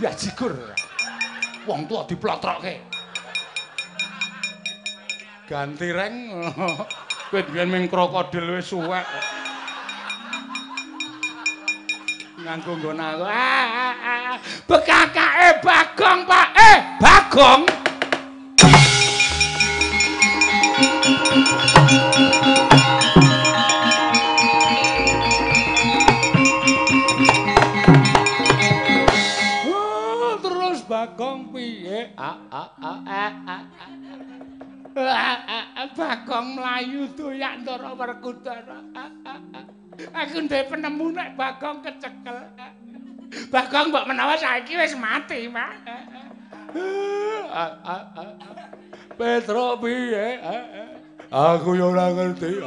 Biajigur. Wong tuwa diplotrokke. Ganti reng. [LAUGHS] Kowe biyen ming krokodil wis suwek. Nganggo nggon aku. Ah, ah, ah. Bekakake Bagong, Pak. Eh, Bagong. Oh, terus Bagong piye? Ah ah. Ah, ah, ah, Bagong mlayu doyak Ndara Werkudara. Ah, ah, ah. Aku ndek penemu nek Bagong kecekel. Bagong mbok menawa saiki wis mati, Pak. Petro piye? Aku yo ora ngerti.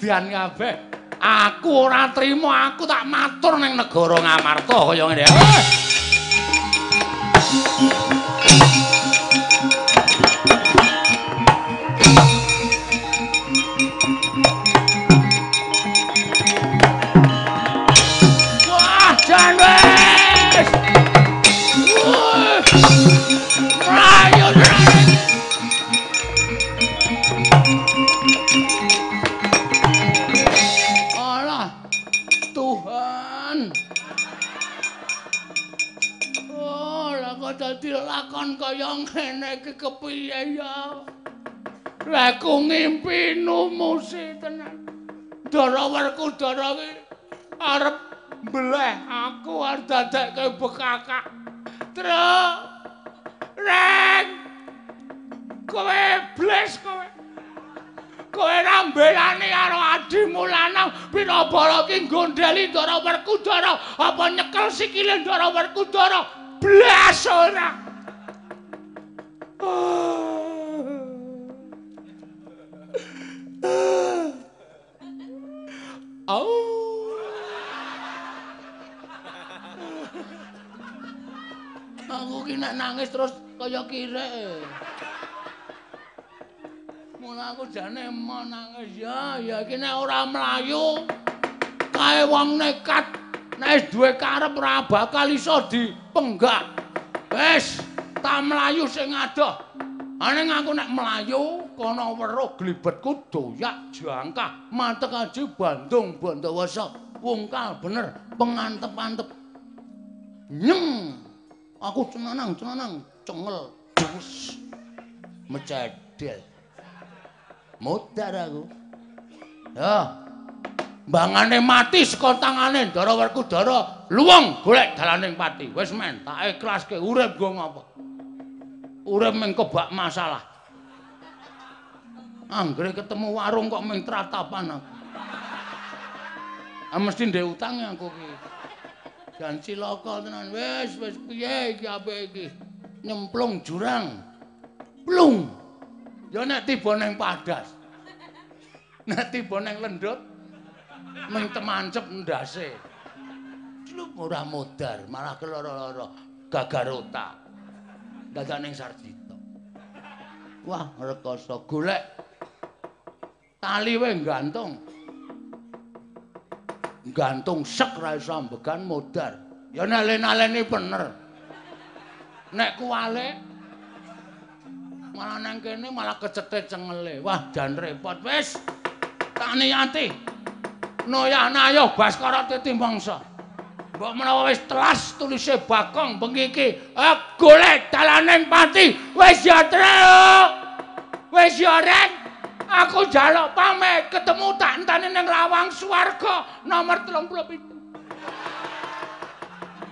Dian kabeh. Aku ora trima, aku tak matur ning negara Ngamarta kaya ngene. Lakon kaya ngene iki kepiye ya? Lah ku ngimpi numusi tenan. Dara Werkudara ki arep mbleh aku arep dadekke bekakak. Truk. Reng. Kowe bles kowe. Kowe rambelane karo adimu lanang Pinabala ki gondeli Ndara Werkudara apa nyekel sikile Ndara Werkudara blas ora. Oh. Aku ki nek nangis terus kaya kirek. Mula aku jane mau nangis ya, ya iki nek ora mlayu kae wong nekat nek duwe karep ora bakal iso dipenggak. Wis, ta mlayu sing adoh. Ane aku nek mlayu kono weruh glibetku doyak jangkah mantek aji Bandung Bandawasa. Wungkal bener pengantep-antep. Nyeng. Aku cenanang cenanang cengel. Wes. Mecedel. Modar aku. Ya. Bangane mati saka tangane Ndara Werkudara, luwung golek dalaning pati. Wis men, tak ikhlaske urip go ngopo. Urip mung kebak masalah. Anggere ketemu warung kok mung tratapan aku. Ah mesti ndek utange aku ki. Jan cilaka tenan. Wis wis piye iki apik iki? Nyemplung jurang. Plung. Ya nek tiba ning padas. Nek tiba ning lendut mung temancep ndase. Slup ora modar, malah keloro-loro gagarota. Ning Sarjito. Wah, rekoso golek tali wae gantung. Gantung sek ra iso ambegan modar. Ya nalen-naleni bener. Nek kuwale malah nang kene malah kecethit cengele. Wah, jan repot wis. Tak niati. Noyah-nayoh Baskara Titimbangsa. Mbok menawa wis telas tulise Bakong bengi iki, eh, golek dalaning pati. Wis ya, Tru. Wis ya, Ren. Aku jaluk pamit ketemu tak entane ning lawang swarga nomor 37.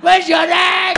Wis ya, Ren.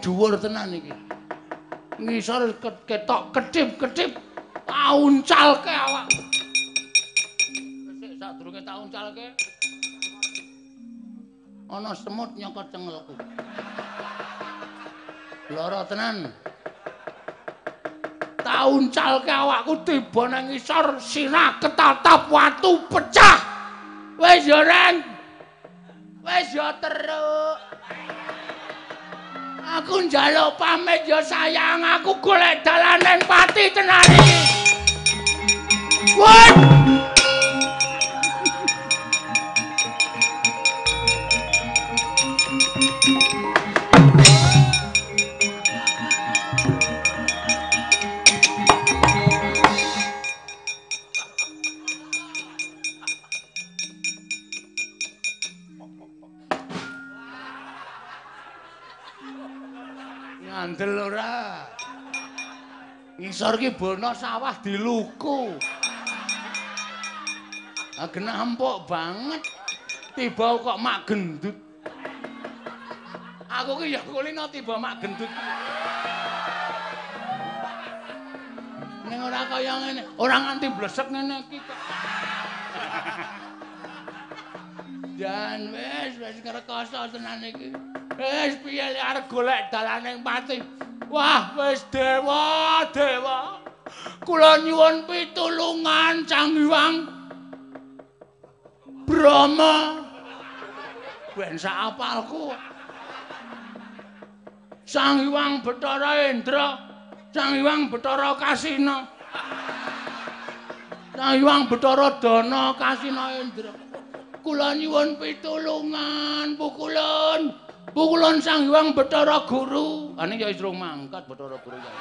Dhuwur tenan iki. Ngisor ket- ketok kedip-kedip tauncalke awak. Sik sadurunge tauncalke. Ana semut nyokot cengelku. Lara tenan. Tauncalke awakku tiba nang ngisor sirah ketatap watu pecah. Wis ya, Ren. Wis ya, teruk. Aku njaluk pamit ya sayang, aku golek dalanen pati tenan iki. Woi! Ngisor ki bono sawah diluku. Agena empuk banget. Tiba kok mak gendut. Aku ki ya kulino tiba mak gendut. Ning ora kaya ngene, ora nganti blesek ngene iki kok. Jan wis wis ngrekoso tenan iki. Wis piye arep golek dalaning pati. Wah, wis dewa, dewa. Kula nyuwun pitulungan Sang Hyang Brahma. Ben sak apalku. Sang Hyang Bathara Indra, Sang Hyang Bathara Kasina. Sang Hyang Bathara Dana Kasina Indra. Kula nyuwun pitulungan, pukulun. Pukulun Sang Hyang Bathara Guru. Ane ya wis rung mangkat Bathara Guru ya.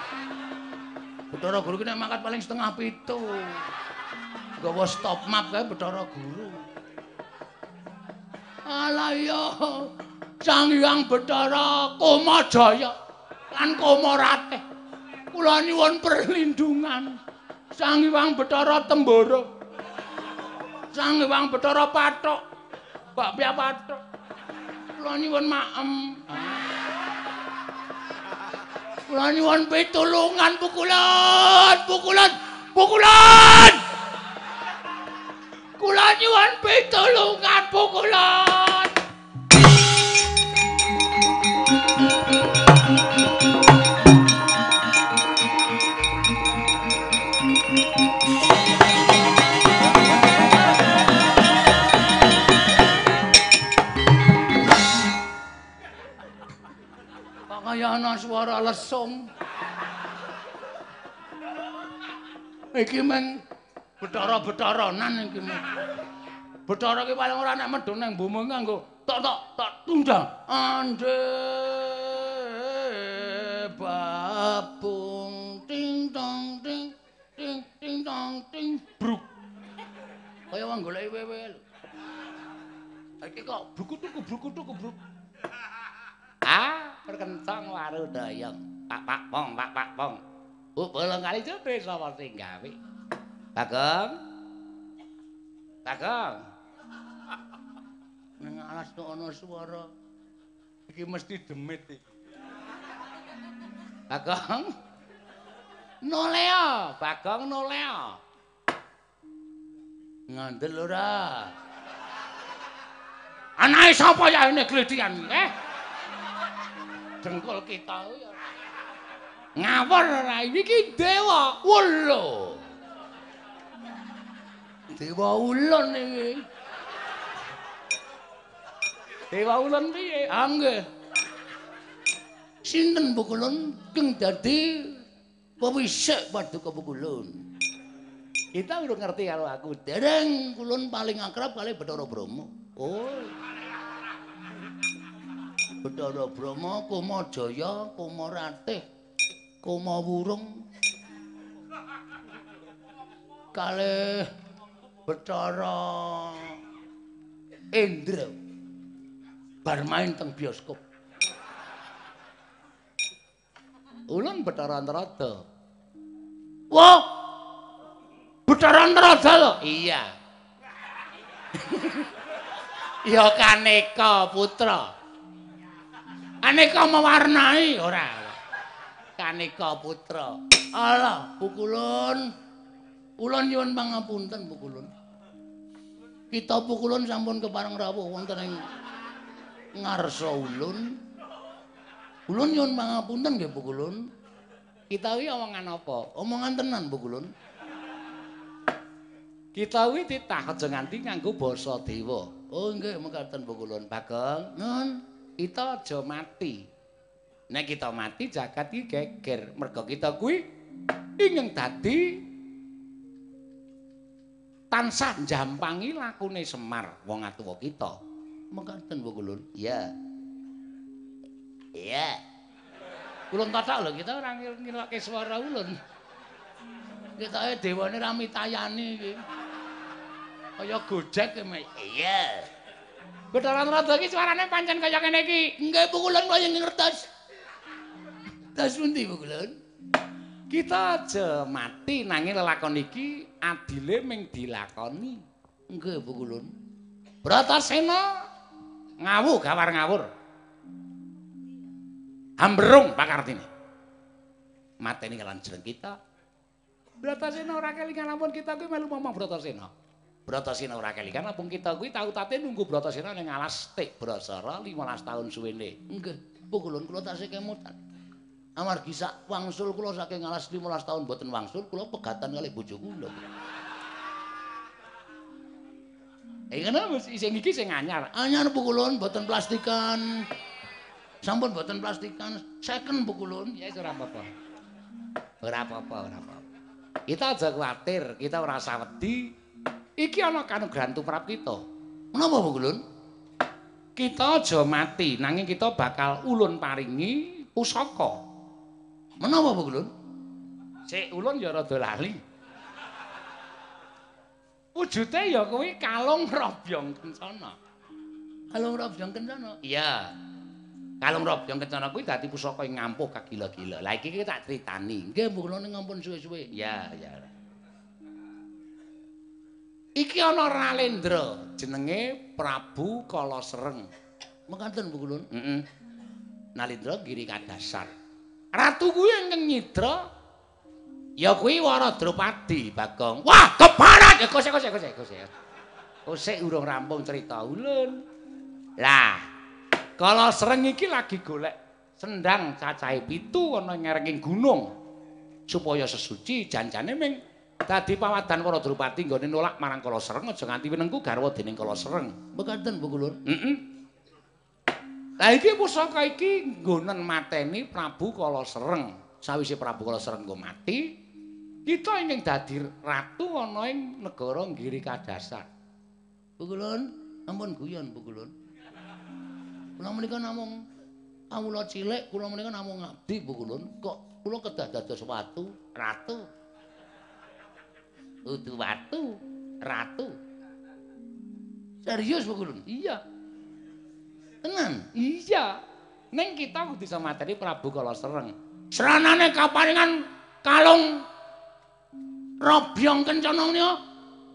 Bathara Guru ki nek mangkat paling setengah pitu. Gawa stop map kae Bathara Guru. Alah ya. Sang Hyang Bathara Kamajaya lan Kamarate. Kula nyuwun perlindungan. Sang Hyang Bathara Tembara. Sang Hyang Bathara Pathok. Pak Pia Pathok. Kula nyuwun maem. Kula nyuwun pitulungan pukulan, pukulan, pukulan. Kula nyuwun pitulungan pukulan. Ana swara lesung. Iki meng Bathara-batharanan iki. Bathara ki paling ora nek medhun nang bumi nganggo tok tok tok tunggang. Ande babung ting tong ting ting ting tong ting bruk. Kaya wong goleki wewe. Iki kok brukutuku brukutuku bruk. Ah, perkentong waru dayang. Pak Pak Pong, Pak Pak Pong. Oh, bolong kali jodoh sapa sing gawe? Bagong. Bagong. Nang alas kok ana swara. Iki mesti demit iki. Bagong. Nolea, Bagong nolea. Ngandel ora? Anake sapa ya ini gledian eh? Dengkul kita ya. Ngawur ora iki dewa ulo. Dewa ulun iki. Dewa ulun piye? Angge. Sinten bukulun keng dadi pewisik paduka bukulun? Kita udah ngerti karo aku. Dereng kulun paling akrab kali Bathara Brahma. Oh. Bathara Brahma, Kuma Jaya, Kuma Ratih, Kuma Wurung. Kalih Bathara Indra. Bar main teng bioskop. Ulun Bathara Antarada. Wah! Bathara Antarada lho. Iya. [LAUGHS] ya kaneka putra. Aneka mewarnai ora. Kaneka putra. Alah, pukulun. Ulun nyuwun pangapunten, pukulun. Kita pukulun sampun kepareng rawuh wonten ing ngarsa ulun. Ulun nyuwun pangapunten nggih, pukulun. Kita wi omongan apa? Omongan tenan, pukulun. Kita wi titah aja nganti nganggo basa dewa. Oh nggih, mekaten pukulun. Bagong, nun. Kita aja mati. Nek kita mati jagat iki geger. Mergo kita kuwi ingin dadi tansah njampangi lakune Semar wong atuwa kita. Mekaten Bu Kulun. Iya. Iya. Kulun tatak lho kita ora ngirake swara ulun. Kita e dewane ra mitayani iki. Kaya gojek. Iya. Bedaran rada iki suarane pancen kaya kene iki. Nggih pukulan kaya ngertos. Tas pundi pukulan? Kita aja mati nanging lelakon iki adile ming dilakoni. Nggih pukulan. Bratasena ngawu gawar ngawur. Hambrung pakartine. Mateni kelan jeneng kita. Bratasena ora kelingan ampun kita kuwi melu ngomong Bratasena. Bratasena ora kelingan ampun kita kuwi tau tate nunggu Bratasena ning alas tik Brasara 15 taun suwene. Nggih, pukulun kula tasih kemutan. Amargi sak wangsul kula saking alas 15 taun boten wangsul kula pegatan kali bojo kula. Eh kenapa sing iki sing anyar? Anyar pukulun boten plastikan. Sampun boten plastikan, second pukulun. Ya ora apa-apa. Ora apa-apa, ora apa-apa. Kita aja kuwatir, kita ora usah wedi. Iki ana kanugrahan tumrap kita. Menapa pukulun? Kita aja mati, nanging kita bakal ulun paringi pusaka. Menapa pukulun? Sik ulun ya rada lali. Wujude ya kuwi kalung robyong kencana. Kalung robyong kencana? Iya. Kalung robyong kencana kuwi dadi pusaka ing ngampuh kagila-gila. Lah iki tak critani. Nggih, Bu kula ngampun suwe-suwe. Iya, iya. Iki ana Ralendra, jenenge Prabu Kalasereng. Mekaten, Bu Kulun? Heeh. Nalindra Giri Kadasar. Ratu kuwi ingkang nyidra ya kuwi Waradrupadi, Bagong. Wah, keparat. Ya kose kose kose kose. Kose urung rampung cerita ulun. Lah, kala sereng iki lagi golek sendang cacahe pitu ana ngerenging gunung supaya sesuci janjane ming dadi pawadan Waradrupadi nggone nolak marang kala sereng aja nganti winengku garwa dening kala sereng. Mekaten, Bu Kulun? Heeh. Lah iki pusaka iki nggonen mateni Prabu Kala Sereng. Sawise Prabu Kala Sereng go mati, kita ingin dadi ratu ana ing negara Giri Kadasar. Pukulun, ampun guyon Pukulun. Kula menika namung kawula cilik, kula menika namung ngabdi Pukulun. Kok kula kedah dados watu, ratu. Udu watu, ratu. Serius Pukulun? Iya. Tenan? Iya. Ning kita kudu bisa materi Prabu Kala Sereng. Seranane kaparingan kalung Robyong kencana menika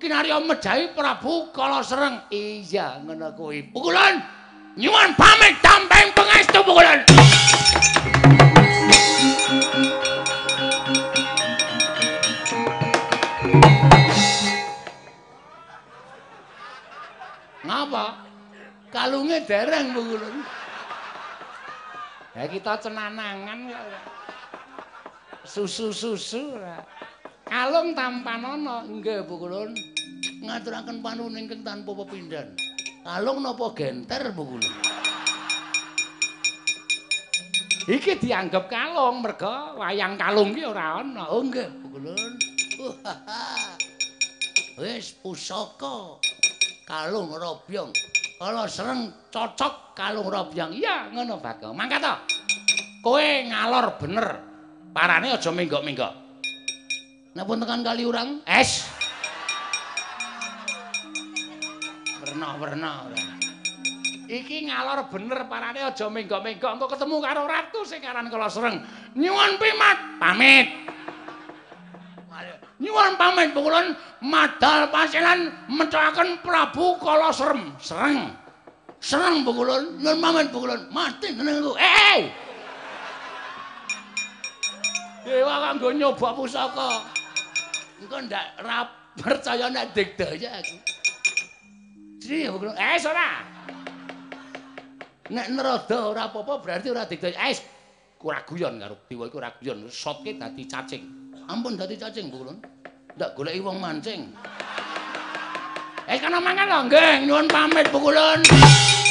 kinarya mejahi Prabu Kala Sereng. Iya, ngono kuwi. Pukulan nyuwun pamit damping pangestu pukulan. Ngapa? Kalunge dereng pukulan. Ya kita cenanangan. Susu-susu. Kalung tampan ana. Nggih, Bu Kulun. Ngaturaken panuwun ingkang tanpa pepindhan. Kalung napa genter, Bu Kulun? Iki dianggep kalung merga wayang kalung ki ora ana. Oh, nggih, Bu Kulun. [LAUGHS] Wis pusaka kalung robyong. Kala sereng cocok kalung robyong. Iya, ngono Bagong. Mangkat to. Kowe ngalor bener. Parane aja menggok-menggok. Nek pun tekan kali urang, Es. werna-werna. Iki ngalor bener parane aja menggok-menggok engko ketemu karo ratu sing aran kala sereng. Nyuwun pimat, pamit. Nyuwun pamit pukulan madal pasilan mecahaken Prabu Kala Serem. Sereng. Sereng pukulan, nyuwun pamit pukulan. Mati nenengku. Eh! Dewa kanggo nyoba pusaka. Engko ndak ra percaya nek digdaya aku. Jadi pukulan, eh ora. Nek nerada ora apa-apa berarti ora digdaya. Eh Ora guyon karo dewa iku ora dadi cacing. Ampun dadi cacing pukulan. Ndak goleki wong mancing. Eh kana mangan lho, nggih. Nyuwun pamit pukulan. Wah!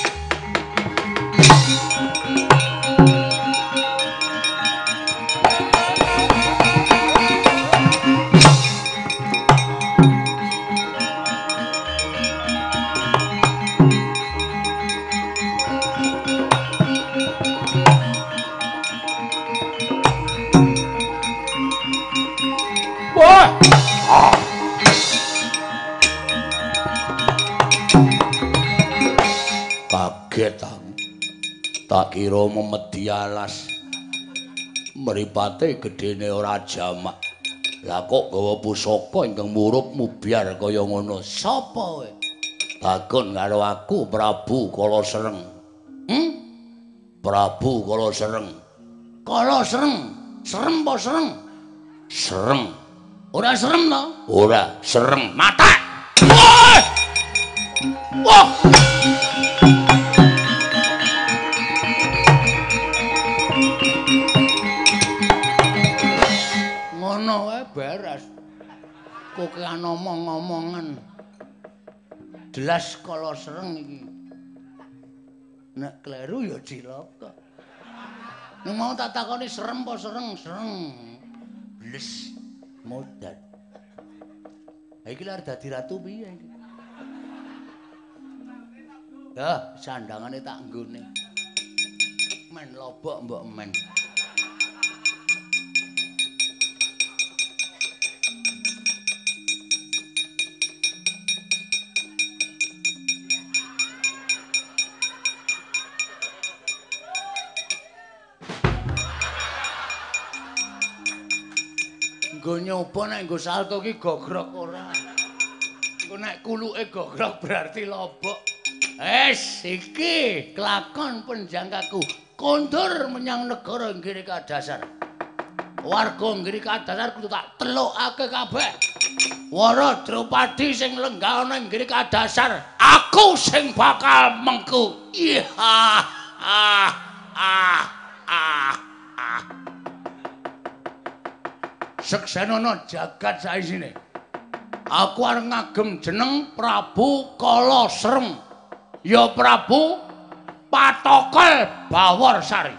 Tak kira memedi alas. Mripate gedene ora jamak. Lah kok gawa pusaka ingkang murup mubyar kaya ngono. Sapa kowe? Bakun karo aku Prabu Kala Sereng. Hm? Prabu Kala Sereng. Kala Sereng. Serem apa sereng? Sereng. Ora serem to? Ora, serem. Mata. Wah! Beres. Kok omong-omongan. Jelas kala sereng iki. Nek kleru ya cilaka. Nek mau tak takoni serem apa sereng? Sereng. Bles modat. Ha iki lare dadi ratu piye iki? Dah, sandangane tak nggone. Men lobok mbok men. Nggo nyoba nek nggo salto ki gogrok ora. Engko nek kuluke gogrok berarti lobok. Es iki kelakon penjangkaku kondur menyang negara Giri Kadasar. Warga Giri Kadasar kudu tak telukake kabeh. Wara Drupadi sing lenggah ana ing Giri Kadasar, aku sing bakal mengku. Ah ah ah ah. Seksenana jagat saisine. Aku arep ngagem jeneng Prabu Kala Serem. Ya Prabu Patokol Bawor Sari.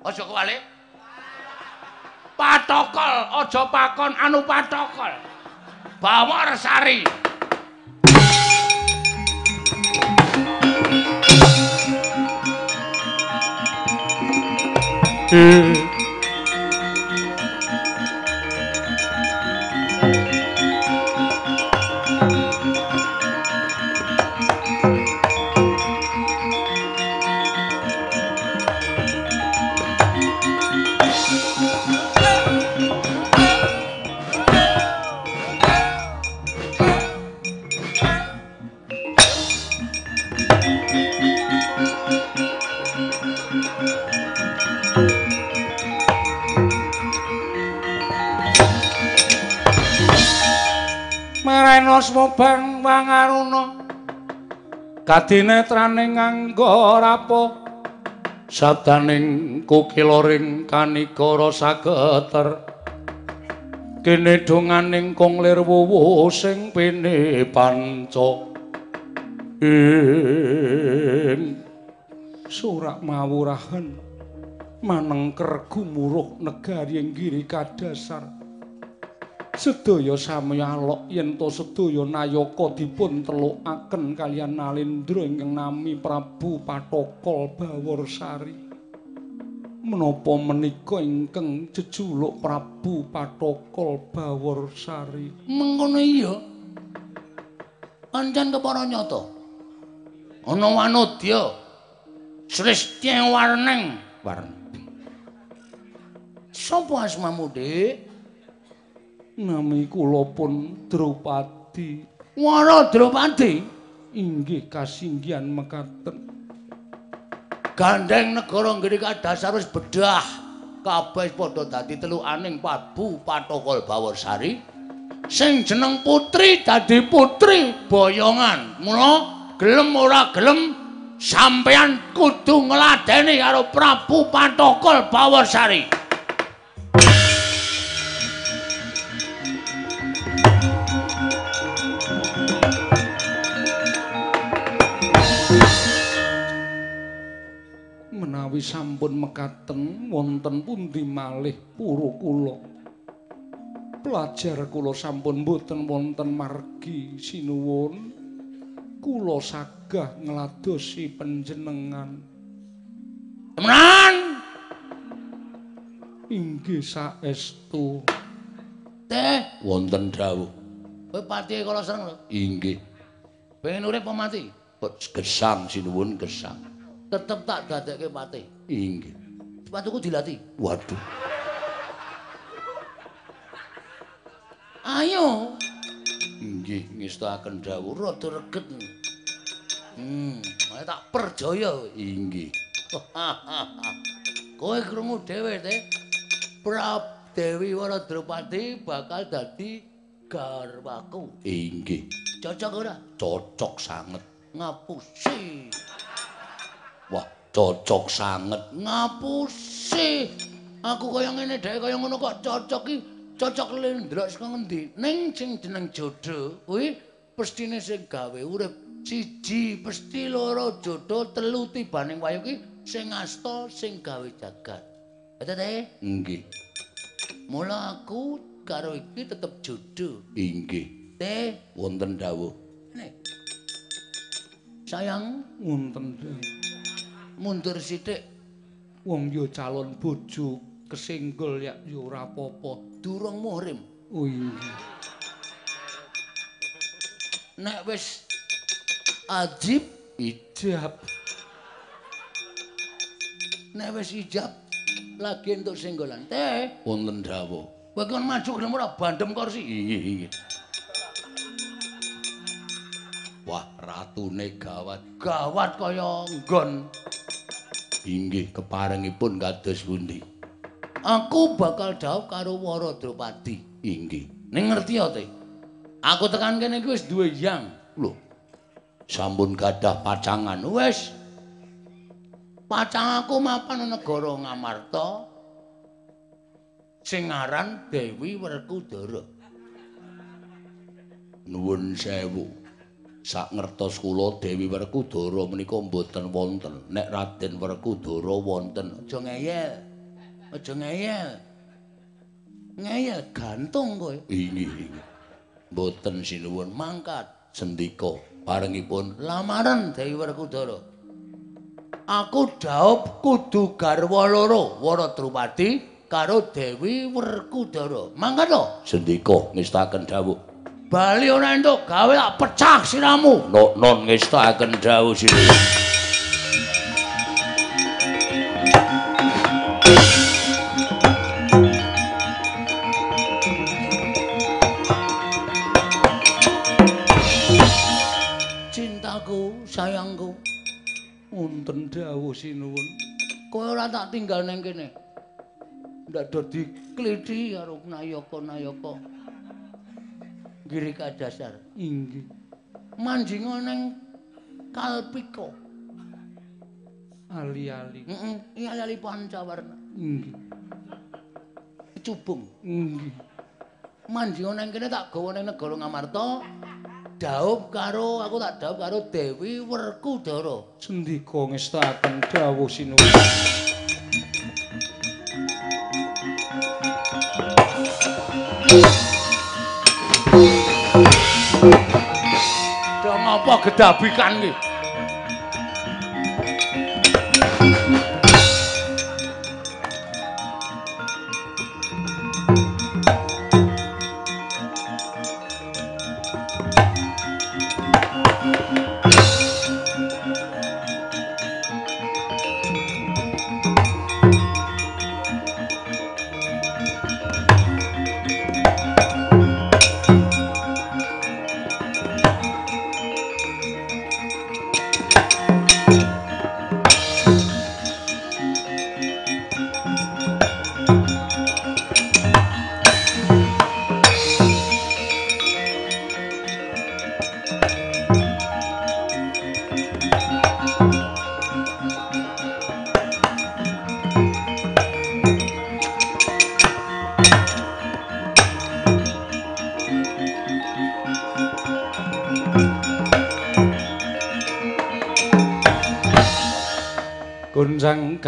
Aja kewalik. Patokol, aja pakon anu patokol. Bawor Sari. Bang wangaruna kadinetraning nganggo rapo sabdaning kukiloring kanikara sageter. Kene donganing konglir wuwu sing pene panca. Ing surak mawurahan manengker gumuruh negari ing giri kadasar sedaya samya alok yen to sedaya nayaka dipun telukaken kalian Nalendra ingkang nami Prabu Patokol Baworsari menapa menika ingkang jejuluk Prabu Patokol Baworsari Mengkono iya. Pancen kepara nyata. Ana wanodya Sristya Warneng. warna Sapa asmamu, Dik? Nami kula pun Drupadi Wara Drupadi. inggih kasinggihan mekaten Gandeng negara nggih kadasar wis bedah. Kabeh padha dadi telukaning Prabu Patokol Baworsari. Sing jeneng putri dadi putri boyongan. Mula gelem ora gelem sampeyan kudu ngladeni karo Prabu Patokol Baworsari. Sampun mekaten wonten pundi malih pura kula pelajar kula sampun boten wonten margi sinuwun kula sagah ngladosi panjenengan Temenan, inggih saestu Teh, Wonten dawuh. kowe pati kala seneng lho. Inggih. Pengen urip apa mati? Gesang sinuwun gesang. Tetep tak dadekke pati. Inggih. Sepatuku dilatih. Waduh. Ayo, Inggih ngestakaken dawuh. rada reget. Hmm, ayo tak percaya kowe. Inggih. [LAUGHS] Kowe krungu dhewe, Teh. Prab Dewi Waradrupati bakal dadi garwaku. Inggih. Cocok ora? Cocok sanget. Ngapusi. Wah, cocok sanget. Ngapusi. Aku kaya ngene dhek kaya ngono kok cocok ki cocok lendra saka ngendi? Ning sing jeneng jodoh kuwi pestine sing gawe urip siji, pesti loro jodoh, telu tibaning wayu ki sing asta sing gawe jagat. Betul teh? Inggih. Mula aku karo iki tetep jodoh. Inggih. Teh, Wonten dawuh. Sayang, wonten dawuh. Mundur sithik. wong ya calon bojo kesenggol ya ya ora apa-apa Durung muhrim. oh inggih Nek wis ajib, ijab nek wis ijab lagi entuk senggolan. Teh, Wonten dawuh. kowe kon maju gelem ora bandem kursi. Inggih, inggih. Wah, ratune gawat. Gawat kaya nggon. Inggih, keparengipun kados pundi? Aku bakal dhaup karo Waradrupadi. Inggih. Ning ngerti ya, Teh? Aku tekan kene iki wis duwe yang. Lho. Sampun gadah pacangan. Wis. Pacang aku mapan nang negara Ngamarta. Sing aran Dewi Werkudara. Nuwun sewu. Sak ngertos kula Dewi Werkudara menika mboten wonten. Nek Raden Werkudara wonten. Aja ngeyel. Aja ngeyel. Ngeyel gantung kowe. Inggih. Mboten sinuwun mangkat sendika parengipun lamaran Dewi Werkudara. Aku dhaup kudu garwa loro, Wara Drupadi karo Dewi Werkudara. Mangkat to? Sendika ngestaken dawuh. Bali ora entuk gawe tak pecah siramu. No, non ngestaken dawuh sayangku. Wonten dawuh sinuwun. Kowe ora tak tinggal ning kene. Ndak do diklithi karo Nayaka-Nayaka. Girika dasar. Inggih. Manjinga ning Kalpika. Ali-ali. Heeh, mm ali-ali pancawarna. Inggih. Cubung. Inggih. Manjinga ning kene tak gawa ning negara Ngamarta. dhaup karo aku tak dhaup karo Dewi Werkudara. Sendika ngestaken dawuh sinuwun. Gedabikan iki?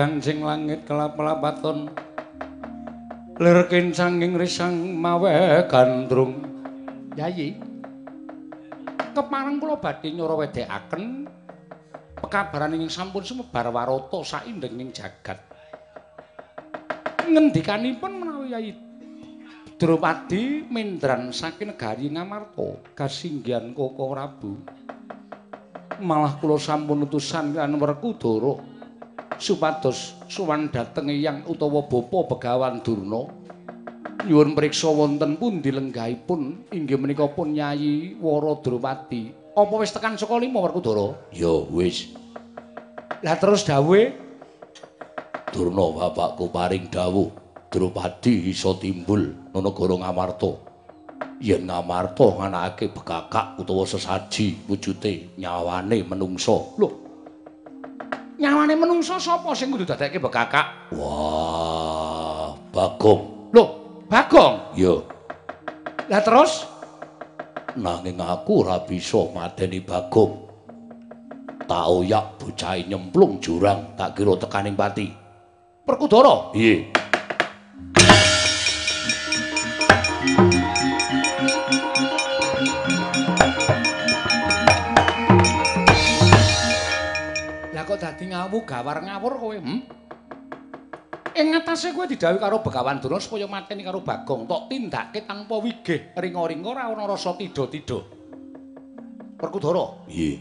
Gancing langit kelap-lapaton lir kincanging risang mawe gandrung. Yayi kepareng kula badhe nyoro wedekaken pekabaran ing sampun sumebar warata saindeng ing jagat. Ngendikanipun menawi yayi Drupadi mindran saking negari Ngamarta kasinggihan Koko Prabu. Malah kula sampun utusan kan Werkudara supados suwan dhateng yang utawa bapa Begawan Durna. Nyuwun priksa wonten pundi lenggahipun inggih menika pun Nyai Wara Drupadi apa wis tekan saka lima Werkudara ya wis. Lah terus dawuhe? Durna bapakku paring dawuh Drupadi iso timbul negara Ngamarta. Yen Ngamarta nganakake bekakak utawa sesaji wujude nyawane menungso lho nyawane menungsa sapa sing kudu dadekke bekakak? Wah, Bagong. Loh, Bagong? Iya. Lah terus nanging aku ora bisa mateni Bagong. Tak oyak bocah nyemplung jurang tak kira tekaning pati. Perkudara? Piye? Dadi ngawu gawar ngawur kowe hm ing ngatasé kowe didhawuhi karo Begawan Durna supaya mateni karo Bagong tok tindake tanpa wigih ringa-ringa ora ana rasa tida-tida Perkudara? Piye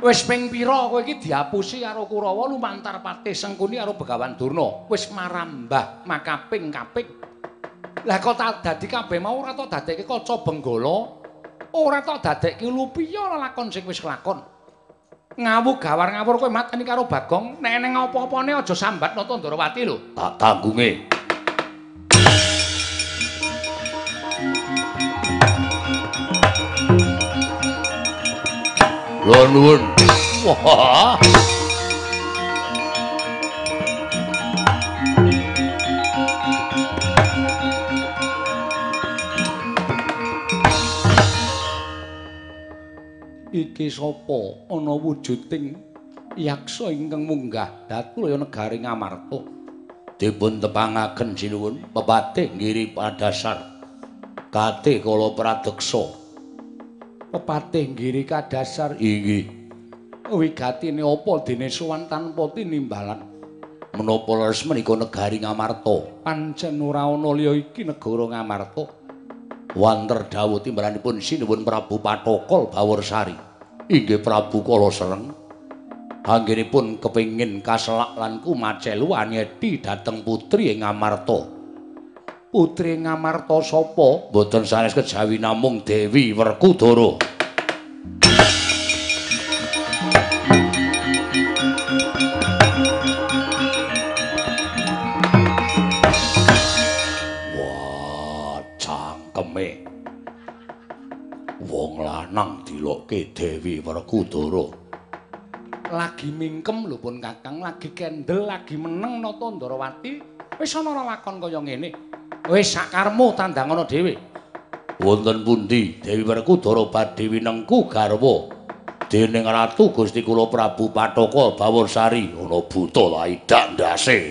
wis ping pira kowe iki diapusi karo Kurawa lumantar patih sengkuni karo Begawan Durna wis marambah makaping kaping lah kok tak dadi kabeh mau ora tok dadekke kaca benggala ora tok dadekke lupiya lakon sing wis kelakon ngawu gawar ngawur kowe mateni karo Bagong nek ning apa-apane aja sambat nata Ndrawati lho tak tanggunge Nuwun. Wah. Iki sapa? Ana wujuding yaksa ingkang munggah. Datu ya negari Ngamarta. Dipun tepangaken sinuwun pepatih ngiri padasar. Kate kala pradeksa. Pepatih ngiri kadasar. Inggih wigatine apa? Dene sowan tanpa tinimbalan. Menapa leres menika negari Ngamarta? Pancen ora ana liya iki negara Ngamarta. Wanter dawuh timbalanipun sinuwun Prabu Patokol Baworsari inggih Prabu Kala Sereng anggenipun kepingin kaselak lan kumacelu anyedi dhateng putri ing Amarta. Putri ing Amarta sapa? Mboten sanes kejawi namung Dewi Werkudara. Wong lanang dilokke Dewi Werkudara. lagi mingkem lho pun Kakang, lagi kendel, lagi meneng nata Ndarawati. Wis ana lakon kaya ngene. Wis sakarmu tandangana dhewe. Wonten pundi Dewi Werkudara badhe winengku garwa dening Ratu Gusti kula Prabu Pataka Baworsari ana buta laidak ndase.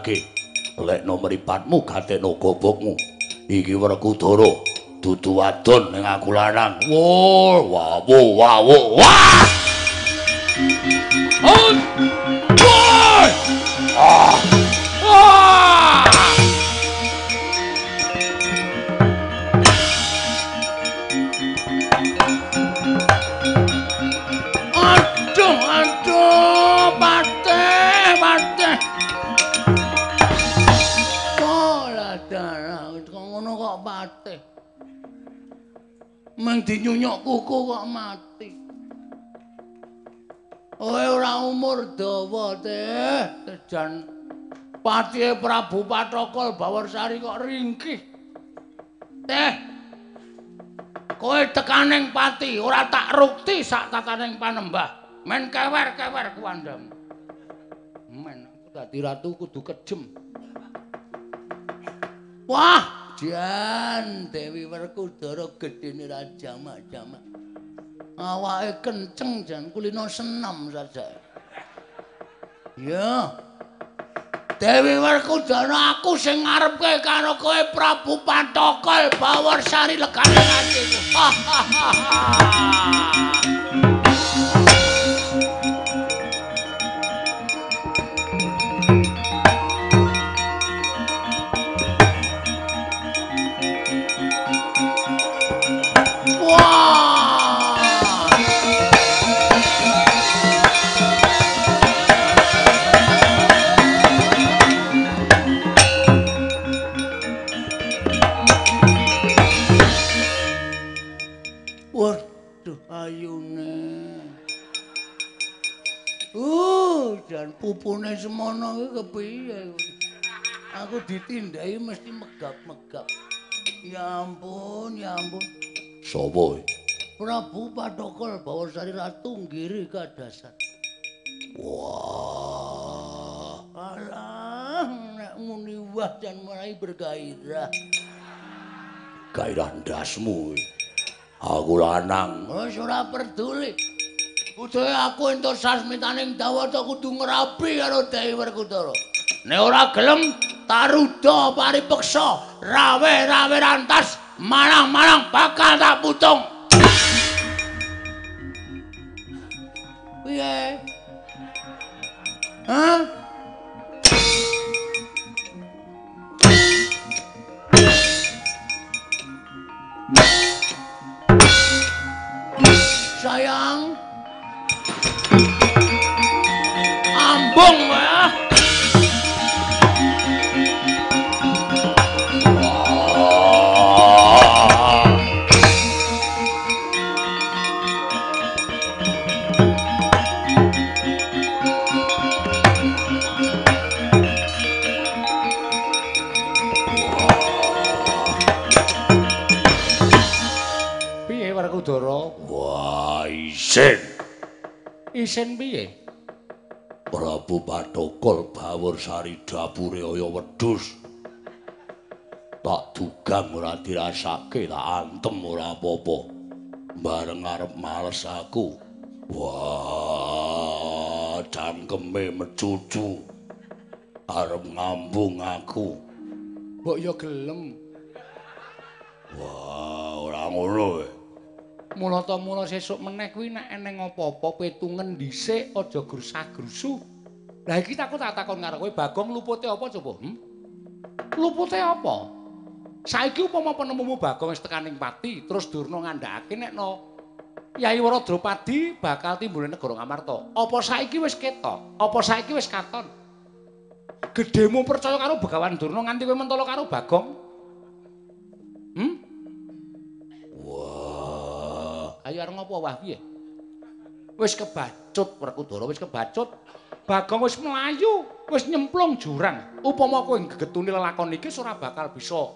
Wadonake lek nomripatmu gatekno gobokmu. Iki werkudara dudu wadon ning aku lanang. Wo wawo wawo wah meng dinyunyuk kuku kok mati. Kowe ora umur dawa teh, tejan Patihe Prabu Patokol Bawarsari kok ringkih. Teh. Kowe tekaning pati ora tak rukti sak tataning panembah. Men kewer-kewer kuandam. Men aku dadi ratu kudu kejem. Wah, Jan Dewi Werkudara gedene ra jamak-jamak. Awake kenceng jan kulino senam saja. Ya. Dewi Werkudara aku sing ngarepke karo kowe Prabu Patokol Bawarsari legane atiku. Ha ha ha. Pupune semono iki kepiye aku ditindai mesti megap-megap. Ya ampun ya ampun. Sapa Prabu Padokol Bawasari Ratu Giri Kadasan. Wah. Alah nek muni wah dan mulai bergairah. Gairah ndasmu aku lanang. Wis ora peduli Budaya aku entuk sasmitaning dawata kudu ngrabi karo Dewi Werkudara. Nek ora gelem taruda paripeksa, rawe-rawe rantas, malang-malang bakal tak putung. Piye? Hah? Sayang, gabung wah Werkudara? Wah, isin. Isin piye? Prabu Patokol bawur sari dapure kaya wedhus. Tak dugang ora dirasake, tak antem ora apa-apa. Bareng arep males aku. Wah, cangkeme mecucu. Arep ngambung aku. Mbok ya gelem. Wah, ora ngono. Eh. Mula ta mula sesuk meneh kuwi nek eneng apa-apa petungen dhisik aja grusah-grusu. Lah iki aku tak takon karo kowe, Bagong lupute apa coba? Hm? Lupute apa? Saiki upama penemumu Bagong wis tekaning pati, terus Durna ngandhakake nek no Yai Waradropadi bakal timbul negara Ngamarta. Apa saiki wis ketok? Apa saiki wis katon? Gedhemu percaya karo Begawan Durna nganti kowe mentolo karo Bagong? Ayo arep ngopo wah piye? Wis kebacut Werkudara, wis kebacut. Bagong wis mlayu, wis nyemplung jurang. Upama kowe gegetuni lelakon iki ora bakal bisa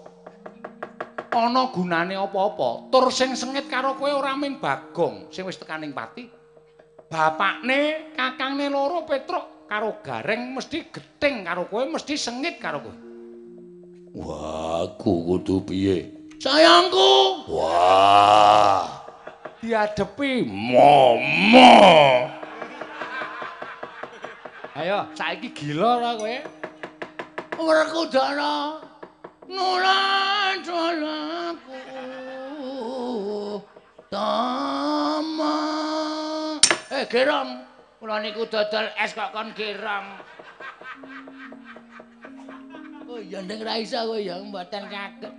ana gunane apa-apa. Tur sing sengit karo kowe ora mung Bagong sing wis tekaning pati. Bapakne, kakangne loro Petruk karo Gareng mesti geting karo kowe, mesti sengit karo kowe. Wah, aku kudu piye? Sayangku. Wah. Diadepi momo. Ayo, saiki gila ora kowe? Werkudara nulan dalaku tama eh geram kula niku dodol es kok kon geram Oh iya ning ra iso kowe ya mboten kaget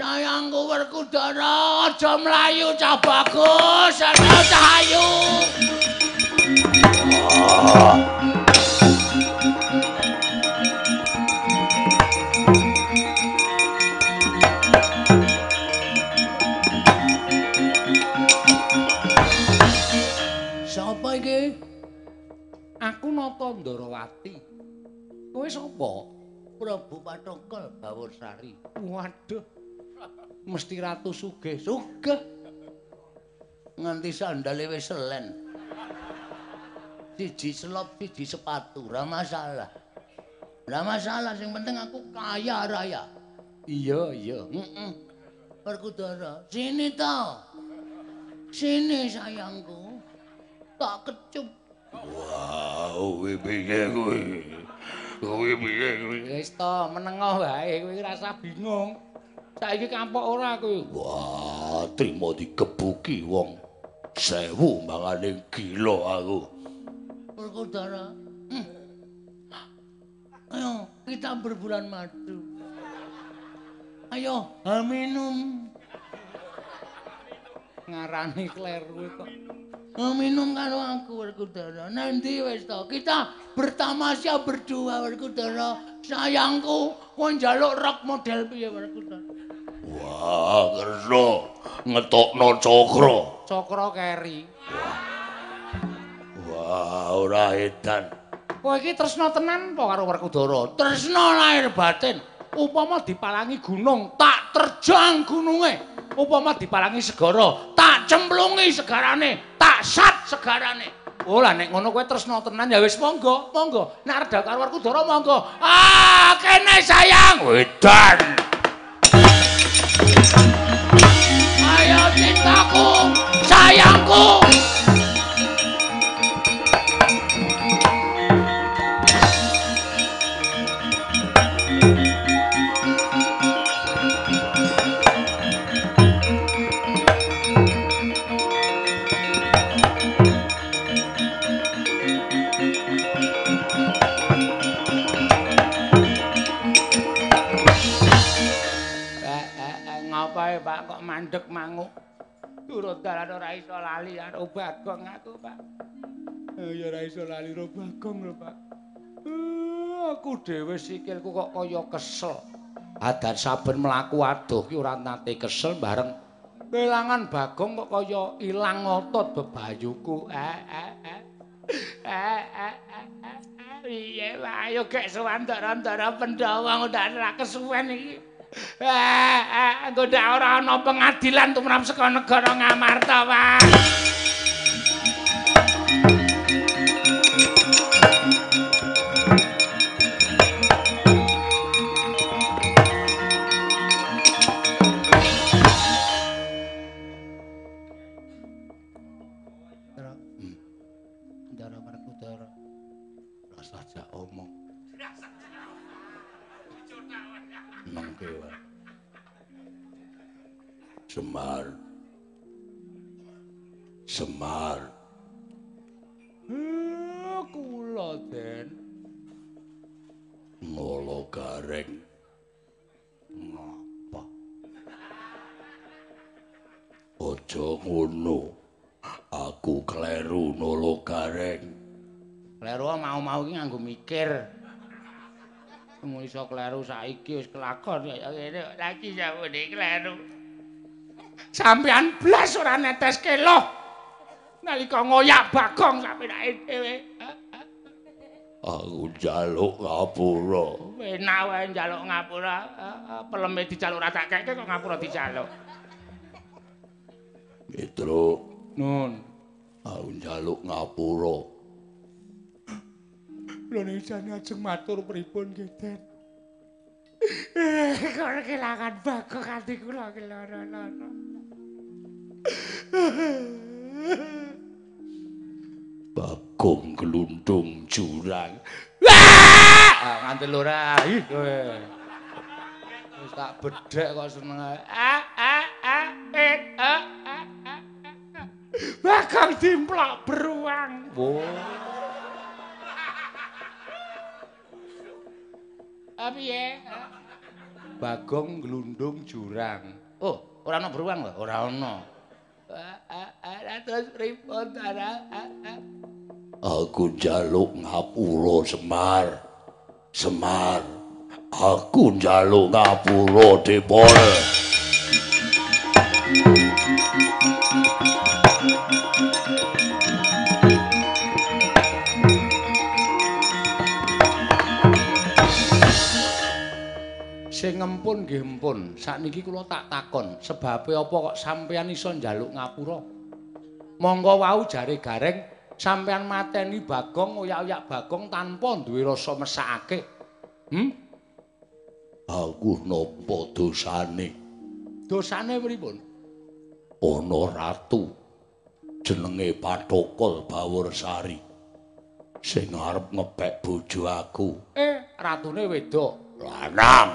Sayangku Werkudara aja mlayu cah bagus ana cahayu Sapa iki? Aku Nata Ndarawati. Kowe sapa? Prabu Patokol Bawursari. Waduh. Mesti ratu sugih. Sugih. Nganti sandale wis selen. Siji selop, siji sepatu, ora masalah. Ora masalah, sing penting aku kaya raya. Iya, iya. Heeh. Perkudara, sini ta. Sini sayangku. Tak kecup. Wah, kowe piye kowe? Kowe piye kowe? Wis to, menengo wae kowe rasa bingung. Saiki kampok ora kowe. Wah, trimo digebuki wong. Sewu mangane gila aku. Perkudara. Hmm. Ayo, kita berbulan madu. Ayo, ha minum. Ngarani kleru kok. Ha minum karo aku Werkudara. Nanti wis to, kita bertamasya berdua Werkudara. Sayangku, kowe njaluk rok model piye Werkudara? Wah, kersa ngetokno cakra. Cakra keri. Wah, ora edan. Kowe iki tresna tenan apa karo Werkudara? Tresna lahir batin. Upama dipalangi gunung, tak terjang gununge. Upama dipalangi segara, Tak cemplungi segarane, tak sat segarane. Oh lah nek ngono kowe tresna tenan ya wis monggo, monggo. Nek arep karo Werkudara monggo. Ah, kene sayang. Edan. Ayo cintaku, sayangku. Mandek manguk? Turun dalan ora iso lali karo Bagong aku, Pak. Eh, ya ora iso lali karo Bagong lho, Pak. Eh, aku dhewe sikilku kok kaya kesel. Adan saben mlaku adoh ki ora nate kesel bareng kelangan Bagong kok kaya ilang otot bebayuku. Eh, eh, eh. Eh, eh, eh, eh. Pak? Ayo gek sowan ndara-ndara Pandhawa udah ora kesuwen iki. Eh, eh, engko ndak ora ana pengadilan tumrap saka negara Ngamarta, Pak. Semar. Kula, Den. Ngolo gareng. Ngapa? Aja ngono. Aku kleru nolo gareng. Kleru mau-mau iki nganggo mikir. Mung iso kleru saiki wis kelakon kaya ngene lagi samune kleru. Sampean blas ora neteske loh. Nalika ngoyak Bagong sampeyan dhewe. Aku njaluk ngapura. Enak wae njaluk ngapura. Peleme dijaluk ra tak keke kok ngapura dijaluk. Mitro, Nun. aku njaluk ngapura. Lho nek jane ajeng matur pripun nggih, Den? Eh, kok kelangan Bagong ati kula keloro-loro. Bagong glundung jurang. Ah, nganti lora. Ih. Wis tak bedhek kok seneng ae. Ah, ah, ah, eh, ah, ah, ah. Bagong dimplok beruang. Wo. Apa ya? Bagong glundung jurang. Oh, ora ana beruang lho, ora ana. Ah, ah, ah, terus pripun ta? Aku njaluk ngapura Semar. Semar. Aku njaluk ngapura Depol. Sing ngempun nggih empun. Sakniki kula tak takon, sebabe apa kok sampeyan iso njaluk ngapura? Monggo wau jare gareng sampeyan mateni Bagong oyak-oyak Bagong tanpa duwe rasa mesakake. Hm? Aku napa dosane? Dosane pripun? Ana ratu jenenge Pathokol Baworsari sing arep ngepek bojo aku. Eh, ratune wedok. Lanang.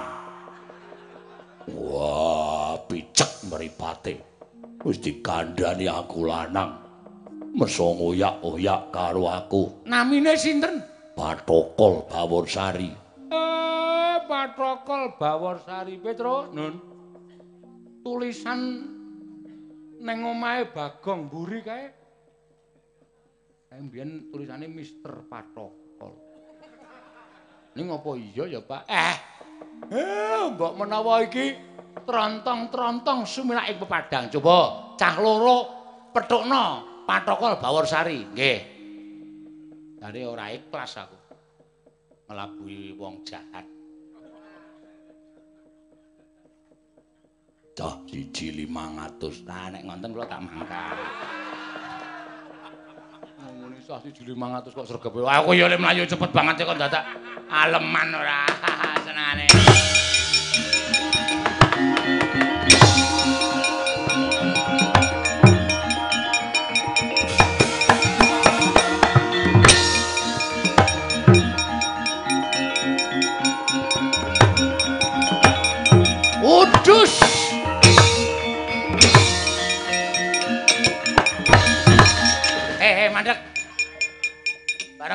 Wah, picek mripate. Wis dikandhani aku lanang. Meso ngoyak-oyak karo aku. Namine sinten? Pathokol Baworsari. Eh, Patrokol Baworsari Petro. Nun. Tulisan neng omahe Bagong mburi kae. Kae mbiyen tulisane Mister Patrokol. Ning apa iya ya, Pak? Eh. Eh, mbok menawa iki trontong-trontong sumilaking pepadang. Coba cah loro petukno Patrokol Baworsari. Nggih. Dari ora ikhlas aku. ngelabui wong jahat. Cah siji 500. Nah, nek ngonten kula tak mangkat. Ngomongin sah siji 500 kok sregep. Aku ya mlayu cepet banget kok dadak aleman ora [LAUGHS] senengane.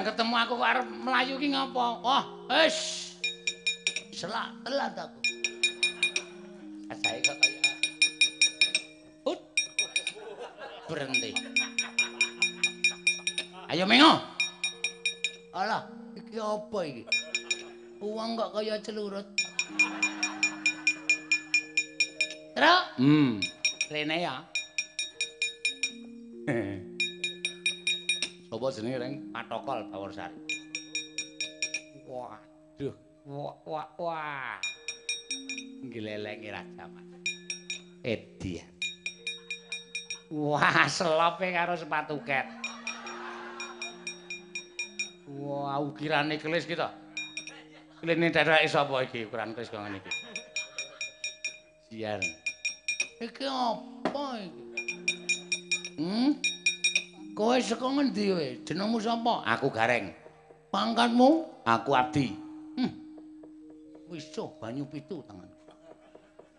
Barang ketemu aku kok arep mlayu ki ngopo? Oh, wis. Selak telat aku. Asae kok kaya Ut. Berhenti. Ayo mengo. Alah, iki apa iki? Uang kok kaya celurut. Terus? Hmm, rene ya. [LAUGHS] Sopo jenenge reng Patokol Baworsari. Waduh, wah wah wah. Nglelengi Raja Mas. Edi. Wah, selope karo sepatu ket. Wah, ukirane kelis kita. Kline daerah sapa iki ukuran kelis kok ngene iki. Sian. Iki apa iki? Hmm? Kowe saka ngendi kowe? Jenengmu sapa? Aku Gareng. Pangkatmu? Aku Abdi. Hmm. Wis banyu pitu tangan.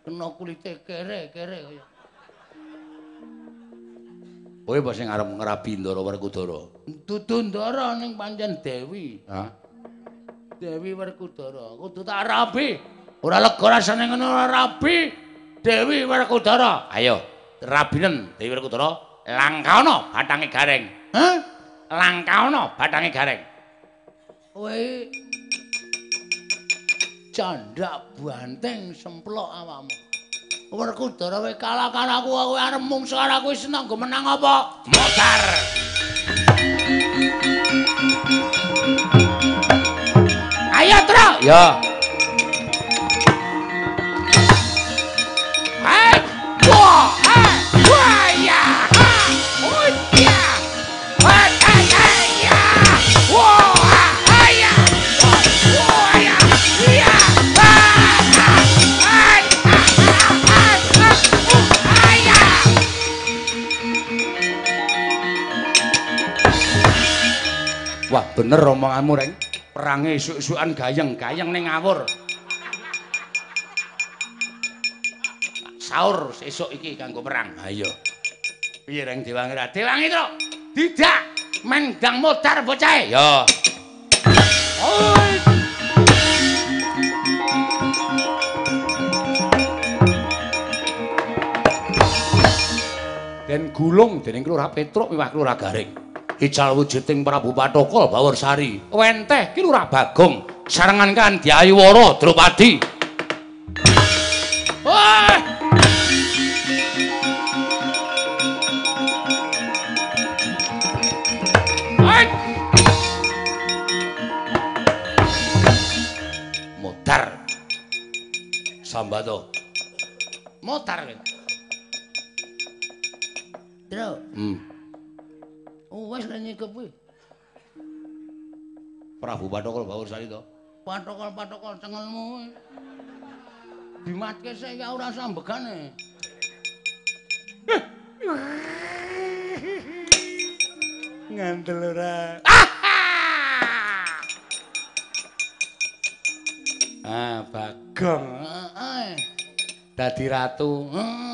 Kena kulite kere-kere kaya. Kowe apa sing arep ngrabi Ndara Werkudara? Dudu ndara ning pancen Dewi. Hah? Dewi Werkudara. Kudu tak rabi. Ora lega rasane ngono ora rabi. Dewi Werkudara. Ayo, rabinen Dewi Werkudara langkaono batange gareng. Hah? Langkaono batange gareng. Kowe candak banteng semplok awakmu. Werkudara kowe kalah karo aku, kowe arep mungsuh karo aku seneng go menang apa? Motar. Ayo, Tru. Ya. Bener omonganmu, Reng. Perange esuk-esukan gayeng-gayeng ning ngawur. Saur sesuk iki kanggo perang. Ha iya. Piye Reng Dewangi ra? Dewangi, Tru. Tidak main dang motor bocah. Ya. Oi! Den gulung dening Kelurah Petruk miwah Kelurah Garing. Ical wujuding Prabu Patokol Bawarsari. Wenteh Kelurah Bagong sarengan kan Dyayiwara Drupadi. Oi! Modar. Sambado. Motor. Tru, Hmm. Wis lan nyekep kowe. Prabu Patokol Bawarsari to. Patokol-patokol cengelmu. Dimatke sik ya ora sambegane. Ngandel ora. Ah, Bagong. Heeh. Dadi ratu. Heeh.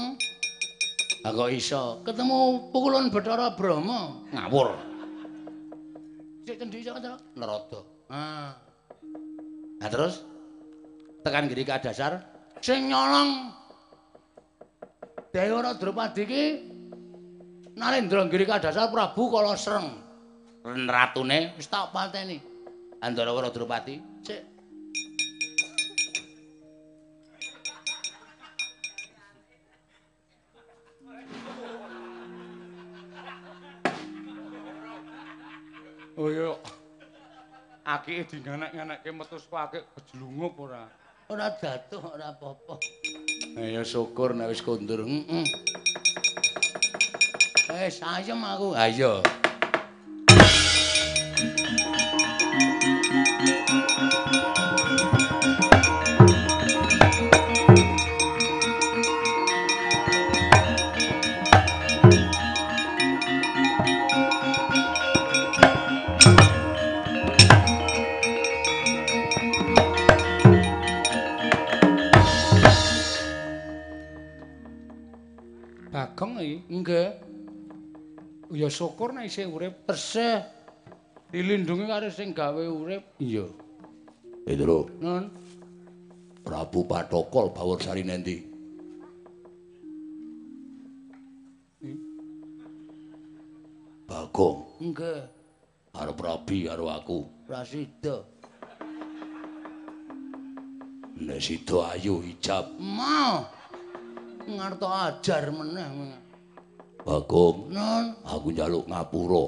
Kok iso Ketemu pukulan Bathara Brahma. ngawur. Sik cendi sik Tru. Nerada. Ah. Nah terus tekan Girika dasar Sing nyolong Dewa Drupadi iki Narendra Girika dasar Prabu Kala Sreng. ratune Wis tak pateni. Andarawara Drupadi. Oh iya. Akike dinganek-nganekke metu saka akik kejlungup ora. Ora jatuh ora apa-apa. Ya syukur nek wis kondur. Heeh. Eh, sayem aku. Ha iya. Syukur nek isih urip. Persih dilindungi karo sing gawe urip. Iya. Pedro, Nun, Prabu Patokol Bawarsari nendi? Bagong, nggih. arep rabi karo aku. Rasida. Nek sida ayu ijab. Mau ngarto ajar meneh. Bagong, Nun, aku njaluk ngapura.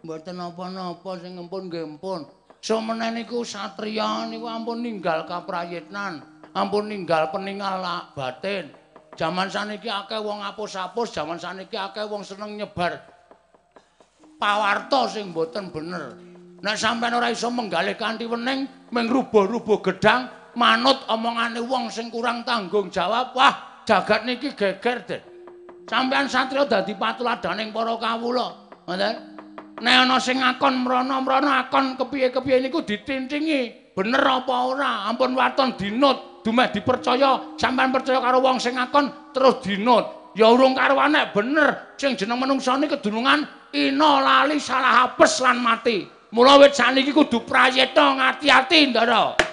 mboten napa-napa sing ngempun nggih empun. Semene niku satriya niku ampun ninggal kaprayitnan. ampun ninggal peninggal batin. Jaman saniki akeh wong apus-apus, jaman saniki akeh wong seneng nyebar pawarta sing boten bener. Nek sampean ora iso menggalih kanthi wening, mung rubuh-rubuh gedang, manut omongane wong sing kurang tanggung jawab, wah, jagat niki geger, Den. Sampean satriya dadi patuladaning para kawula. Ngoten. Nek ana sing ngakon mrana-mrana akon kepiye-kepiye niku ditintingi. Bener apa ora? Ampun waton dinut, dumeh dipercaya. Sampean percaya karo wong sing ngakon terus dinut. Ya urung karo anek bener. Sing jeneng manungsane kedunungan ina lali salah apes lan mati. Mula wit saniki kudu prayitna ngati-ati, Ndara.